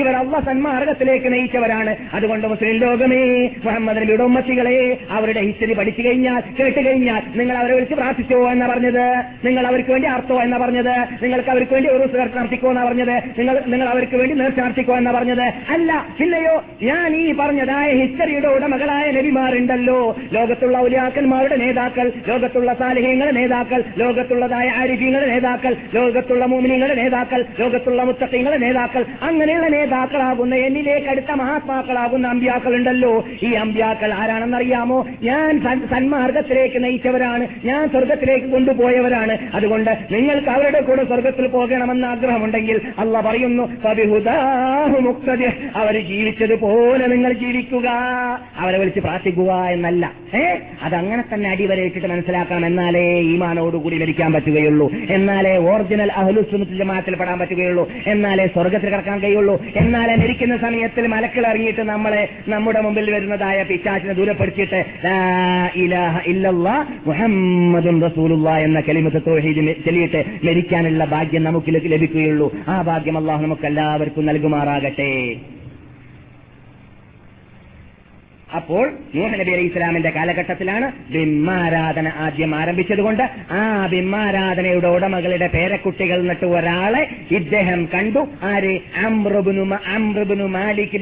ഇവർ അള്ള സന്മാർഗത്തിലേക്ക് നയിച്ചവരാണ്. അതുകൊണ്ട് മുസ്ലിം ലോകമേ മുഹമ്മദ് നബിയുടെ ഉമ്മത്തികളെ അവരുടെ ഹിസ്റ്ററി പഠിച്ചു കഴിഞ്ഞാൽ കേട്ട് കഴിഞ്ഞാൽ നിങ്ങൾ അവരെ വിളിച്ച് പ്രാർത്ഥിച്ചോ എന്നാ പറഞ്ഞത്? നിങ്ങൾ അവർക്ക് വേണ്ടി അർത്ഥോ എന്നാ പറഞ്ഞത്? നിങ്ങൾക്ക് അവർക്ക് വേണ്ടി ഒരു നേർച്ച നടത്തിക്കോ എന്നാ പറഞ്ഞത്? നിങ്ങൾ നിങ്ങൾ അവർക്ക് വേണ്ടി നേർച്ച നടത്തിക്കോ എന്നാ പറഞ്ഞത്? അല്ല പിന്നെയോ ഞാൻ ഈ പറഞ്ഞതായ ഹിസ്റ്ററിയുടെ ഉടമകളായ നബിമാരുണ്ടല്ലോ. ലോകത്തുള്ള ഔലിയാക്കന്മാരുടെ നേതാക്കൾ ലോകത്തുള്ള സാലഹ്യങ്ങളുടെ നേതാക്കൾ ലോകത്തുള്ളതായ ആരിഫ്യങ്ങളുടെ നേതാക്കൾ ലോകത്തുള്ള മോമിനിങ്ങളുടെ നേതാക്കൾ ലോകത്തുള്ള മുത്തക്കങ്ങളുടെ നേതാക്കൾ അങ്ങനെയുള്ള നേതാക്കളാകുന്ന എന്നിലേക്ക് അടുത്ത മഹാത്മാക്കളാകുന്ന അമ്പ്യാക്കൾ ഉണ്ടല്ലോ ഈ അമ്പ്യാക്കൾ ആരാണെന്നറിയാമോ ഞാൻ സന്മാർഗത്തിലേക്ക് നയിച്ചവരാണ്. ഞാൻ സ്വർഗത്തിലേക്ക് കൊണ്ടുപോയവരാണ്. അതുകൊണ്ട് നിങ്ങൾക്ക് അവരുടെ കൂടെ സ്വർഗത്തിൽ പോകണമെന്ന് ആഗ്രഹമുണ്ടെങ്കിൽ അല്ല പറയുന്നു മുക്തദി. അവർ ജീവിച്ചതുപോലെ നിങ്ങൾ ജീവിക്കുക. അവരെ വിളിച്ച് പ്രാർത്ഥിക്കുക എന്നല്ല. ഏ? അതങ്ങനെ തന്നെ അടിവരയിട്ടിട്ട് മനസ്സിലാക്കണം എന്നാലേ ഈമാനോടുകൂടി മരിക്കാൻ പറ്റുകയുള്ളൂ. എന്നാലേ ഓറിജിനൽ അഹ്ലുസുന്നത്തിൽ ജമാഅത്തിൽ പെടാൻ പറ്റുകയുള്ളൂ. എന്നാലേ സ്വർഗത്തിൽ കിടക്കാൻ കഴിയുള്ളൂ. എന്നാലേ മരിക്കുന്ന സമയത്തിൽ മലക്കിൽ ഇറങ്ങിയിട്ട് നമ്മളെ നമ്മുടെ മുമ്പിൽ വരുന്നതായ പിശാച്ചിനെ ദൂരപ്പെടുത്തിയിട്ട് മുഹമ്മദുൻ റസൂലുള്ള എന്ന കലിമത്ത് തോഹീദ് ചൊല്ലിയിട്ട് മരിക്കാനുള്ള ഭാഗ്യം നമുക്ക് ലഭി- ലഭിക്കുകയുള്ളൂ. ആ ഭാഗ്യം അള്ളാഹു നമുക്ക് എല്ലാവർക്കും നൽകുമാറാകട്ടെ. അപ്പോൾ നബി അലൈഹി ഇസ്ലാമിന്റെ കാലഘട്ടത്തിലാണ് ബിംബാരാധന ആദ്യം ആരംഭിച്ചതുകൊണ്ട് ആ ബിംബാരാധനയുടെ ഉടമകളുടെ പേരക്കുട്ടികൾ എന്നിട്ട് ഒരാളെ ഇദ്ദേഹം കണ്ടു. ആര്? അമ്രബുനു അമ്രബുനു മാലിക്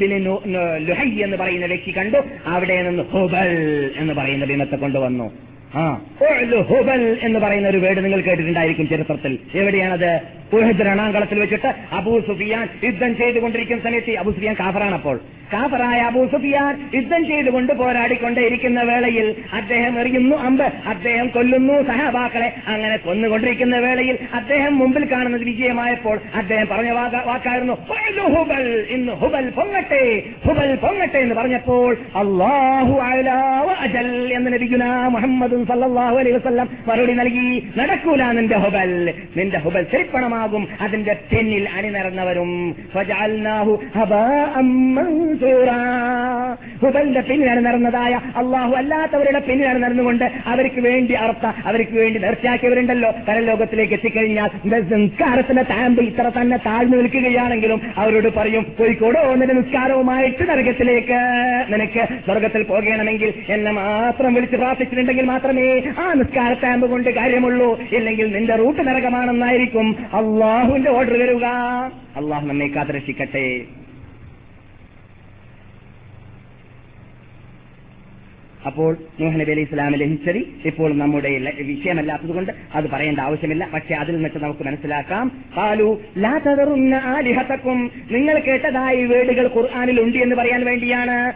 ലുഹൈ എന്ന് പറയുന്ന വ്യക്തി കണ്ടു. അവിടെ നിന്ന് ഹുബൽ എന്ന് പറയുന്ന ബിംബത്തെ കൊണ്ടുവന്നു. ഹുബൽ എന്ന് പറയുന്ന ഒരു വേർഡ് നിങ്ങൾ കേട്ടിട്ടുണ്ടായിരിക്കും ചരിത്രത്തിൽ. എവിടെയാണത്? ഉഹദ് രണാങ്കളത്തിൽ വെച്ചിട്ട് അബൂ സുഫിയാൻ യുദ്ധം ചെയ്തുകൊണ്ടിരിക്കുന്ന സമയത്ത് അബൂ സുഫിയാൻ കാഫറാണ് അപ്പോൾ. കാഫറായ അബൂ സുഫിയാൻ യുദ്ധം ചെയ്തുകൊണ്ട് പോരാടിക്കൊണ്ടേയിരിക്കുന്ന വേളയിൽ അദ്ദേഹം എറിയുന്നു അമ്പ് അദ്ദേഹം കൊല്ലുന്നു സഹാബാക്കളെ അങ്ങനെ കൊന്നുകൊണ്ടിരിക്കുന്ന വേളയിൽ അദ്ദേഹം മുമ്പിൽ കാണുന്നത് വിജയമായപ്പോൾ അദ്ദേഹം പറഞ്ഞ വാക- വാക്കായിരുന്നു "ഉഅ്ലു ഹുബൽ ഇന്ന് ഹുബൽ പൊങ്ങട്ടെ ഹുബൽ പൊങ്ങട്ടെ എന്ന് പറഞ്ഞപ്പോൾ അള്ളാഹു അജൽ എന്ന് ലഭിക്കുന്ന മുഹമ്മദ് സല്ലല്ലാഹു അലൈഹി വസ്ലം മറുപടി നൽകി നടക്കൂല നിന്റെ ഹുബൽ. നിന്റെ ഹുബൽ ചെരിപ്പണമാകും. അതിന്റെ പിന്നിൽ അണിനിറന്നവരും. ഹുബലിന്റെ പിന്നിൽ അണിനിറന്നതായ അള്ളാഹു അല്ലാത്തവരുടെ പിന്നിൽ അണിനിറന്നുകൊണ്ട് അവർക്ക് വേണ്ടി അർത്ഥ അവർക്ക് വേണ്ടി നിർച്ചയാക്കിയവരുണ്ടല്ലോ പരലോകത്തിലേക്ക് എത്തിക്കഴിഞ്ഞാൽ നിസ്കാരത്തിന്റെ താമ്പ് ഇത്ര തന്നെ താഴ്ന്നു നിൽക്കുകയാണെങ്കിലും അവരോട് പറയും കോഴിക്കോടോ നിന്റെ നിസ്കാരവുമായിട്ട് നരകത്തിലേക്ക്. നിനക്ക് സ്വർഗത്തിൽ പോകണമെങ്കിൽ എന്നെ മാത്രം വിളിച്ച് പ്രാർത്ഥിച്ചിട്ടുണ്ടെങ്കിൽ മാത്രമേ ആ നിസ്കാര താമ്പ് കൊണ്ട് കാര്യമുള്ളൂ. ഇല്ലെങ്കിൽ നിന്റെ റൂട്ട് നരകമാണെന്നായിരിക്കും. അള്ളാഹുവിന്റെ ഓർഡർ വരിക. അള്ളാഹു നമ്മെ കാത്തുരക്ഷിക്കട്ടെ. അപ്പോൾ നൂഹ് നബി അലൈഹി ഇസ്ലാമിലെ ഹിസ്റ്ററി ഇപ്പോൾ നമ്മുടെ വിഷയമല്ലാത്തതുകൊണ്ട് അത് പറയേണ്ട ആവശ്യമില്ല. പക്ഷെ അതിൽ നിന്നിട്ട് നമുക്ക് മനസ്സിലാക്കാം. കാലു ലാ ആ ലിഹത്തക്കും നിങ്ങൾ കേട്ടതായി വേടുകൾ ഖുർആാനിൽ ഉണ്ട് എന്ന് പറയാൻ വേണ്ടിയാണ്.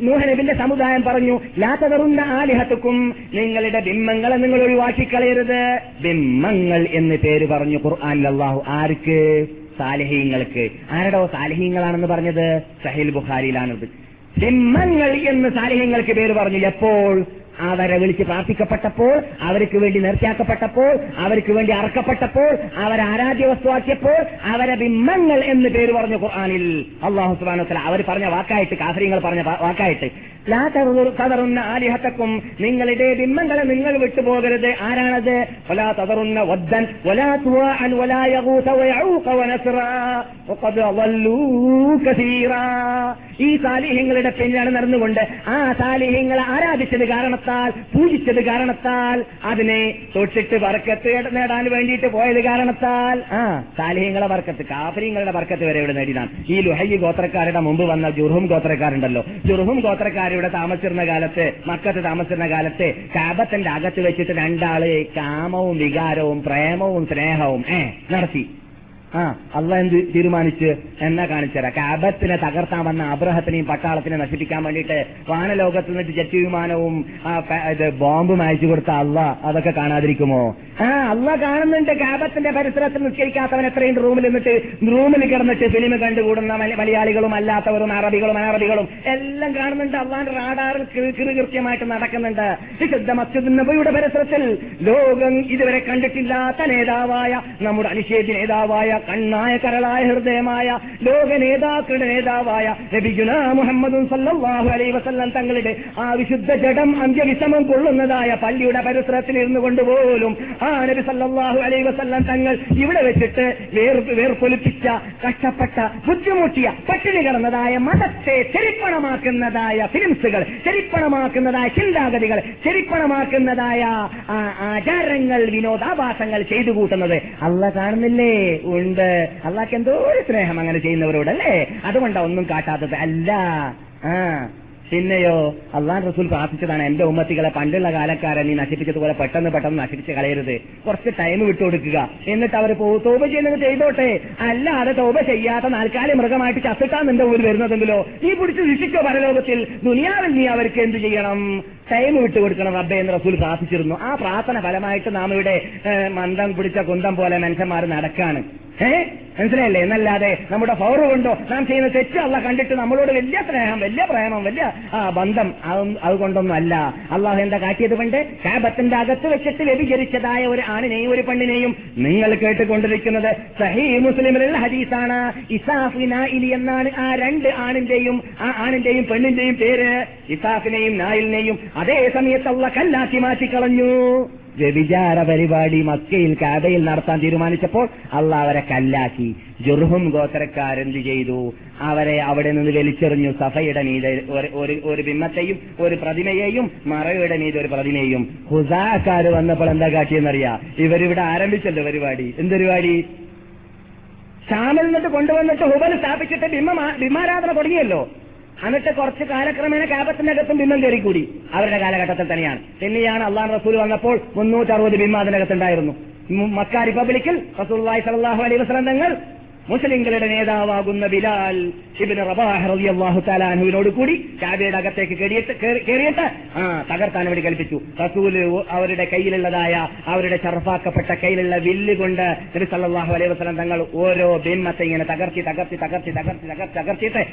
മ- നൂഹ് സമുദായം പറഞ്ഞു ലാത്തതറുന്ന ആലിഹത്തുക്കും. നിങ്ങളുടെ ബിംബങ്ങളെ നിങ്ങൾ ഒഴിവാക്കിക്കളയരുത്. ബിംബങ്ങൾ എന്ന് പേര് പറഞ്ഞു ഖുർആൻ അള്ളാഹു ആർക്ക്? സാലഹീങ്ങൾക്ക്. ആരുടെ സാലഹീങ്ങളാണെന്ന് പറഞ്ഞത്? സഹിൽ ബുഖാരിയിലാണത്. ബിംബങ്ങൾ എന്ന് സാലഹീങ്ങൾക്ക് പേര് പറഞ്ഞു. എപ്പോൾ? അവരെ വിളിച്ച് പ്രാർത്ഥിക്കപ്പെട്ടപ്പോൾ അവർക്ക് വേണ്ടി നിർത്തിയാക്കപ്പെട്ടപ്പോൾ അവർക്ക് വേണ്ടി അറക്കപ്പെട്ടപ്പോൾ അവരെ ആരാധ്യ വസ്തുവാക്കിയപ്പോൾ അവരെ ബിംബങ്ങൾ എന്ന് പേര് പറഞ്ഞു ഖുർആാനിൽ അള്ളാഹു സുബാൻ അവർ പറഞ്ഞ വാക്കായിട്ട് കാഫര്യങ്ങൾ പറഞ്ഞ വാക്കായിട്ട് തദറുന്ന ആലിഹത്തക്കും. നിങ്ങളുടെ ബിംബങ്ങളെ നിങ്ങൾ വിട്ടുപോകരുത്. ആരാണത്? ഒലാ തതറുന്ന വദ്ദൻ. ഈ സാലിഹ്യങ്ങളുടെ പിന്നിലാണ് നടന്നുകൊണ്ട് ആ സാലിഹ്യങ്ങളെ ആരാധിച്ചത് കാരണത്താൽ പൂജിച്ചത് കാരണത്താൽ അതിനെ തൊട്ടിട്ട് വർക്കത്ത് നേടാൻ വേണ്ടിയിട്ട് പോയത് കാരണത്താൽ. ആ സാലിഹ്യങ്ങളെ വർക്കത്ത് കാഫര്യങ്ങളുടെ വർക്കത്ത് വരെ ഇവിടെ നേടിയതാണ്. ഈ ലുഹയ്യ ഗോത്രക്കാരുടെ മുമ്പ് വന്ന ജുർഹും ഗോത്രക്കാരുണ്ടല്ലോ. ജുർഹും ഗോത്രക്കാരിവിടെ താമസിച്ചിരുന്ന കാലത്ത് മക്കത്ത് താമസിച്ചിരുന്ന കാലത്ത് കാബത്തിന്റെ അകത്ത് വെച്ചിട്ട് രണ്ടാൾ കാമവും വികാരവും പ്രേമവും സ്നേഹവും ഏ നടത്തി. ആ അള്ള എന്ത് തീരുമാനിച്ച്? എന്നെ കാണിച്ചരാ കാബത്തിനെ തകർത്താൻ വന്ന അബ്രഹത്തിനെയും പട്ടാളത്തിനെ നശിപ്പിക്കാൻ വേണ്ടിയിട്ട് വാനലോകത്ത് നിന്നിട്ട് ജെറ്റ് വിമാനവും ഇത് ബോംബും അയച്ചു കൊടുത്ത അള്ള അതൊക്കെ കാണാതിരിക്കുമോ? ആ അള്ള കാണുന്നുണ്ട്. കാബത്തിന്റെ പരിസരത്തിൽ നിസ്കരിക്കാത്തവൻ എത്രയും റൂമിൽ നിന്നിട്ട് റൂമിൽ കിടന്നിട്ട് ഫിലിം കണ്ടുകൂടുന്ന മല- മലയാളികളും അല്ലാത്തവരും അറബികളും അനറബികളും എല്ലാം കാണുന്നുണ്ട്. അള്ളാന്റെ റാഡാറിൽ കൃത്യമായിട്ട് നടക്കുന്നുണ്ട്. വിശുദ്ധ മസ്ജിദ് പരിസരത്തിൽ ലോകം ഇതുവരെ കണ്ടിട്ടില്ലാത്ത നേതാവായ നമ്മുടെ അനിഷേധ നേതാവായ കണ്ണായ കരളായ ഹൃദയമായ ലോക നേതാക്കളുടെ നേതാവായ രബിഗുന മുഹമ്മദും സല്ലാഹു അലൈ വസല്ലം തങ്ങളുടെ ആ വിശുദ്ധ ജഡം അന്ത്യവിഷമം കൊള്ളുന്നതായ പള്ളിയുടെ പരിസരത്തിൽ ഇരുന്നു കൊണ്ടുപോലും ആ നബി സല്ലാഹു അലൈ വസല്ലം തങ്ങൾ ഇവിടെ വെച്ചിട്ട് വേർ വേർപ്പൊലിപ്പിച്ച കഷ്ടപ്പെട്ട ബുദ്ധിമുട്ടിയ പട്ടിണി കിടന്നതായ മതത്തെ ചെരിപ്പണമാക്കുന്നതായ ഫിലിംസുകൾ ചെരിപ്പണമാക്കുന്നതായ ചിന്താഗതികൾ ചെരിപ്പണമാക്കുന്നതായ ആചാരങ്ങൾ വിനോദാഭാസങ്ങൾ ചെയ്തു കൂട്ടുന്നത്. അല്ല കാണുന്നില്ലേ? ഉണ്ട്. അള്ളാഹ്ക്ക് എന്തോ സ്നേഹം അങ്ങനെ ചെയ്യുന്നവരോട് അല്ലേ അതുകൊണ്ടാ ഒന്നും കാട്ടാത്തത്. അല്ല. ആ. പിന്നെയോ അള്ളാൻ റസൂൽ പ്രാർത്ഥിച്ചതാണ് എന്റെ ഉമ്മത്തികളെ പണ്ടുള്ള കാലക്കാരെ നീ നശിപ്പിച്ചതുപോലെ പെട്ടെന്ന് പെട്ടെന്ന് നശിപ്പിച്ച് കളയരുത്. കുറച്ച് ടൈം വിട്ടുകൊടുക്കുക എന്നിട്ട് അവർ തോപ ചെയ്യുന്നത് ചെയ്തോട്ടെ. അല്ലാതെ തോപ ചെയ്യാത്ത നാൽക്കാലി മൃഗമായിട്ട് ചത്തിട്ടാ നിന്റെ ഊരിൽ വരുന്നതെങ്കിലോ? നീ പിടിച്ച് ശിക്ഷിക്കോ പരലോകത്തിൽ? ദുനിയാവിൽ നീ അവർക്ക് എന്ത് ചെയ്യണം? ടൈം വിട്ടുകൊടുക്കണം റബ്ബെ എന്ന് റസൂൽ പ്രാർത്ഥിച്ചിരുന്നു. ആ പ്രാർത്ഥന ഫലമായിട്ട് നാം ഇവിടെ മന്ദം പിടിച്ച കുന്തം പോലെ മനുഷ്യന്മാർ നടക്കാണ്. ഏ? മനസ്സിലായില്ലേ? എന്നല്ലാതെ നമ്മുടെ പവർ കൊണ്ടോ നാം ചെയ്യുന്ന തെറ്റ് അല്ല കണ്ടിട്ട് നമ്മളോട് വലിയ സ്നേഹം വലിയ പ്രേമം വലിയ ആ ബന്ധം അതുകൊണ്ടൊന്നുമല്ല. അള്ളാഹു എന്താ കാട്ടിയത് കൊണ്ട് കാബത്തിന്റെ അകത്ത് വെച്ചിട്ട് വ്യഭിചരിച്ചതായ ഒരു ആണിനെയും ഒരു പെണ്ണിനെയും നിങ്ങൾ കേട്ടുകൊണ്ടിരിക്കുന്നത് സഹീ മുസ്ലിമിലുള്ള ഹദീസാണ്. ഇസാഫി നായിലി എന്നാണ് ആ രണ്ട് ആണിന്റെയും ആ ആണിന്റെയും പെണ്ണിന്റെയും പേര്. ഇസാഫിനെയും നായിലിനെയും അതേ സമയത്ത് അള്ള കല്ലാക്കി മാറ്റിക്കളഞ്ഞു. വ്യഭിചാര പരിപാടി മക്കയിൽ കാബയിൽ നടത്താൻ തീരുമാനിച്ചപ്പോൾ അള്ള അവരെ കല്ലാക്കി. ജുർഹും ഗോത്രക്കാരെന്ത് ചെയ്തു? അവരെ അവിടെ നിന്ന് വലിച്ചെറിഞ്ഞു. സഫയുടെ മീതെ ഒരു- ഒരു ബിംബത്തെയും ഒരു പ്രതിമയെയും മറയുടെ മീതെ ഒരു പ്രതിമയെയും. ഹുസാക്കാർ വന്നപ്പോൾ എന്താ കാട്ടിയെന്നറിയാ? ഇവരിവിടെ ആരംഭിച്ചല്ലോ പരിപാടി. എന്ത് പരിപാടി ഷാമിൽ നിന്നിട്ട് കൊണ്ടുവന്നിട്ട് ഹുബൽ സ്ഥാപിച്ചിട്ട് ബിംബ ബിംബാരാധന തുടങ്ങിയല്ലോ. എന്നിട്ട് കുറച്ച് കാലക്രമേണ കാപത്തിന്റെ അകത്തും ബിംബം കൂടി അവരുടെ കാലഘട്ടത്തിൽ തന്നെയാണ്. പിന്നെയാണ് അള്ളാഹ് റസൂൽ വന്നപ്പോൾ മുന്നൂറ്ററുപത് ബിംബം അതിനകത്തുണ്ടായിരുന്നു. മക്ക റിപ്പബ്ലിക്കിൽ റസൂൽ സലാഹു അലൈഹി വസ്ലം തങ്ങൾ മുസ്ലിങ്ങളുടെ നേതാവാകുന്ന ബിലാൽ ഷിബിന് റബാഹ് റളിയല്ലാഹു തആലാഹുവിനോട് കൂടി കാബയുടെ അകത്തേക്ക് കയറിയിട്ട് ആ തകർത്താൻ വേണ്ടി കൽപ്പിച്ചു. റസൂൽ അവരുടെ കയ്യിലുള്ളതായ അവരുടെ ചർഫാക്കപ്പെട്ട കയ്യിലുള്ള വില്ല് കൊണ്ട് തിരുസല്ലാഹു അലൈഹി വസ്ലം തങ്ങൾ ഓരോ ബിംബത്തെ ഇങ്ങനെ തകർത്തി തകർത്തി തകർത്തി തകർത്തി തകർത്തി തകർത്തിയിട്ട്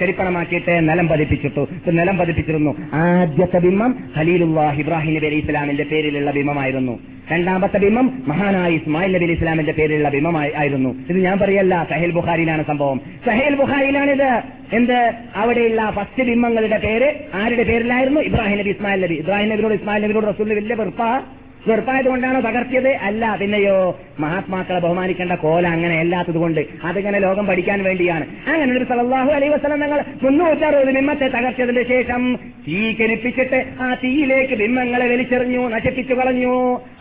ചെരിപ്പണമാക്കിയിട്ട് നിലം പതിപ്പിച്ചിട്ടു. നിലം പതിപ്പിച്ചിരുന്നു. ആദ്യത്തെ ബിംബം ഖലീലുല്ലാഹ് ഇബ്രാഹിം നബി അലൈഹി ഇസ്ലാമിന്റെ പേരിലുള്ള ബിംബമായിരുന്നു. രണ്ടാമത്തെ ബിംബം മഹാനായ ഇസ്മായിൽ നബി അലൈഹി ഇസ്ലാമിന്റെ പേരിലുള്ള ബിംബമായി ആയിരുന്നു. ഇത് ഞാൻ പറയല്ല സഹേൽ ബുഖാരിയിലാണ് സംഭവം. സഹേൽ ബുഖാരിയിലാണിത്. എന്ത്? അവിടെയുള്ള ഫസ്റ്റ് ബിംബങ്ങളുടെ പേര് ആരുടെ പേരിലായിരുന്നു? ഇബ്രാഹിം നബി ഇസ്മായിൽ നബി. ഇബ്രാഹിം നബിനോട് ഇസ്മായിൽ നബിനോട് റസൂലിന് വലിയ വെറുപ്പാ. വെറുപ്പായത് കൊണ്ടാണോ തകർത്തിയത്? അല്ല പിന്നെയോ മഹാത്മാക്കളെ ബഹുമാനിക്കേണ്ട കോല അങ്ങനെ അല്ലാത്തത് കൊണ്ട് അതിങ്ങനെ ലോകം പഠിക്കാൻ വേണ്ടിയാണ്. അങ്ങനെ ഒരു സലല്ലാഹു അലൈ വസ്ലം ഞങ്ങൾ മുന്നൂറ്ററുപത് ബിംബത്തെ തകർച്ചതിന് ശേഷം തീ കെനിപ്പിച്ചിട്ട് ആ തീയിലേക്ക് ബിംബങ്ങളെ വലിച്ചെറിഞ്ഞു നശിപ്പിച്ചു കളഞ്ഞു.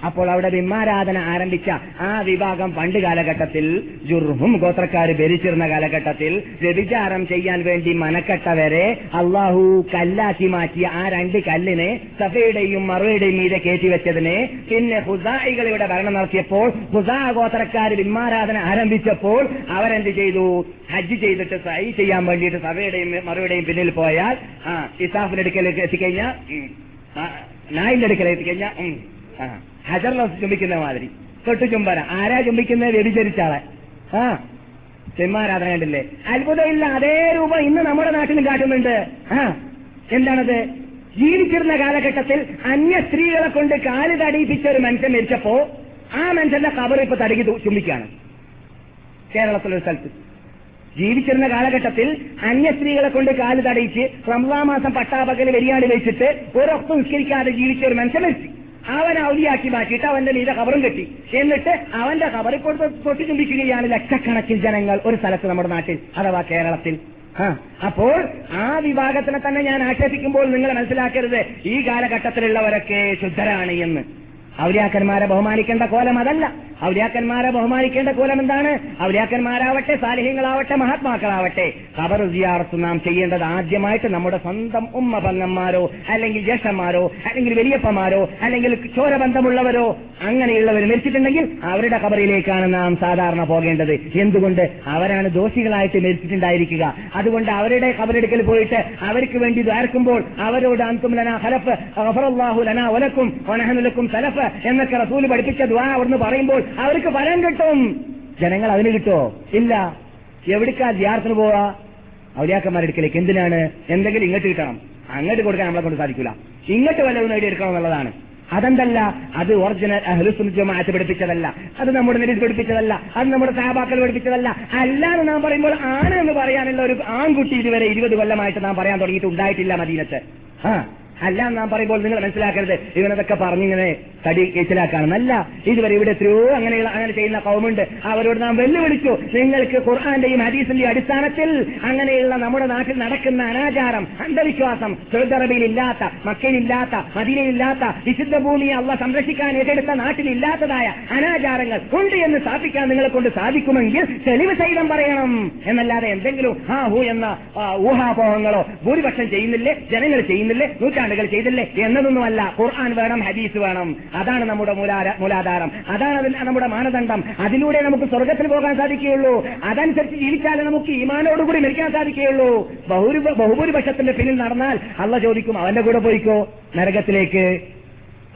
അപ്പോൾ അവിടെ ബിംബാരാധന ആരംഭിച്ച ആ വിഭാഗം പണ്ട് കാലഘട്ടത്തിൽ ജുർഹും ഗോത്രക്കാർ ഭരിച്ചിരുന്ന കാലഘട്ടത്തിൽ വ്യഭിചാരം ചെയ്യാൻ വേണ്ടി മനക്കെട്ടവരെ അള്ളാഹു കല്ലാക്കി മാറ്റിയ ആ രണ്ട് കല്ലിനെ സഫയുടെയും മറുയുടെയും മീതെ കയറ്റിവെച്ചതിനെ പിന്നെ ഹുസായികൾ ഇവിടെ ഭരണം നടത്തിയപ്പോൾ ഹുസാ ഗോത്രക്കാർ ബിംബാരാധന ആരംഭിച്ചപ്പോൾ അവരെന്ത് ചെയ്തു? ഹജ്ജ് ചെയ്തിട്ട് സൈ ചെയ്യാൻ വേണ്ടിയിട്ട് സഭയുടെയും മറുയുടെയും പിന്നിൽ പോയാൽ ആ ഇസാഫിന്റെ അടുക്കലേക്ക് എത്തിക്കഴിഞ്ഞാൽ നായിന്റെ അടുക്കലേക്ക് എത്തിക്കഴിഞ്ഞാൽ ഹജറിനെ ചുംബിക്കുന്ന മാതിരി. തൊട്ട് ചുംബന. ആരാ ചുംബിക്കുന്നത്? വ്യഭിചരിച്ചാളെ ആ ചെമ്മാരാധന കണ്ടില്ലേ? അത്ഭുതമില്ല. അതേ രൂപം ഇന്ന് നമ്മുടെ നാട്ടിലും കാട്ടുന്നുണ്ട്. ആ എന്താണത്? ജീവിച്ചിരുന്ന കാലഘട്ടത്തിൽ അന്യ സ്ത്രീകളെ കൊണ്ട് കാൽ തടിയിപ്പിച്ച ഒരു മനുഷ്യൻ മരിച്ചപ്പോ ആ മനുഷ്യന്റെ കബർ ഇപ്പൊ തടുകി ചുംബിക്കാണ് കേരളത്തിലൊരു സ്ഥലത്ത്. ജീവിച്ചിരുന്ന കാലഘട്ടത്തിൽ അന്യ സ്ത്രീകളെ കൊണ്ട് കാൽ തടയിച്ച് റംസാ മാസം പട്ടാപകൽ വെരിയാട് വെച്ചിട്ട് ഒരൊപ്പം നിസ്കരിക്കാതെ ജീവിച്ച ഒരു മനുഷ്യൻ മരിച്ചു. അവൻ ഔലിയാക്കി മാറ്റിയിട്ട് അവന്റെ നീല കബറും കെട്ടി. എന്നിട്ട് അവന്റെ കബറിൽ കൊടുത്ത് തൊട്ടി ചുംബിക്കുകയാണ് ലക്ഷക്കണക്കിന് ജനങ്ങൾ ഒരു സ്ഥലത്ത് നമ്മുടെ നാട്ടിൽ അഥവാ കേരളത്തിൽ. അപ്പോൾ ആ വിഭാഗത്തിനെ തന്നെ ഞാൻ ആക്ഷേപിക്കുമ്പോൾ നിങ്ങൾ മനസ്സിലാക്കരുത് ഈ കാലഘട്ടത്തിലുള്ളവരൊക്കെ ശുദ്ധരാണ് എന്ന്. ഔലിയാക്കന്മാരെ ബഹുമാനിക്കേണ്ട കോലം അതല്ല. ഔലിയാക്കന്മാരെ ബഹുമാനിക്കേണ്ട കോലം എന്താണ്? ഔലിയാക്കന്മാരാവട്ടെ സാലിഹ്യങ്ങളാവട്ടെ മഹാത്മാക്കളാവട്ടെ. ഖബർ സിയാറത്ത് നാം ചെയ്യേണ്ടത് ആദ്യമായിട്ട് നമ്മുടെ സ്വന്തം ഉമ്മ പങ്ങന്മാരോ അല്ലെങ്കിൽ ജ്യേഷ്ഠന്മാരോ അല്ലെങ്കിൽ വലിയപ്പമാരോ അല്ലെങ്കിൽ ചോരബന്ധമുള്ളവരോ അങ്ങനെയുള്ളവർ മരിച്ചിട്ടുണ്ടെങ്കിൽ അവരുടെ കബറിലേക്കാണ് നാം സാധാരണ പോകേണ്ടത്. എന്തുകൊണ്ട്? അവരാണ് ദോഷികളായിട്ട് മരിച്ചിട്ടുണ്ടായിരിക്കുക. അതുകൊണ്ട് അവരുടെ കബറെടുക്കൽ പോയിട്ട് അവർക്ക് വേണ്ടി ദ്വാർക്കുമ്പോൾ അവരോട് അന്തും ലന ഹലഫ് ലനാ വലക്കും വനഹനുലക്കും സലഫ് എന്നൊക്കെ റസൂൽ പഠിപ്പിച്ച ദ്വാ അവിടുന്ന് പറയുമ്പോൾ അവർക്ക് ഫലം കിട്ടും. ജനങ്ങൾ അതിന് കിട്ടോ? ഇല്ല. എവിടേക്കാ ജിയാർത്തിന് പോവാ ഔലിയാക്കന്മാരെടുക്കലേക്ക് എന്തിനാണ്? എന്തെങ്കിലും ഇങ്ങോട്ട് കിട്ടണം. അങ്ങോട്ട് കൊടുക്കാൻ നമ്മളെ കൊണ്ട് സാധിക്കില്ല ഇങ്ങോട്ട് വല്ലതും നേടിയെടുക്കണം എന്നുള്ളതാണ്. അതെന്തല്ല? അത് ഒറിജിനൽ അഹ്ലുസുന്ന ജമാഅത്ത് പഠിപ്പിച്ചതല്ല. അത് നമ്മുടെ നിരീതി പഠിപ്പിച്ചതല്ല. അത് നമ്മുടെ സഹബാക്കൾ പഠിപ്പിച്ചതല്ല. അല്ല എന്ന് നാം പറയുമ്പോൾ ആണ് എന്ന് പറയാനുള്ള ഒരു ആൺകുട്ടി ഇതുവരെ ഇരുപത് കൊല്ലമായിട്ട് നാം പറയാൻ തുടങ്ങിയിട്ട് ഉണ്ടായിട്ടില്ല മദീനത്ത്. ആ അല്ല നാം പറയുമ്പോൾ നിങ്ങൾ മനസ്സിലാക്കരുത്. ഇവനതൊക്കെ പറഞ്ഞിങ്ങനെ തടി കേച്ചിലാക്കാണെന്നല്ല ഇതുവരെ ഇവിടെ എത്രയോ അങ്ങനെയുള്ള അങ്ങനെ ചെയ്യുന്ന കൗമുണ്ട്. അവരോട് നാം വെല്ലുവിളിച്ചു. നിങ്ങൾക്ക് ഖുർആന്റെയും ഹദീസിന്റെയും അടിസ്ഥാനത്തിൽ അങ്ങനെയുള്ള നമ്മുടെ നാട്ടിൽ നടക്കുന്ന അനാചാരം അന്ധവിശ്വാസം സൗദി അറബിയിൽ ഇല്ലാത്ത മക്കയിലില്ലാത്ത മദീനയിലില്ലാത്ത വിശുദ്ധ ഭൂമിയെ അവ സംരക്ഷിക്കാൻ ഏറ്റെടുത്ത നാട്ടിലില്ലാത്തതായ അനാചാരങ്ങൾ ഉണ്ട് എന്ന് സ്ഥാപിക്കാൻ നിങ്ങളെ കൊണ്ട് സാധിക്കുമെങ്കിൽ തെളിവ് സഹിതം പറയണം. എന്നല്ലാതെ എന്തെങ്കിലും ഹാ ഹൂ എന്ന ഊഹാപോഹങ്ങളോ ഭൂരിപക്ഷം ചെയ്യുന്നില്ലേ? ജനങ്ങൾ ചെയ്യുന്നില്ലേ? നൂറ്റാണ്ടുകൾ ചെയ്തില്ലേ എന്നതൊന്നുമല്ല. ഖുർആൻ വേണം ഹദീസ് വേണം. അതാണ് നമ്മുടെ മൂലാധാരം. അതാണ് നമ്മുടെ മാനദണ്ഡം. അതിലൂടെ നമുക്ക് സ്വർഗത്തിൽ പോകാൻ സാധിക്കുകയുള്ളൂ. അതനുസരിച്ച് ജീവിച്ചാലേ നമുക്ക് ഈമാനോടുകൂടി മരിക്കാൻ സാധിക്കുകയുള്ളൂ. ബഹുഭൂരി- ബഹുഭൂരിപക്ഷത്തിന്റെ പിന്നിൽ നടന്നാൽ അള്ള ചോദിക്കും അവന്റെ കൂടെ പോയിക്കോ നരകത്തിലേക്ക്.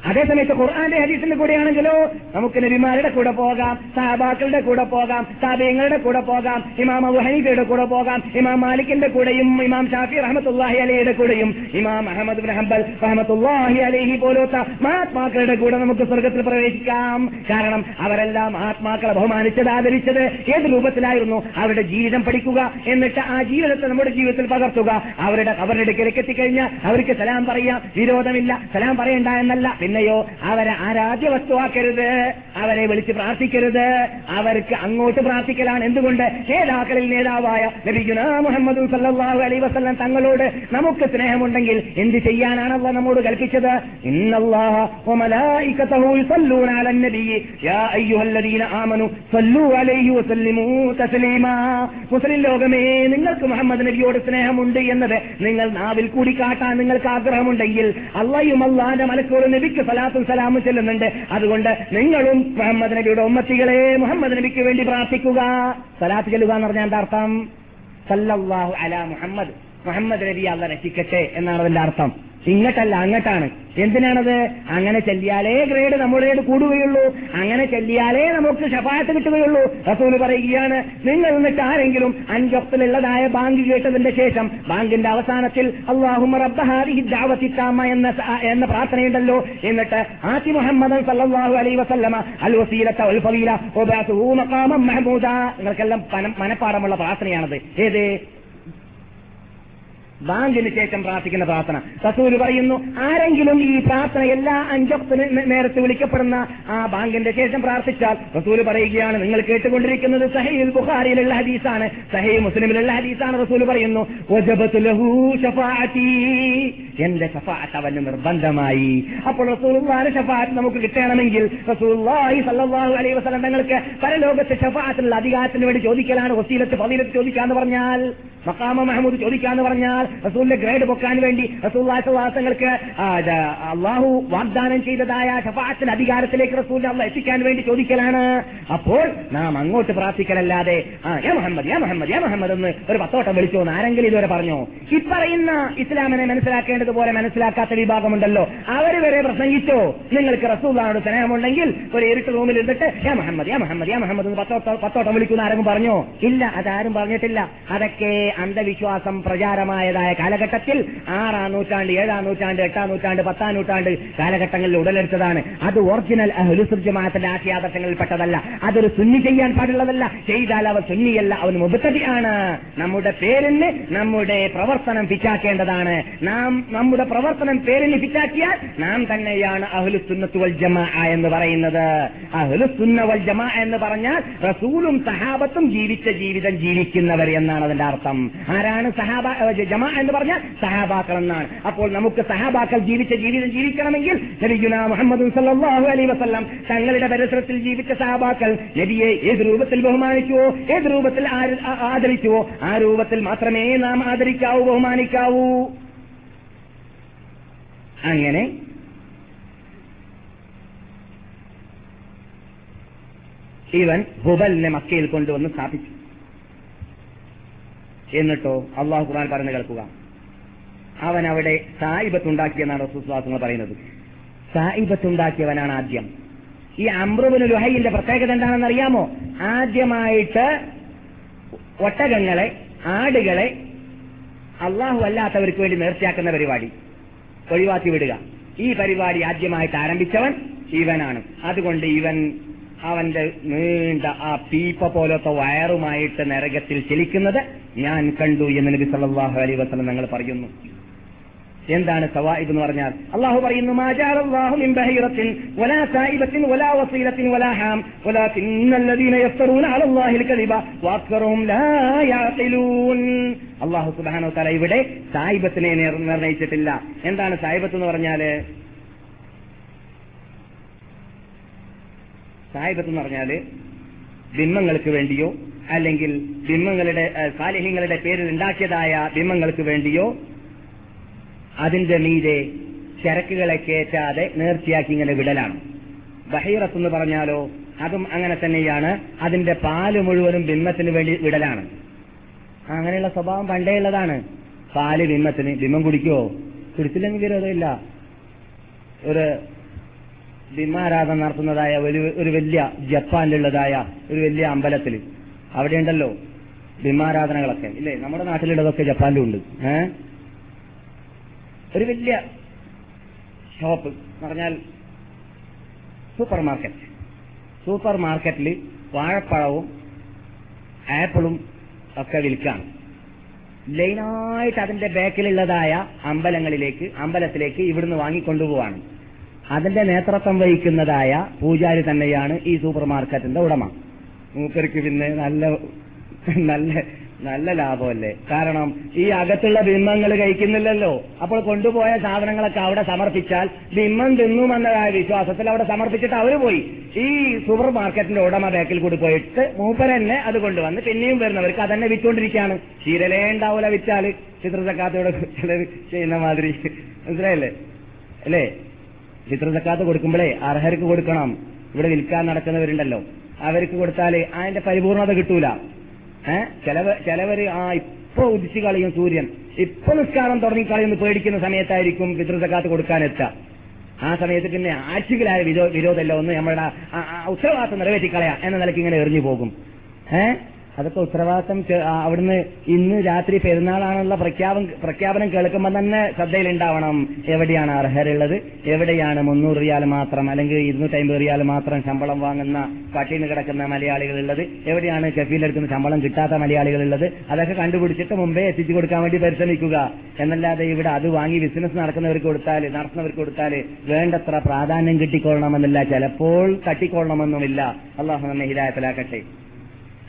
അതേസമയത്ത് ഖുർആന്റെ ഹദീസിന്റെ കൂടെയാണെങ്കിലോ നമുക്ക് നബിമാരുടെ കൂടെ പോകാം സാബാക്കളുടെ കൂടെ പോകാം സാബിയങ്ങളുടെ കൂടെ പോകാം ഇമാം അബു ഹനീഫയുടെ കൂടെ പോകാം ഇമാം മാലിക്കിന്റെ കൂടെയും ഇമാം ഷാഫി റഹമത്തുല്ലാഹി അലിയുടെ കൂടെയും ഇമാം അഹമ്മദ് ഹംബൽ റഹമത്തുല്ലാഹി അലിഹി പോലത്തെ മഹാത്മാക്കളുടെ കൂടെ നമുക്ക് സ്വർഗത്തിൽ പ്രവേശിക്കാം. കാരണം അവരെല്ലാം ആത്മാക്കളെ ബഹുമാനിച്ചത് ആദരിച്ചത് ഏത് രൂപത്തിലായിരുന്നു? അവരുടെ ജീവിതം പഠിക്കുക എന്നിട്ട് ആ ജീവിതത്തെ നമ്മുടെ ജീവിതത്തിൽ പകർത്തുക. അവരുടെ അവരുടെ കിരക്കെത്തിക്കഴിഞ്ഞാൽ അവർക്ക് സലാം പറയാം. വിരോധമില്ല. സലാം പറയണ്ട എന്നല്ല. പിന്നെയോ അവരെ ആരാധ്യ വസ്തുവാക്കരുത് അവരെ വിളിച്ച് പ്രാർത്ഥിക്കരുത്. അവർക്ക് അങ്ങോട്ട് പ്രാർത്ഥിക്കലാണ്. എന്തുകൊണ്ട്? നേതാക്കളിൽ നേതാവായ നബിഗുന മുഹമ്മദ് സല്ലാഹു അലൈ വസ്ലം തങ്ങളോട് നമുക്ക് സ്നേഹമുണ്ടെങ്കിൽ എന്ത് ചെയ്യാനാണ് അവ നമ്മോട് കൽപ്പിച്ചത്? മുസ്ലിം ലോകമേ നിങ്ങൾക്ക് മുഹമ്മദ് നബിയോട് സ്നേഹമുണ്ട് എന്നത് നിങ്ങൾ നാവിൽ കൂടി കാട്ടാൻ നിങ്ങൾക്ക് ആഗ്രഹമുണ്ടെങ്കിൽ അള്ളയും അള്ളാന്റെ മലക്കോട് നബിക്ക് സലാത്തും സലാമും ചെല്ലുന്നുണ്ട്. അതുകൊണ്ട് നിങ്ങളും മുഹമ്മദ് നബിയുടെ ഉമ്മത്തികളെ മുഹമ്മദ് നബിക്ക് വേണ്ടി പ്രാർത്ഥിക്കുക. സലാത്ത് ചെല്ലുക എന്ന് പറഞ്ഞാൽ എന്താ അർത്ഥം? സല്ലാഹു അല മുഹമ്മദ്. മുഹമ്മദ് നബി അല്ല രക്ഷിക്കട്ടെ എന്നാണ് അതിന്റെ അർത്ഥം. ഇങ്ങോട്ടല്ല അങ്ങട്ടാണ്. എന്തിനാണത്? അങ്ങനെ ചെല്ലിയാലേ ഗ്രേഡ് നമ്മുടേത് കൂടുകയുള്ളൂ. അങ്ങനെ ചെല്ലിയാലേ നമുക്ക് ഷഫായത്ത് കിട്ടുകയുള്ളൂ. റസൂൽ പറയുകയാണ് നിങ്ങൾ എന്നിട്ട് ആരെങ്കിലും അഞ്ചൊപ്പത്തിലുള്ളതായ ബാങ്ക് കേട്ടതിന്റെ ശേഷം ബാങ്കിന്റെ അവസാനത്തിൽ അള്ളാഹുമ എന്ന എന്ന പ്രാർത്ഥനയുണ്ടല്ലോ. എന്നിട്ട് ആസി മുഹമ്മദ് അലൈഹി വസല്ലമ അൽ മഹ്മൂദ. നിങ്ങൾക്കെല്ലാം മനപ്പാടമുള്ള പ്രാർത്ഥനയാണത്. ഏത്? ബാങ്കിന് ശേഷം പ്രാർത്ഥിക്കുന്ന പ്രാർത്ഥന. റസൂൽ പറയുന്നു ആരെങ്കിലും ഈ പ്രാർത്ഥന എല്ലാ അഞ്ചൊക്തിന് നേരത്തെ വിളിക്കപ്പെടുന്ന ആ ബാങ്കിന്റെ ശേഷം പ്രാർത്ഥിച്ചാൽ റസൂൽ പറയുകയാണ്. നിങ്ങൾ കേട്ടുകൊണ്ടിരിക്കുന്നത് സഹീൽ ബുഹാരിയിലുള്ള ഹദീസാണ്. സഹൈ മുസ്ലിമിലുള്ള ഹദീസാണ് റസൂൽ പറയുന്നു. എന്റെ ഷഫാത്ത് അവന് നിർബന്ധമായി. അപ്പോൾ റസൂലുള്ളാഹിന്റെ ഷഫാഅത്ത് നമുക്ക് കിട്ടണമെങ്കിൽ റസൂലുള്ളാഹി സല്ലല്ലാഹു അലൈഹി വസല്ലം തങ്ങൾക്ക് പരലോകത്തെ ഷഫാത്തിനുള്ള അധികാരത്തിന് വേണ്ടി ചോദിക്കലാണ് വസീലത്ത് ഫളീലത്ത് ചോദിക്കാന്ന് പറഞ്ഞാൽ മക്കാമ മെഹമ്മൂദ് ചോദിക്കാന്ന് പറഞ്ഞാൽ റസൂലിന്റെ ഗ്രേഡ് പൊക്കാൻ വേണ്ടി റസൂല്ലാസങ്ങൾക്ക് അള്ളാഹു വാഗ്ദാനം ചെയ്തതായ ഷഫാത്തിന് അധികാരത്തിലേക്ക് റസൂലിനെ അള്ള എത്തിക്കാൻ വേണ്ടി ചോദിക്കലാണ്. അപ്പോൾ നാം അങ്ങോട്ട് പ്രാർത്ഥിക്കലല്ലാതെ യാ മുഹമ്മദ് യാ മുഹമ്മദ് യാ മുഹമ്മദ് എന്ന് ഒരു പത്തോട്ടം വിളിച്ചോ എന്ന് ആരെങ്കിലും ഇതുവരെ പറഞ്ഞു? ഇപ്പറയുന്ന പറയുന്ന ഇസ്ലാമിനെ മനസ്സിലാക്കേണ്ടതുപോലെ മനസ്സിലാക്കാത്ത വിഭാഗമുണ്ടല്ലോ. അവർ വരെ പ്രസംഗിച്ചോ? നിങ്ങൾക്ക് റസൂലിനോട് സ്നേഹമുണ്ടെങ്കിൽ ഒരു ഇരുട്ട് റൂമിൽ ഇരുന്നിട്ട് യാ മുഹമ്മദ് യാ മുഹമ്മദ് യാ മുഹമ്മദ് എന്ന് പത്തോട്ടം പത്തോട്ടം വിളിക്കുന്ന ആരെങ്കിലും പറഞ്ഞോ? ഇല്ല അതാരും പറഞ്ഞിട്ടില്ല. അതൊക്കെ അന്ധവിശ്വാസം പ്രചാരമായതായ കാലഘട്ടത്തിൽ ആറാം നൂറ്റാണ്ട് ഏഴാം നൂറ്റാണ്ട് എട്ടാം നൂറ്റാണ്ട് പത്താം നൂറ്റാണ്ട് കാലഘട്ടങ്ങളിൽ ഉടലെടുത്തതാണ്. അത് ഒറിജിനൽ അഹ്ലുസുജമാഅത്തിന്റെ ആശയാദർശങ്ങളിൽ പെട്ടതല്ല. അതൊരു സുന്നി ചെയ്യാൻ പാടുള്ളതല്ല. ചെയ്താൽ അവർ സുന്നിയല്ല അവൻ മുബത്തതിയാണ് നമ്മുടെ പേരിന് നമ്മുടെ പ്രവർത്തനം ഫിറ്റാക്കേണ്ടതാണ്. നാം നമ്മുടെ പ്രവർത്തനം പേരിന് ഫിറ്റാക്കിയാൽ നാം തന്നെയാണ് അഹ്ലു സുന്നത്ത് വൽ എന്ന് പറയുന്നത്. അഹ്ലു സുന്ന വൽ എന്ന് പറഞ്ഞാൽ റസൂലും സഹാബത്തും ജീവിച്ച ജീവിതം ജീവിക്കുന്നവർ എന്നാണ് അതിന്റെ അർത്ഥം. ആരാണ് സഹാബ ജമാ എന്ന് പറഞ്ഞാൽ സഹാബാക്കൾ എന്നാണ് അപ്പോൾ നമുക്ക് സഹാബാക്കൾ ജീവിച്ച ജീവിതം ജീവിക്കണമെങ്കിൽ മുഹമ്മദ് അലൈഹി വസല്ലം തങ്ങളുടെ പരിസരത്തിൽ ജീവിച്ച സഹാബാക്കൾ നബിയെ ഏത് രൂപത്തിൽ ബഹുമാനിക്കുവോ ഏത് രൂപത്തിൽ ആദരിക്കുവോ ആ രൂപത്തിൽ മാത്രമേ നാം ആദരിക്കാവൂ ബഹുമാനിക്കാവൂ. അങ്ങനെ ഇവൻ ഹുബലിനെ മക്കയിൽ കൊണ്ടുവന്ന് സ്ഥാപിച്ചു. എന്നിട്ടോ അള്ളാഹു ഖുർആൻ പറഞ്ഞു കേൾക്കുക. അവൻ അവിടെ സായിബത്തുണ്ടാക്കിയെന്നാണ് റസൂസ്വാസങ്ങൾ പറയുന്നത്. സായിബത്തുണ്ടാക്കിയവനാണ് ആദ്യം. ഈ അമ്രുബിന് ലുഹൈന്റെ പ്രത്യേകത എന്താണെന്ന് അറിയാമോ? ആദ്യമായിട്ട് ഒട്ടകങ്ങളെ ആടുകളെ അള്ളാഹു അല്ലാത്തവർക്ക് വേണ്ടി നേർച്ചയാക്കുന്ന പരിപാടി. ഒഴിവാക്കി വിടുക. ഈ പരിപാടി ആദ്യമായിട്ട് ആരംഭിച്ചവൻ ഇവനാണ്. അതുകൊണ്ട് ഇവൻ അവന്റെ നീണ്ട ആ പീപ്പ പോലത്തെ വയറുമായിട്ട് നരകത്തിൽ ചലിക്കുന്നത് ഞാൻ കണ്ടു എന്ന് നബി സല്ലാഹു അലൈ വസ്ലം ഞങ്ങൾ പറയുന്നു. എന്താണ് സവായിബ് എന്ന് പറഞ്ഞാൽ? അള്ളാഹു പറയുന്നു അള്ളാഹു സുബാനോ തല ഇവിടെ സായിബത്തിനെ നിർ- നിർണയിച്ചിട്ടില്ല. എന്താണ് സായിബത്ത് എന്ന് പറഞ്ഞാൽ? സായിബത്ത് എന്ന് പറഞ്ഞാൽ ബിംബങ്ങൾക്ക് വേണ്ടിയോ അല്ലെങ്കിൽ ബിംബങ്ങളുടെ സാലിഹ്യങ്ങളുടെ പേരിൽ ഉണ്ടാക്കിയതായ ബിംബങ്ങൾക്ക് വേണ്ടിയോ അതിന്റെ മീതെ ചരക്കുകളെ കയറ്റാതെ നേർച്ചയാക്കി ഇങ്ങനെ വിടലാണ്. ബഹീറത്ത് എന്ന് പറഞ്ഞാലോ അതും അങ്ങനെ തന്നെയാണ്. അതിന്റെ പാൽ മുഴുവനും ബിംബത്തിന് വേണ്ടി വിടലാണ്. അങ്ങനെയുള്ള സ്വഭാവം പണ്ടേ ഉള്ളതാണ്. പാൽ ബിംബത്തിന് ബിംബം കുടിക്കുവോ കുടിച്ചില്ലെങ്കിൽ വിരോധമില്ല ഒരു ബിംബാരാധന നടത്തുന്നതായ ഒരു ഒരു വലിയ ജപ്പാനിലുള്ളതായ ഒരു വലിയ അമ്പലത്തിൽ അവിടെയുണ്ടല്ലോ ബിംബാരാധനകളൊക്കെ ഇല്ലേ? നമ്മുടെ നാട്ടിലുള്ളതൊക്കെ ജപ്പാനിലും ഉണ്ട് ഏഹ് ഒരു വലിയ ഷോപ്പ് എന്ന് പറഞ്ഞാൽ സൂപ്പർ മാർക്കറ്റ്. സൂപ്പർ മാർക്കറ്റിൽ വാഴപ്പഴവും ആപ്പിളും ഒക്കെ വിൽക്കാണ്. ലൈനായിട്ട് അതിന്റെ ബാക്കിലുള്ളതായ അമ്പലങ്ങളിലേക്ക് അമ്പലത്തിലേക്ക് ഇവിടുന്ന് വാങ്ങിക്കൊണ്ടുപോവാണ്. അതിന്റെ നേതൃത്വം വഹിക്കുന്നതായ പൂജാരി തന്നെയാണ് ഈ സൂപ്പർ മാർക്കറ്റിന്റെ ഉടമ. മൂപ്പർക്ക് പിന്നെ നല്ല നല്ല നല്ല ലാഭമല്ലേ? കാരണം ഈ അകത്തുള്ള ബിംബങ്ങൾ കഴിക്കുന്നില്ലല്ലോ. അപ്പോൾ കൊണ്ടുപോയ സാധനങ്ങളൊക്കെ അവിടെ സമർപ്പിച്ചാൽ ബിംബം തിന്നുമെന്നതായ വിശ്വാസത്തിൽ അവിടെ സമർപ്പിച്ചിട്ട് അവർ പോയി. ഈ സൂപ്പർ മാർക്കറ്റിന്റെ ഉടമ ബാക്കിൽ കൂടി പോയിട്ട് മൂപ്പരെന്നെ അത് കൊണ്ടുവന്ന് പിന്നെയും വരുന്നവർക്ക് അതന്നെ വിറ്റുകൊണ്ടിരിക്കുകയാണ് ശീലലേ ഉണ്ടാവൂല വിറ്റാൽ. ചിത്രസക്കാത്തോടെ ചിലർ ചെയ്യുന്ന മാതിരി. മനസ്സിലായില്ലേ? അല്ലേ? ഫിത്ര സക്കാത്ത് കൊടുക്കുമ്പോഴേ അർഹർക്ക് കൊടുക്കണം. ഇവിടെ വിൽക്കാൻ നടക്കുന്നവരുണ്ടല്ലോ. അവർക്ക് കൊടുത്താൽ അതിന്റെ പരിപൂർണത കിട്ടൂല. ഏഹ് ചിലവ് ചിലവര് ആ ഇപ്പൊ ഉദിച്ചു കളയും സൂര്യൻ. ഇപ്പൊ നിസ്കാരം തുടങ്ങി കളയുമെന്ന് പേടിക്കുന്ന സമയത്തായിരിക്കും പിതൃസക്കാത്ത് സക്കാത്ത് കൊടുക്കാനെത്തുക ആ സമയത്ത് പിന്നെ ആഴ്ചകളായ വിരോധമല്ല ഒന്ന് നമ്മളുടെ ഉത്തരവാദിത്തം നിറവേറ്റി കളയാം എന്ന നിലയ്ക്ക് ഇങ്ങനെ എറിഞ്ഞു പോകും. ഏഹ് അതൊക്കെ ഉത്തരവാദിത്തം അവിടുന്ന് ഇന്ന് രാത്രി പെരുന്നാളാണെന്നുള്ള പ്രഖ്യാപനം പ്രഖ്യാപനം കേൾക്കുമ്പോൾ തന്നെ ശ്രദ്ധയിലുണ്ടാവണം. എവിടെയാണ് അർഹരുള്ളത്? എവിടെയാണ് മുന്നൂറ് റിയാൽ മാത്രം അല്ലെങ്കിൽ ഇരുന്നൂറ്റി അമ്പത് റിയാൽ മാത്രം ശമ്പളം വാങ്ങുന്ന പട്ടിണി കിടക്കുന്ന മലയാളികൾ ഉള്ളത് എവിടെയാണ് കഫീലെടുക്കുന്ന ശമ്പളം കിട്ടാത്ത മലയാളികൾ ഉള്ളത് അതൊക്കെ കണ്ടുപിടിച്ചിട്ട് മുമ്പേ എത്തിച്ചു കൊടുക്കാൻ വേണ്ടി പരിശ്രമിക്കുക. എന്നല്ലാതെ ഇവിടെ അത് വാങ്ങി ബിസിനസ് നടക്കുന്നവർക്ക് കൊടുത്താൽ നടത്തുന്നവർക്ക് കൊടുത്താൽ വേണ്ടത്ര പ്രാധാന്യം കിട്ടിക്കൊള്ളണമെന്നില്ല. ചിലപ്പോൾ തട്ടിക്കൊള്ളണമെന്നുമില്ല. അള്ളാഹു നമ്മെ ഹിദായത്തിലാക്കട്ടെ.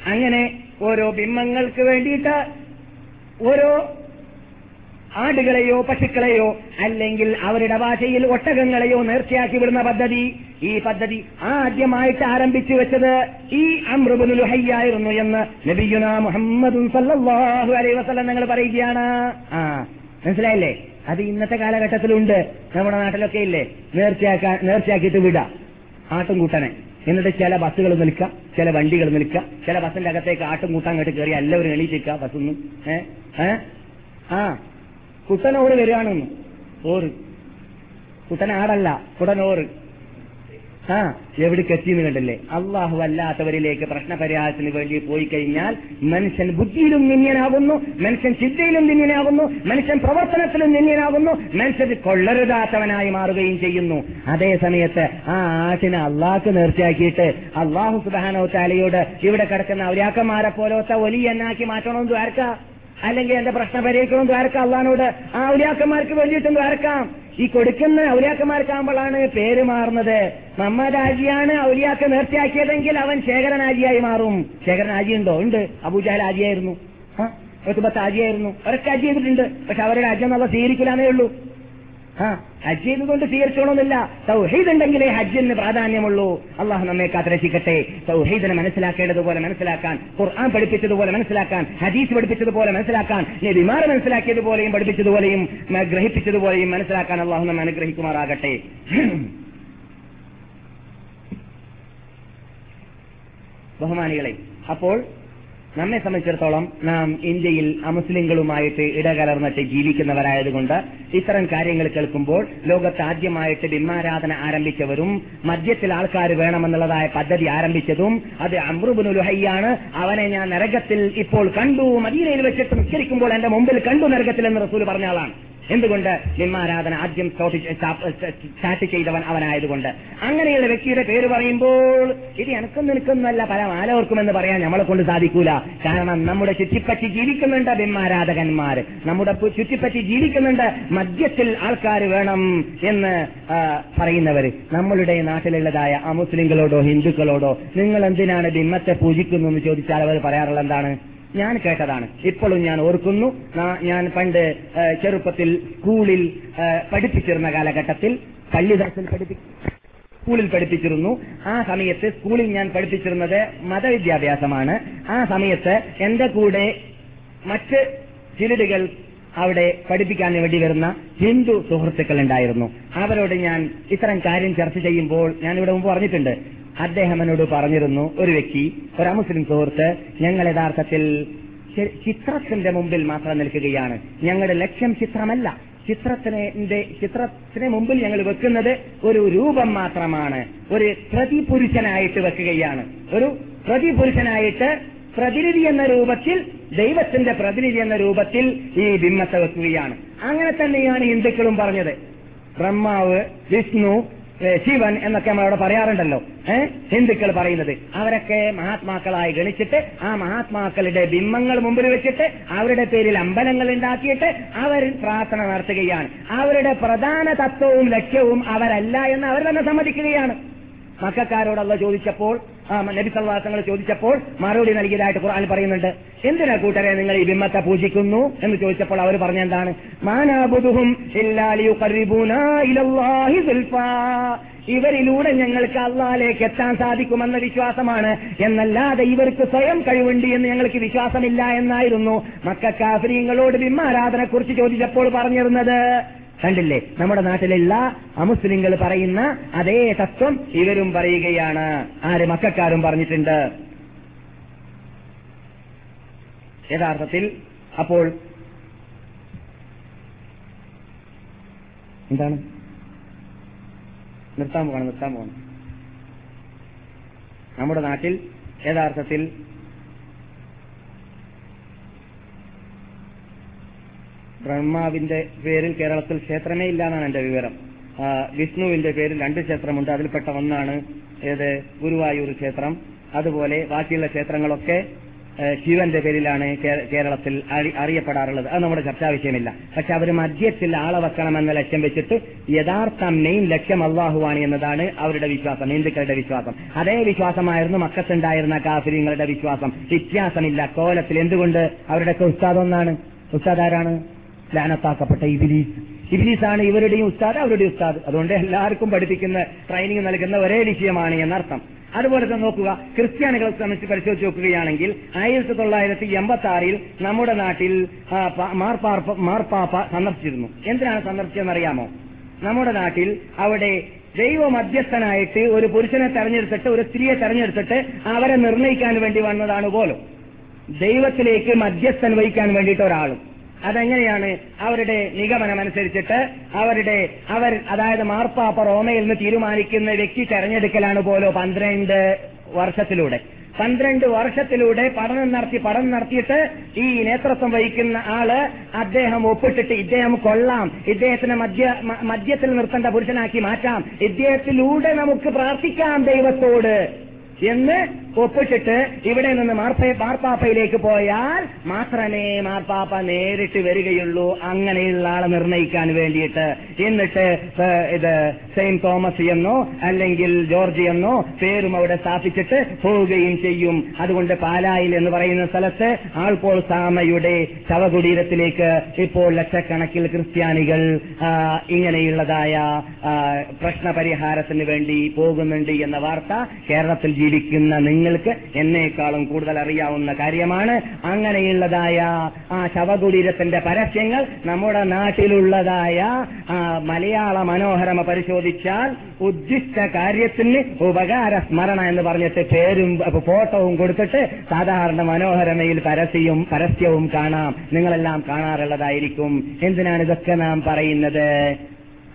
അങ്ങനെ ഓരോ ബിംബങ്ങൾക്ക് വേണ്ടിയിട്ട് ഓരോ ആടുകളെയോ പശുക്കളെയോ അല്ലെങ്കിൽ അവരുടെ ഭാഷയിൽ ഒട്ടകങ്ങളെയോ നേർച്ചയാക്കി വിടുന്ന പദ്ധതി ഈ പദ്ധതി ആദ്യമായിട്ട് ആരംഭിച്ചു വെച്ചത് ഈ അമൃബുലുഹയ്യായിരുന്നു എന്ന് നബിയുന മുഹമ്മദ് ഞങ്ങൾ പറയുകയാണ്. ആ മനസ്സിലായില്ലേ? അത് ഇന്നത്തെ കാലഘട്ടത്തിലുണ്ട്. നമ്മുടെ നാട്ടിലൊക്കെ ഇല്ലേ? നേർച്ചയാക്കാൻ നേർച്ചയാക്കിയിട്ട് വിടാം. ആട്ടും കൂട്ടനെ. എന്നിട്ട് ചില ബസ്സുകൾ നിൽക്കാം ചില വണ്ടികൾ നിൽക്കാം ചില ബസ്സിന്റെ അകത്തേക്ക് ആട്ടും കൂട്ടാൻ കേട്ട് കയറി എല്ലാവരും എണീറ്റിരിക്കുക ബസ്സൊന്നും ഏഹ് ആ കുട്ടനോട് വരികയാണെന്ന്. ഓറ്. കുട്ടനാടല്ല കുട്ടനോറ് ആ എവിടേക്ക് എത്തിയെന്ന് കണ്ടല്ലേ? അള്ളാഹു അല്ലാത്തവരിലേക്ക് പ്രശ്നപരിഹാരത്തിന് വേണ്ടി പോയി കഴിഞ്ഞാൽ മനുഷ്യൻ ബുദ്ധിയിലും നിന്യനാകുന്നു മനുഷ്യൻ ചിന്തയിലും നിന്യനാകുന്നു മനുഷ്യൻ പ്രവർത്തനത്തിലും നിന്യനാകുന്നു മനുഷ്യൻ കൊള്ളരുതാത്തവനായി മാറുകയും ചെയ്യുന്നു. അതേ സമയത്ത് ആ ആട്ടിനെ അള്ളാഹ്ക്ക് നേർച്ചയാക്കിയിട്ട് അള്ളാഹു സുബാനോ താലയോട് ഇവിടെ കിടക്കുന്ന ഔരാക്കന്മാരെ പോലത്തെ വലിയ എന്നാക്കി മാറ്റണമെന്ന് ദ്വാരക്ക അല്ലെങ്കിൽ എന്റെ പ്രശ്നം പരിഹരിക്കണം ദ്വാരക്ക അള്ളഹാനോട് ആ ഔലിയാക്കന്മാർക്ക് വേണ്ടിയിട്ടും ദ്വാരക്കാം. ഈ കൊടുക്കുന്ന ഔലിയാക്കന്മാർക്കാകുമ്പോഴാണ് പേര് മാറുന്നത്. നമ്മ രാജിയാണ് ഔലിയാക്ക നേർച്ചയാക്കിയതെങ്കിൽ അവൻ ശേഖരനാജിയായി മാറും. ശേഖരനാജി ഉണ്ടോ. ഉണ്ട് അബൂജാൽ ആജിയായിരുന്നു. ഒരു ഒത്തുപത്ത് ആജിയായിരുന്നു. അവരൊക്കെ ആജി ചെയ്തിട്ടുണ്ട്. പക്ഷെ അവരുടെ രാജ്യം നല്ല സ്വീകരിക്കില്ലാന്നേ ഉള്ളൂ. ആ ഹജ്ജ് ചെയ്തുകൊണ്ട് സ്വീകരിച്ചോണമെന്നില്ല സൗഹീദ് ഉണ്ടെങ്കിലേ ഹജ്ജിന് പ്രാധാന്യമുള്ളൂ. അള്ളാഹു നമ്മെ കാത്തിരക്ഷിക്കട്ടെ. സൗഹീദിനെ മനസ്സിലാക്കേണ്ടതുപോലെ മനസ്സിലാക്കാൻ ഖുർആൻ പഠിപ്പിച്ചതുപോലെ മനസ്സിലാക്കാൻ ഹദീസ് പഠിപ്പിച്ചതുപോലെ മനസ്സിലാക്കാൻ നബിമാർ മനസ്സിലാക്കിയതുപോലെയും പഠിപ്പിച്ചതുപോലെയും ഗ്രഹിപ്പിച്ചതുപോലെയും മനസ്സിലാക്കാൻ അള്ളാഹു നമ്മെ അനുഗ്രഹിക്കുമാറാകട്ടെ. ബഹുമാനികളെ അപ്പോൾ നമ്മെ സംബന്ധിച്ചിടത്തോളം നാം ഇന്ത്യയിൽ അമുസ്ലിങ്ങളുമായിട്ട് ഇടകലർന്നിട്ട് ജീവിക്കുന്നവരായതുകൊണ്ട് ഇത്തരം കാര്യങ്ങൾ കേൾക്കുമ്പോൾ ലോകത്ത് ആദ്യമായിട്ട് ബിംബാരാധന ആരംഭിച്ചവരും മദ്യത്തിൽ ആൾക്കാർ വേണമെന്നുള്ളതായ പദ്ധതി ആരംഭിച്ചതും അത് അമ്രുബുനുലുഹയ്യാണ് അവനെ ഞാൻ നരകത്തിൽ ഇപ്പോൾ കണ്ടു മദീനയിൽ വെച്ചിട്ട് നിസ്കരിക്കുമ്പോൾ എന്റെ മുമ്പിൽ കണ്ടു നരകത്തിൽ എന്ന് റസൂൽ പറഞ്ഞ ആളാണ്. എന്തുകൊണ്ട് ബിംബാരാധന ആദ്യം സ്റ്റാർട്ട് ചെയ്തവൻ അവനായതുകൊണ്ട്? അങ്ങനെയുള്ള വ്യക്തിയുടെ പേര് പറയുമ്പോൾ ഇത് എനക്കും നിൽക്കുന്നല്ല പല ആലോർക്കുമെന്ന് പറയാൻ നമ്മളെ കൊണ്ട് സാധിക്കൂല. കാരണം നമ്മുടെ ചുറ്റിപ്പറ്റി ജീവിക്കുന്നുണ്ട് ബിംബാരാധകന്മാർ നമ്മുടെ ചുറ്റിപ്പറ്റി ജീവിക്കുന്നുണ്ട് മദ്യത്തിൽ ആൾക്കാർ വേണം എന്ന് പറയുന്നവർ നമ്മളുടെ നാട്ടിലുള്ളതായ അമുസ്ലിങ്ങളോടോ ഹിന്ദുക്കളോടോ നിങ്ങൾ എന്തിനാണ് ബിംബത്തെ പൂജിക്കുന്നു എന്ന് ചോദിച്ചാൽ അവർ പറയാറുള്ള എന്താണ് ഞാൻ കേട്ടതാണ്. ഇപ്പോഴും ഞാൻ ഓർക്കുന്നു. ഞാൻ പണ്ട് ചെറുപ്പത്തിൽ സ്കൂളിൽ പഠിപ്പിച്ചിരുന്ന കാലഘട്ടത്തിൽ പള്ളിദാസിൽ പഠിപ്പി സ്കൂളിൽ പഠിപ്പിച്ചിരുന്നു. ആ സമയത്ത് സ്കൂളിൽ ഞാൻ പഠിപ്പിച്ചിരുന്നത് മതവിദ്യാഭ്യാസമാണ്. ആ സമയത്ത് എന്റെ കൂടെ മറ്റ് ചിലരുകൾ അവിടെ പഠിപ്പിക്കാൻ വേണ്ടി വരുന്ന ഹിന്ദു സുഹൃത്തുക്കൾ ഉണ്ടായിരുന്നു അവരോട് ഞാൻ ഇത്തരം കാര്യം ചർച്ച ചെയ്യുമ്പോൾ ഞാൻ ഇവിടെ മുമ്പ് പറഞ്ഞിട്ടുണ്ട്. അദ്ദേഹം എന്നോട് പറഞ്ഞിരുന്നു ഒരു വ്യക്തി ഒരു മുസ്ലിം സുഹൃത്ത് ഞങ്ങൾ യഥാർത്ഥത്തിൽ ചിത്രത്തിന്റെ മുമ്പിൽ മാത്രം നിൽക്കുകയാണ്. ഞങ്ങളുടെ ലക്ഷ്യം ചിത്രമല്ല. ചിത്രത്തിനെ ചിത്രത്തിന് മുമ്പിൽ ഞങ്ങൾ വെക്കുന്നത് ഒരു രൂപം മാത്രമാണ്. ഒരു പ്രതിപുരുഷനായിട്ട് വെക്കുകയാണ്. ഒരു പ്രതിപുരുഷനായിട്ട് പ്രതിനിധി എന്ന രൂപത്തിൽ ദൈവത്തിന്റെ പ്രതിനിധി എന്ന രൂപത്തിൽ ഈ ബിംബത്തെ വെക്കുകയാണ്. അങ്ങനെ തന്നെയാണ് ഹിന്ദുക്കളും പറഞ്ഞത്. ബ്രഹ്മാവ് വിഷ്ണു ശിവൻ എന്നൊക്കെ നമ്മളവിടെ പറയാറുണ്ടല്ലോ. ഹിന്ദുക്കൾ പറയുന്നത്. അവരൊക്കെ മഹാത്മാക്കളായി ഗണിച്ചിട്ട് ആ മഹാത്മാക്കളുടെ ബിംബങ്ങൾ മുമ്പിൽ വെച്ചിട്ട് അവരുടെ പേരിൽ അമ്പലങ്ങൾ ഉണ്ടാക്കിയിട്ട് അവർ പ്രാർത്ഥന നടത്തുകയാണ്. അവരുടെ പ്രധാന തത്വവും ലക്ഷ്യവും അവരല്ല എന്ന് അവർ തന്നെ സമ്മതിക്കുകയാണ്. മക്കാരോടുള്ള ചോദിച്ചപ്പോൾ നബി സല്ലാസങ്ങൾ ചോദിച്ചപ്പോൾ മറുപടി നൽകിയതായിട്ട് ഖുർആൻ പറയുന്നുണ്ട്. എന്തിനാ കൂട്ടരെ നിങ്ങൾ ഈ ബിംബത്തെ പൂജിക്കുന്നു എന്ന് ചോദിച്ചപ്പോൾ അവർ പറഞ്ഞെന്താണ്? മാനാബുദുഹും ഇവരിലൂടെ ഞങ്ങൾക്ക് അള്ളാലേക്ക് എത്താൻ സാധിക്കുമെന്ന വിശ്വാസമാണ്. എന്നല്ലാതെ ഇവർക്ക് സ്വയം കഴിവുണ്ട് എന്ന് ഞങ്ങൾക്ക് വിശ്വാസമില്ല എന്നായിരുന്നു. മക്കാഫിരിങ്ങളോട് ബിംബാരാധനെ കുറിച്ച് ചോദിച്ചപ്പോൾ പറഞ്ഞിരുന്നത് കണ്ടില്ലേ? നമ്മുടെ നാട്ടിലുള്ള അമുസ്ലിങ്ങൾ പറയുന്ന അതേ തത്വം ഇവരും പറയുകയാണ്. ആര്? മക്കാരും പറഞ്ഞിട്ടുണ്ട്. യഥാർത്ഥത്തിൽ അപ്പോൾ എന്താണ്? നിർത്താൻ പോകണം നിർത്താൻ പോകണം നമ്മുടെ നാട്ടിൽ യഥാർത്ഥത്തിൽ ബ്രഹ്മാവിന്റെ പേരിൽ കേരളത്തിൽ ക്ഷേത്രമേ ഇല്ല എന്നാണ് എന്റെ വിവരം. വിഷ്ണുവിന്റെ പേരിൽ രണ്ട് ക്ഷേത്രമുണ്ട്. അതിൽപ്പെട്ട ഒന്നാണ് ഏത് ഗുരുവായൂർ ക്ഷേത്രം. അതുപോലെ ബാക്കിയുള്ള ക്ഷേത്രങ്ങളൊക്കെ ശിവന്റെ പേരിലാണ് കേരളത്തിൽ അറിയപ്പെടാറുള്ളത്. അത് നമ്മുടെ ചർച്ചാ വിഷയമില്ല. പക്ഷെ അവർ മദ്യത്തിൽ ആളെ വെക്കണമെന്ന ലക്ഷ്യം വെച്ചിട്ട് യഥാർത്ഥ മെയിൻ ലക്ഷ്യം അള്ളാഹുവാണ് എന്നതാണ് അവരുടെ വിശ്വാസം ഹിന്ദുക്കളുടെ വിശ്വാസം. അതേ വിശ്വാസമായിരുന്നു മക്കത്തുണ്ടായിരുന്ന കാഫിര്യങ്ങളുടെ വിശ്വാസം. വ്യത്യാസമില്ല. കോലത്തിൽ എന്തുകൊണ്ട് അവരുടെ ഉസ്താദ് ഒന്നാണ്? ഉസ്താദ് ആരാണ്? ലാനത്താക്കപ്പെട്ട ഇബിലീസ്. ഇബിലീസാണ് ഇവരുടെയും ഉസ്താദ് അവരുടെ ഉസ്താദ്. അതുകൊണ്ട് എല്ലാവർക്കും പഠിപ്പിക്കുന്ന ട്രെയിനിങ് നൽകുന്ന ഒരേ വിഷയമാണ് എന്നർത്ഥം. അതുപോലെ തന്നെ നോക്കുക ക്രിസ്ത്യാനികളെ സംബന്ധിച്ച് പരിശോധിച്ച് നോക്കുകയാണെങ്കിൽ ആയിരത്തി തൊള്ളായിരത്തി എൺപത്തി ആറിൽ നമ്മുടെ നാട്ടിൽ മാർപ്പാപ്പ സന്ദർശിച്ചിരുന്നു. എന്തിനാണ് സന്ദർശിച്ചതെന്നറിയാമോ നമ്മുടെ നാട്ടിൽ അവിടെ ദൈവ മധ്യസ്ഥനായിട്ട് ഒരു പുരുഷനെ തെരഞ്ഞെടുത്തിട്ട് ഒരു സ്ത്രീയെ തെരഞ്ഞെടുത്തിട്ട് അവരെ നിർണയിക്കാൻ വേണ്ടി വന്നതാണ് പോലും ദൈവത്തിലേക്ക് മധ്യസ്ഥൻ വഹിക്കാൻ വേണ്ടിയിട്ട് ഒരാളും. അതെങ്ങനെയാണ് അവരുടെ നിഗമനം അനുസരിച്ചിട്ട് അവരുടെ അവർ അതായത് മാർപ്പാപ്പ റോമയിൽ നിന്ന് തീരുമാനിക്കുന്ന വ്യക്തി തെരഞ്ഞെടുക്കലാണ് പോലോ പന്ത്രണ്ട് വർഷത്തിലൂടെ. പന്ത്രണ്ട് വർഷത്തിലൂടെ പഠനം നടത്തി പഠനം നടത്തിയിട്ട് ഈ നേതൃത്വം വഹിക്കുന്ന ആൾ അദ്ദേഹം ഒപ്പിട്ടിട്ട് ഇദ്ദേഹം കൊള്ളാം ഇദ്ദേഹത്തിനെ മദ്യ മ- മദ്യത്തിൽ നിർത്തേണ്ട പുരുഷനാക്കി മാറ്റാം ഇദ്ദേഹത്തിലൂടെ നമുക്ക് പ്രാർത്ഥിക്കാം ദൈവത്തോട് എന്ന് ഒപ്പിട്ടിട്ട് ഇവിടെ നിന്ന് മാർപ്പ മാർപ്പാപ്പയിലേക്ക് പോയാൽ മാത്രമേ മാർപ്പാപ്പ നേരിട്ട് വരികയുള്ളൂ. അങ്ങനെയുള്ള ആളെ നിർണയിക്കാൻ വേണ്ടിയിട്ട്. എന്നിട്ട് ഇത് സെയിന്റ് തോമസ് എന്നോ അല്ലെങ്കിൽ ജോർജ് എന്നോ പേരും അവിടെ സ്ഥാപിച്ചിട്ട് പോവുകയും ചെയ്യും. അതുകൊണ്ട് പാലായിൽ എന്ന് പറയുന്ന സ്ഥലത്ത് ആൾപോൾ സാമയുടെ ശവകുടീരത്തിലേക്ക് ഇപ്പോൾ ലക്ഷക്കണക്കിൽ ക്രിസ്ത്യാനികൾ ഇങ്ങനെയുള്ളതായ പ്രശ്നപരിഹാരത്തിന് വേണ്ടി പോകുന്നുണ്ട് എന്ന വാർത്ത കേരളത്തിൽ ജീവിക്കുന്ന നിങ്ങൾക്ക് എന്നേക്കാളും കൂടുതൽ അറിയാവുന്ന കാര്യമാണ്. അങ്ങനെയുള്ളതായ ആ ശവകുടീരത്തിന്റെ പരസ്യങ്ങൾ നമ്മുടെ നാട്ടിലുള്ളതായ ആ, മലയാള മനോഹരമ പരിശോധിച്ചാൽ ഉദ്ദിഷ്ട കാര്യത്തിന് ഉപകാര സ്മരണ എന്ന് പറഞ്ഞിട്ട് പേരും ഫോട്ടോവും കൊടുത്തിട്ട് സാധാരണ മനോഹരമയിൽ പരസ്യവും പരസ്യവും കാണാം. നിങ്ങളെല്ലാം കാണാറുള്ളതായിരിക്കും. എന്തിനാണ് ഇതൊക്കെ നാം പറയുന്നത്?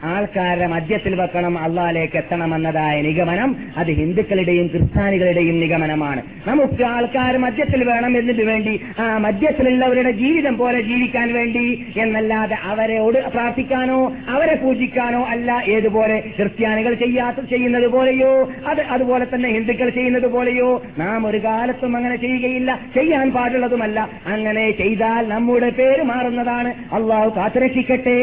ആൾക്കാരെ മദ്യത്തിൽ വെക്കണം അള്ളാലേക്ക് എത്തണമെന്നതായ നിഗമനം അത് ഹിന്ദുക്കളുടെയും ക്രിസ്ത്യാനികളുടെയും നിഗമനമാണ്. നമുക്ക് ആൾക്കാർ മദ്യത്തിൽ വേണം എന്നതിനു വേണ്ടി ആ മദ്യത്തിലുള്ളവരുടെ ജീവിതം പോലെ ജീവിക്കാൻ വേണ്ടി എന്നല്ലാതെ അവരെ പ്രാർത്ഥിക്കാനോ അവരെ പൂജിക്കാനോ അല്ല ഏതുപോലെ ക്രിസ്ത്യാനികൾ ചെയ്യാത്ത ചെയ്യുന്നത് പോലെയോ അത് അതുപോലെ തന്നെ ഹിന്ദുക്കൾ ചെയ്യുന്നത് പോലെയോ. നാം ഒരു കാലത്തും അങ്ങനെ ചെയ്യുകയില്ല ചെയ്യാൻ പാടുള്ളതുമല്ല. അങ്ങനെ ചെയ്താൽ നമ്മുടെ പേര് മാറുന്നതാണ്. അള്ളാഹു കാത്തുരക്ഷിക്കട്ടെ.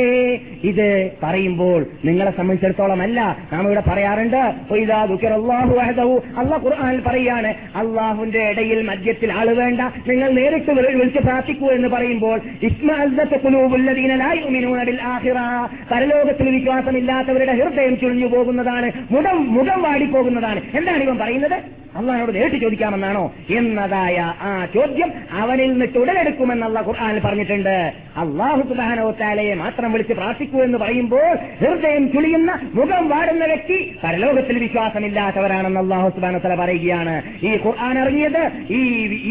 ഇത് പറയുമ്പോൾ നിങ്ങളെ സംബന്ധിച്ചിടത്തോളം അല്ല നാം ഇവിടെ പറയാറുണ്ട് അള്ളാഹ് ഖുർആനിൽ പറയാണ് അള്ളാഹുവിന്റെ ഇടയിൽ മദ്യത്തിൽ ആൾ വേണ്ട നിങ്ങൾ നേരിട്ട് വിളി- വിളിച്ച് പ്രാർത്ഥിക്കൂ എന്ന് പറയുമ്പോൾ പരലോകത്തിൽ വിശ്വാസമില്ലാത്തവരുടെ ഹൃദയം ചുളിഞ്ഞു പോകുന്നതാണ് മുഖം മുഖം വാടിപ്പോകുന്നതാണ്. എന്താണ് ഇവൻ പറയുന്നത്? അള്ളഹാനോട് നേരിട്ട് ചോദിക്കാമെന്നാണോ? എന്നതായ ആ ചോദ്യം അവനിൽ നിന്ന് തുടരെടുക്കുമെന്നുള്ള ഖുർആാനിൽ പറഞ്ഞിട്ടുണ്ട്. അള്ളാഹു സുബാനോത്താലയെ മാത്രം വിളിച്ച് പ്രാർത്ഥിക്കൂ എന്ന് പറയുമ്പോൾ ഹൃദയം ചുളിയുന്ന മുഖം വാടുന്ന വ്യക്തി പരലോകത്തിൽ വിശ്വാസമില്ലാത്തവരാണെന്ന് അള്ളാഹു സുബാന പറയുകയാണ്. ഈ ഖുർആൻ ഇറങ്ങിയത് ഈ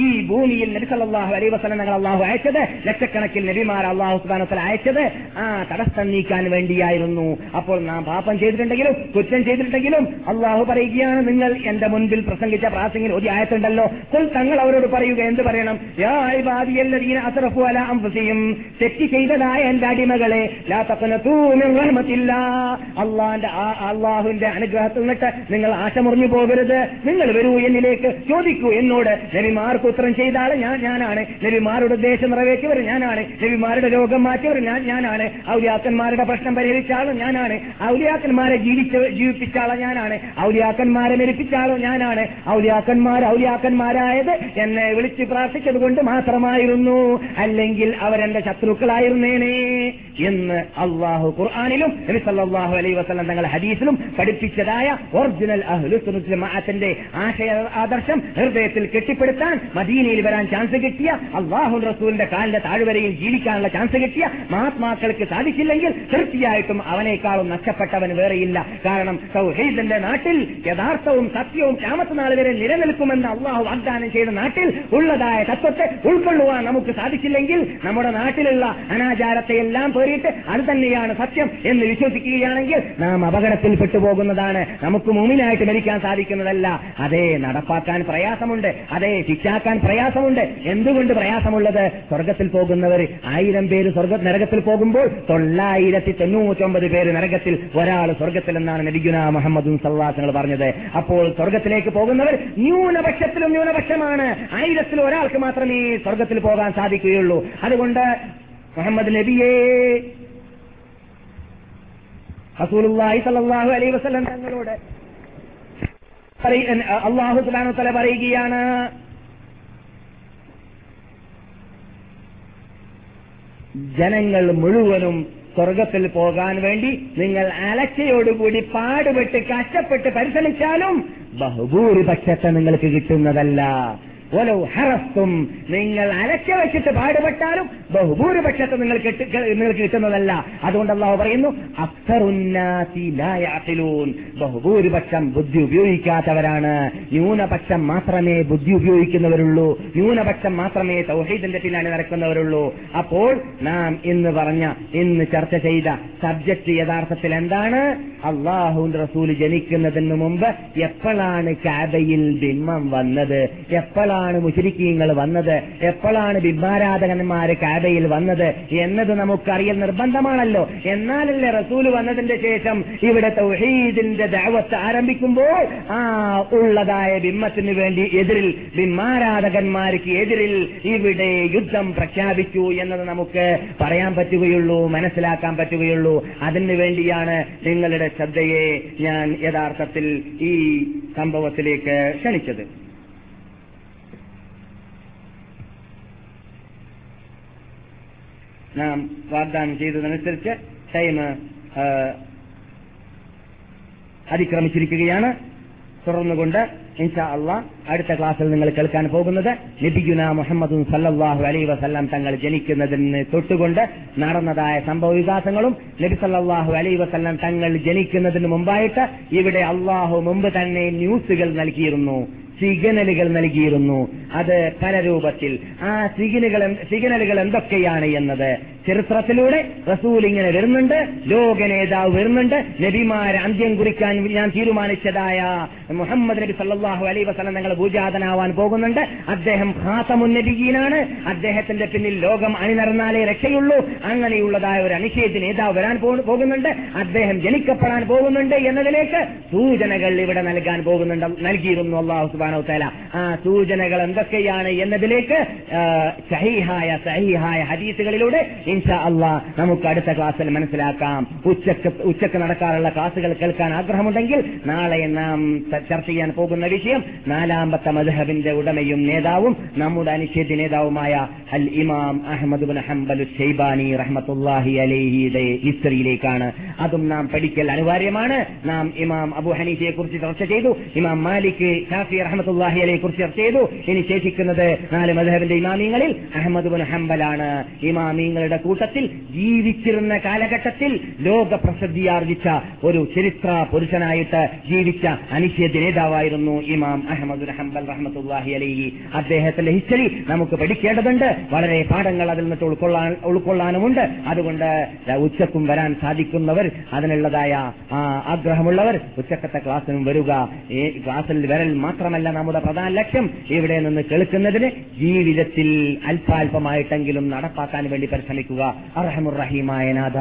ഈ ഭൂമിയിൽ നബിസലാഹു അലൈ ഞങ്ങൾ അള്ളാഹു അയച്ചത് ലക്ഷക്കണക്കിൽ നബിമാർ അള്ളാഹു സുബാന അയച്ചത് ആ തടസ്സം നീക്കാൻ വേണ്ടിയായിരുന്നു. അപ്പോൾ നാം പാപം ചെയ്തിട്ടുണ്ടെങ്കിലും കുറ്റം ചെയ്തിട്ടുണ്ടെങ്കിലും അള്ളാഹു പറയുകയാണ് നിങ്ങൾ എന്റെ മുൻപിൽ പ്രസംഗിച്ച പ്രാസംഗിൽ ഒരു ആയത്തുണ്ടല്ലോ. കുൽ തങ്ങൾ അവരോട് പറയുക എന്ത് പറയണം? അസ്റഫു അലാ അൻഫുസിഹിം തെറ്റ് ചെയ്തതായ എന്റെ അടിമകളെ ലാ റഹ്മത്തില്ലാ അള്ളാന്റെ അള്ളാഹുവിന്റെ അനുഗ്രഹത്തിൽ നിന്നിട്ട് നിങ്ങൾ ആശ മുറിഞ്ഞു പോകരുത്. നിങ്ങൾ വരൂ എന്നിലേക്ക് ചോദിക്കൂ എന്നോട്. നബിമാർക്ക് ഉത്തരം ചെയ്ത ആൾ ഞാൻ ഞാനാണ്. നബിമാരുടെ ഉദ്ദേശം നിറവേറ്റിയവർ ഞാനാണ്. നബിമാരുടെ രോഗം മാറ്റിയവർ ഞാൻ ഞാനാണ്. ഔലിയാക്കന്മാരുടെ പ്രശ്നം പരിഹരിച്ച ആളും ഞാനാണ്. ഔലിയാക്കന്മാരെ ജീവിച്ച ജീവിപ്പിച്ച ആളെ ഞാനാണ്. ഔലിയാക്കന്മാരെ മരിപ്പിച്ച ആളും ഞാനാണ്. ഔലിയാക്കന്മാർ ഔലിയാക്കന്മാരായത് എന്നെ വിളിച്ച് പ്രാർത്ഥിച്ചത് കൊണ്ട് മാത്രമായിരുന്നു. അല്ലെങ്കിൽ അവരെന്റെ ശത്രുക്കളായിരുന്നേനെ എന്ന് അള്ളാഹു ഖുർആാനിലും നബി സല്ലല്ലാഹു അലൈഹി വസല്ലം തങ്ങൾ ഹദീസിലും പഠിപ്പിച്ചതായ ഒറിജിനൽ അഹ്ലുസുന്നത്ത് ജമാഅത്തിന്റെ ആശയ ആദർശം ഹൃദയത്തിൽ കെട്ടിപ്പടുത്താൻ മദീനയിൽ വരാൻ ചാൻസ് കിട്ടിയ അള്ളാഹു റസൂലിന്റെ കാലിന്റെ താഴ്വരയിൽ ജീവിക്കാനുള്ള ചാൻസ് കിട്ടിയ മഹാത്മാക്കൾക്ക് സാധിച്ചില്ലെങ്കിൽ തീർച്ചയായിട്ടും അവനേക്കാളും നഷ്ടപ്പെട്ടവൻ വേറെയില്ല. കാരണം സൗഹൈദന്റെ നാട്ടിൽ യഥാർത്ഥവും സത്യവും ക്യാമത്ത് നാൾ വരെ നിലനിൽക്കുമെന്ന് അള്ളാഹു വാഗ്ദാനം ചെയ്ത നാട്ടിൽ ഉള്ളതായ തത്വത്തെ ഉൾക്കൊള്ളുവാൻ നമുക്ക് സാധിച്ചില്ലെങ്കിൽ നമ്മുടെ നാട്ടിലുള്ള അനാചാരത്തെ എല്ലാം പേറിയിട്ട് അത് തന്നെയാണ് സത്യം എന്ന് വിശ്വസിക്കുകയാണെങ്കിൽ നാം അപകടത്തിൽ പെട്ടുപോകുന്നതാണ്. നമുക്ക് മൂമിനായിട്ട് മരിക്കാൻ സാധിക്കുന്നതല്ല. അതേ നടപ്പാക്കാൻ പ്രയാസമുണ്ട്. അതേ ശിക്ഷാക്കാൻ പ്രയാസമുണ്ട്. എന്തുകൊണ്ട് പ്രയാസമുള്ളത്? സ്വർഗത്തിൽ പോകുന്നവർ ആയിരം പേര് സ്വർഗ നരകത്തിൽ പോകുമ്പോൾ തൊള്ളായിരത്തി തൊണ്ണൂറ്റൊമ്പത് പേര് നരകത്തിൽ ഒരാൾ സ്വർഗത്തിൽ എന്നാണ് നബിഗുന മുഹമ്മദും സല്ലാസങ്ങൾ പറഞ്ഞത്. അപ്പോൾ സ്വർഗത്തിലേക്ക് പോകുന്നവർ ന്യൂനപക്ഷത്തിലും ന്യൂനപക്ഷമാണ്. ആയിരത്തിൽ ഒരാൾക്ക് മാത്രമേ സ്വർഗത്തിൽ പോകാൻ സാധിക്കുകയുള്ളൂ. അതുകൊണ്ട് മുഹമ്മദ് നബിയെ റസൂലുള്ളാഹി സല്ലല്ലാഹു അലൈഹി വസല്ലം തങ്ങളോട് അള്ളാഹു സുബ്ഹാനഹു തല പറയുകയാണ് ജനങ്ങൾ മുഴുവനും സ്വർഗത്തിൽ പോകാൻ വേണ്ടി നിങ്ങൾ അലച്ചയോടുകൂടി പാടുപെട്ട് കഷ്ടപ്പെട്ട് പരിശ്രമിച്ചാലും ബഹുഭൂരിപക്ഷത്തെ നിങ്ങൾക്ക് കിട്ടുന്നതല്ല. ഓലോ ഹറസ്തും. നിങ്ങൾ അലച്ച വെച്ചിട്ട് പാടുപെട്ടാലും ബഹുഭൂരിപക്ഷത്തെ നിങ്ങൾ നിങ്ങൾക്ക് കിട്ടുന്നതല്ല. അതുകൊണ്ട് അള്ളാഹു പറയുന്നു അക്സറുന്നാസിലൂൻ. ബഹുഭൂരിപക്ഷം ബുദ്ധി ഉപയോഗിക്കാത്തവരാണ്. ന്യൂനപക്ഷം മാത്രമേ ബുദ്ധി ഉപയോഗിക്കുന്നവരുള്ളൂ. ന്യൂനപക്ഷം മാത്രമേ തൗഹീദിന്റെ പിന്നാലെ നടക്കുന്നവരുള്ളൂ. അപ്പോൾ നാം ഇന്ന് പറഞ്ഞ ഇന്ന് ചർച്ച ചെയ്ത സബ്ജക്ട് യഥാർത്ഥത്തിൽ എന്താണ്? അള്ളാഹു റസൂൽ ജനിക്കുന്നതിന് മുമ്പ് എപ്പോഴാണ് കാബയിൽ ബിംബം വന്നത്? എപ്പോഴാണ് മുഷരിക്കീങ്ങൾ വന്നത്? എപ്പോഴാണ് ബിംബാരാധകന്മാര് കാബയിൽ വന്നത്? എന്നത് നമുക്കറിയൽ നിർബന്ധമാണല്ലോ. എന്നാലല്ലേ റസൂൽ വന്നതിന്റെ ശേഷം ഇവിടെ തൗഹീദിന്റെ ദാവത്ത് ആരംഭിക്കുമ്പോൾ ആ ഉള്ളതായ ബിംബത്തിന് വേണ്ടി എതിരിൽ ബിംബാരാധകന്മാർക്ക് എതിരിൽ ഇവിടെ യുദ്ധം പ്രഖ്യാപിച്ചു എന്നത് നമുക്ക് പറയാൻ പറ്റുകയുള്ളൂ മനസ്സിലാക്കാൻ പറ്റുകയുള്ളൂ. അതിനു വേണ്ടിയാണ് നിങ്ങളുടെ ശ്രദ്ധയെ ഞാൻ യഥാർത്ഥത്തിൽ ഈ സംഭവത്തിലേക്ക് ക്ഷണിച്ചത്. നാം വാഗ്ദാനം ചെയ്തതനുസരിച്ച് ടൈം അതിക്രമിച്ചിരിക്കുകയാണ്. തുടർന്നുകൊണ്ട് ഇൻഷാ അള്ളാഹ് അടുത്ത ക്ലാസ്സിൽ നിങ്ങൾ കേൾക്കാൻ പോകുന്നത് നബിഗുന മുഹമ്മദും സല്ലാഹു അലൈ വസല്ലം തങ്ങൾ ജനിക്കുന്നതിന് തൊട്ടുകൊണ്ട് നടന്നതായ സംഭവ വികാസങ്ങളും നബി സല്ലാഹു അലൈ വസല്ലം തങ്ങൾ ജനിക്കുന്നതിന് മുമ്പായിട്ട് ഇവിടെ അള്ളാഹു മുമ്പ് തന്നെ ന്യൂസുകൾ നൽകിയിരുന്നു. സിഗ്നലുകൾ നൽകിയിരുന്നു. അത് പല രൂപത്തിൽ. ആ സിഗ്നലുകൾ സിഗ്നലുകൾ എന്തൊക്കെയാണ് എന്നത്? ചരിത്രത്തിലൂടെ റസൂൽ ഇങ്ങനെ വരുന്നുണ്ട് ലോക നേതാവ് വരുന്നുണ്ട് നബിമാരെ അന്ത്യം കുറിക്കാൻ ഞാൻ തീരുമാനിച്ചതായ മുഹമ്മദ് നബി സല്ലാഹു അലൈ വസ്ലം തങ്ങൾ പൂജാതനാവാൻ പോകുന്നുണ്ട്. അദ്ദേഹം ഖാസമുന്നബിയീനാണ് നബിയീനാണ്. അദ്ദേഹത്തിന്റെ പിന്നിൽ ലോകം അണിനിറന്നാലേ രക്ഷയുള്ളൂ. അങ്ങനെയുള്ളതായ ഒരു അനിശ്ചയത്തിന് നേതാവ് വരാൻ പോകുന്നുണ്ട്. അദ്ദേഹം ജനിക്കപ്പെടാൻ പോകുന്നുണ്ട് എന്നതിലേക്ക് സൂചനകൾ ഇവിടെ നൽകാൻ പോകുന്നുണ്ട്. നൽകിയിരുന്നു അള്ളാഹു സുബാനോ തല ആ സൂചനകൾ എന്തൊക്കെയാണ് എന്നതിലേക്ക് സഹീഹായ സഹീഹായ ഹദീസുകളിലൂടെ ഇൻഷാ അള്ളാ നമുക്ക് അടുത്ത ക്ലാസ്സിൽ മനസ്സിലാക്കാം. ഉച്ചയ്ക്ക് ഉച്ചയ്ക്ക് നടക്കാറുള്ള ക്ലാസ്സുകൾ കേൾക്കാൻ ആഗ്രഹമുണ്ടെങ്കിൽ നാളെ നാം ചർച്ച ചെയ്യാൻ പോകുന്ന വിഷയം നാലാമത്തെ മദ്ഹബിന്റെ ഉടമയും നേതാവും നമ്മുടെ അനിശ്ചിത നേതാവുമായ ഹൽ ഇമാം അഹമ്മദ് ബിൻ ഹംബൽ ഷെയ്ബാനി റഹ്മത്തുല്ലാഹി അലഹിയുടെ ഹിസ്റ്ററിയിലേക്കാണ്. അതും നാം പഠിക്കൽ അനിവാര്യമാണ്. നാം ഇമാം അബു ഹനീഫയെ കുറിച്ച് ചർച്ച ചെയ്തു. ഇമാം മാലിക് ഷാഫി റഹ്മത്തുല്ലാഹി അലയെ കുറിച്ച് ചർച്ച ചെയ്തു. ഇനി ശേഷിക്കുന്നത് നാല് മധുഹബിന്റെ ഇമാമിങ്ങളിൽ അഹമ്മദ് ബിൻ ഹംബലാണ്. ഇമാമിങ്ങളുടെ കൂട്ടത്തിൽ ജീവിച്ചിരുന്ന കാലഘട്ടത്തിൽ ലോക പ്രസിദ്ധിയാർജിച്ച ഒരു ചരിത്ര പുരുഷനായിട്ട് ജീവിച്ച അനിശ്ചിത നേതാവായിരുന്നു ഇമാം അഹമ്മദ് ഹംബൽ റഹ്മത്തുല്ലാഹി അലൈഹി. അദ്ദേഹത്തിന്റെ ഹിസ്റ്ററി നമുക്ക് പഠിക്കേണ്ടതുണ്ട്. വളരെ പാഠങ്ങൾ അതിൽ നിന്നിട്ട് ഉൾക്കൊള്ളാൻ ഉൾക്കൊള്ളാനുമുണ്ട്. അതുകൊണ്ട് ഉച്ചക്കും വരാൻ സാധിക്കുന്നവർ അതിനുള്ളതായ ആഗ്രഹമുള്ളവർ ഉച്ചക്കത്തെ ക്ലാസ്സിനും വരിക. ക്ലാസ്സിൽ വരൽ മാത്രമല്ല നമ്മുടെ പ്രധാന ലക്ഷ്യം. ഇവിടെ നിന്ന് കേൾക്കുന്നതിന് ജീവിതത്തിൽ അല്പാൽപമായിട്ടെങ്കിലും നടപ്പാക്കാൻ വേണ്ടി പരിശ്രമിക്കുക. അർഹമുറഹീമായ നാഥ.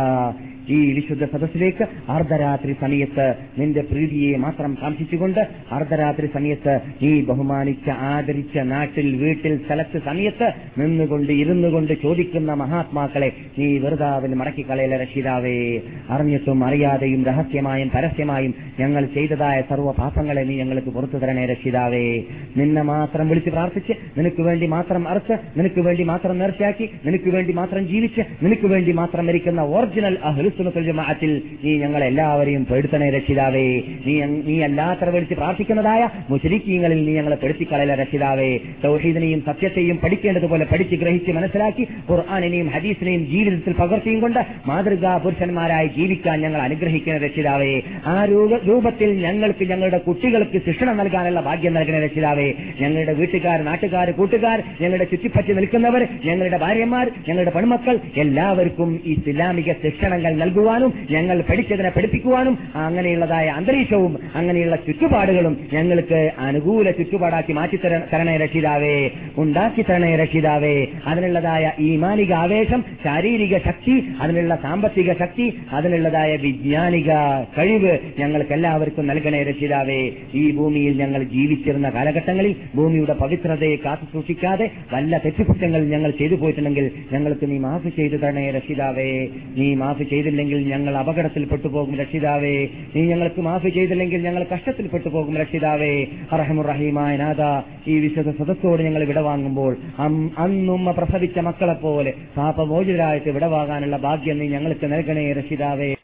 ഈ വിശുദ്ധ സദസ്സിലേക്ക് അർദ്ധരാത്രി സമയത്ത് നിന്റെ പ്രീതിയെ മാത്രം കാംക്ഷിച്ചുകൊണ്ട് അർദ്ധരാത്രി സമയത്ത് നീ ബഹുമാനിച്ച ആദരിച്ച നാട്ടിൽ വീട്ടിൽ സ്ഥലത്ത് സമയത്ത് നിന്നുകൊണ്ട് ഇരുന്നു കൊണ്ട് ചോദിക്കുന്ന മഹാത്മാക്കളെ നീ വെറുതാവിൽ മടക്കിക്കളയിലെ രക്ഷിതാവേ? അറിഞ്ഞിട്ടും അറിയാതെയും രഹസ്യമായും പരസ്യമായും ഞങ്ങൾ ചെയ്തതായ സർവ പാപങ്ങളെ നീ ഞങ്ങൾക്ക് പുറത്തു തരണേ രക്ഷിതാവേ. നിന്നെ മാത്രം വിളിച്ച് പ്രാർത്ഥിച്ച് നിനക്ക് വേണ്ടി മാത്രം അറച്ച് നിനക്ക് വേണ്ടി മാത്രം നേർച്ചയാക്കി നിനക്ക് വേണ്ടി മാത്രം ജീവിച്ച് നിനക്ക് വേണ്ടി മാത്രം മരിക്കുന്ന ഒറിജിനൽ അഹ്ലുസുനത്തുൽ ജമാഅത്തിൽ നീ ഞങ്ങളെല്ലാവരെയും പെടുത്തണേ രക്ഷിതാവേ. നീ നീ അല്ലാത്തവ വിളിച്ച് പ്രാർത്ഥിക്കുന്നതായ മുസ്ലിക്കീങ്ങളിൽ നീ ഞങ്ങളെ പെടുത്തിക്കളയല രക്ഷിതാവേ. സൗഹീദിനെയും സത്യത്തെയും പഠിക്കേണ്ടതുപോലെ പഠിച്ച് ഗ്രഹിച്ച് മനസ്സിലാക്കി ഖുർആാനിനെയും ഹദീസിനെയും ജീവിതത്തിൽ പകർത്തിയും കൊണ്ട് മാതൃകാ പുരുഷന്മാരായി ജീവിക്കാൻ ഞങ്ങൾ അനുഗ്രഹിക്കുന്ന രക്ഷിതാവേ. ആ രൂപത്തിൽ ഞങ്ങൾക്ക് ഞങ്ങളുടെ കുട്ടികൾക്ക് ശിക്ഷണം നൽകാനുള്ള ഭാഗ്യം നൽകുന്ന രക്ഷിതാവേ. ഞങ്ങളുടെ വീട്ടുകാർ നാട്ടുകാർ കൂട്ടുകാർ ഞങ്ങളുടെ ചുറ്റിപ്പറ്റി നിൽക്കുന്നവർ ഞങ്ങളുടെ ഭാര്യമാർ ഞങ്ങളുടെ പെൺമക്കൾ എല്ലാവർക്കും ഇസ്ലാമിക ശിക്ഷണങ്ങൾ നൽകുവാനും ഞങ്ങൾ പഠിച്ചതിനെ പഠിപ്പിക്കുവാനും അങ്ങനെയുള്ളതായ അന്തരീക്ഷവും അങ്ങനെയുള്ള ചുറ്റുപാടുകളും ഞങ്ങൾക്ക് അനുകൂല ചുറ്റുപാടാക്കി മാറ്റി തരണേ രക്ഷിതാവേ ഉണ്ടാക്കി തരണേ രക്ഷിതാവേ. അതിനുള്ളതായ ഈമാനിക ആവേശം ശാരീരിക ശക്തി അതിനുള്ള സാമ്പത്തിക ശക്തി അതിനുള്ളതായ വിജ്ഞാനിക കഴിവ് ഞങ്ങൾക്ക് എല്ലാവർക്കും നൽകണേ രക്ഷിതാവേ. ഈ ഭൂമിയിൽ ഞങ്ങൾ ജീവിച്ചിരുന്ന കാലഘട്ടങ്ങളിൽ ഭൂമിയുടെ പവിത്രതയെ കാത്തു സൂക്ഷിക്കാതെ വല്ല തെറ്റുകുറ്റങ്ങൾ ഞങ്ങൾ ചെയ്തു പോയിട്ടുണ്ടെങ്കിൽ ഞങ്ങൾക്ക് നീ മാഫ് ചെയ്തു തരണേ രക്ഷിതാവേ. നീ മാഫ് ചെയ്തില്ലെങ്കിൽ ഞങ്ങൾ അപകടത്തിൽപ്പെട്ടു പോകും രക്ഷിതാവേ. നീ ഞങ്ങൾക്ക് മാഫ് ചെയ്തില്ലെങ്കിൽ ഞങ്ങൾ കഷ്ടത്തിൽപ്പെട്ടു പോകും രക്ഷിതാവേ. അറഹമുറഹീമായ നാഥ ഈ വിശുദ്ധ സദസ്സോട് ഞങ്ങൾ വിടവാങ്ങുമ്പോൾ അന്നുമ്മ പ്രസവിച്ച മക്കളെപ്പോലെ പാപമോചിതരായിട്ട് വിടവാകാനുള്ള ഭാഗ്യം നീ ഞങ്ങൾക്ക് നൽകണേ രക്ഷിതാവേ.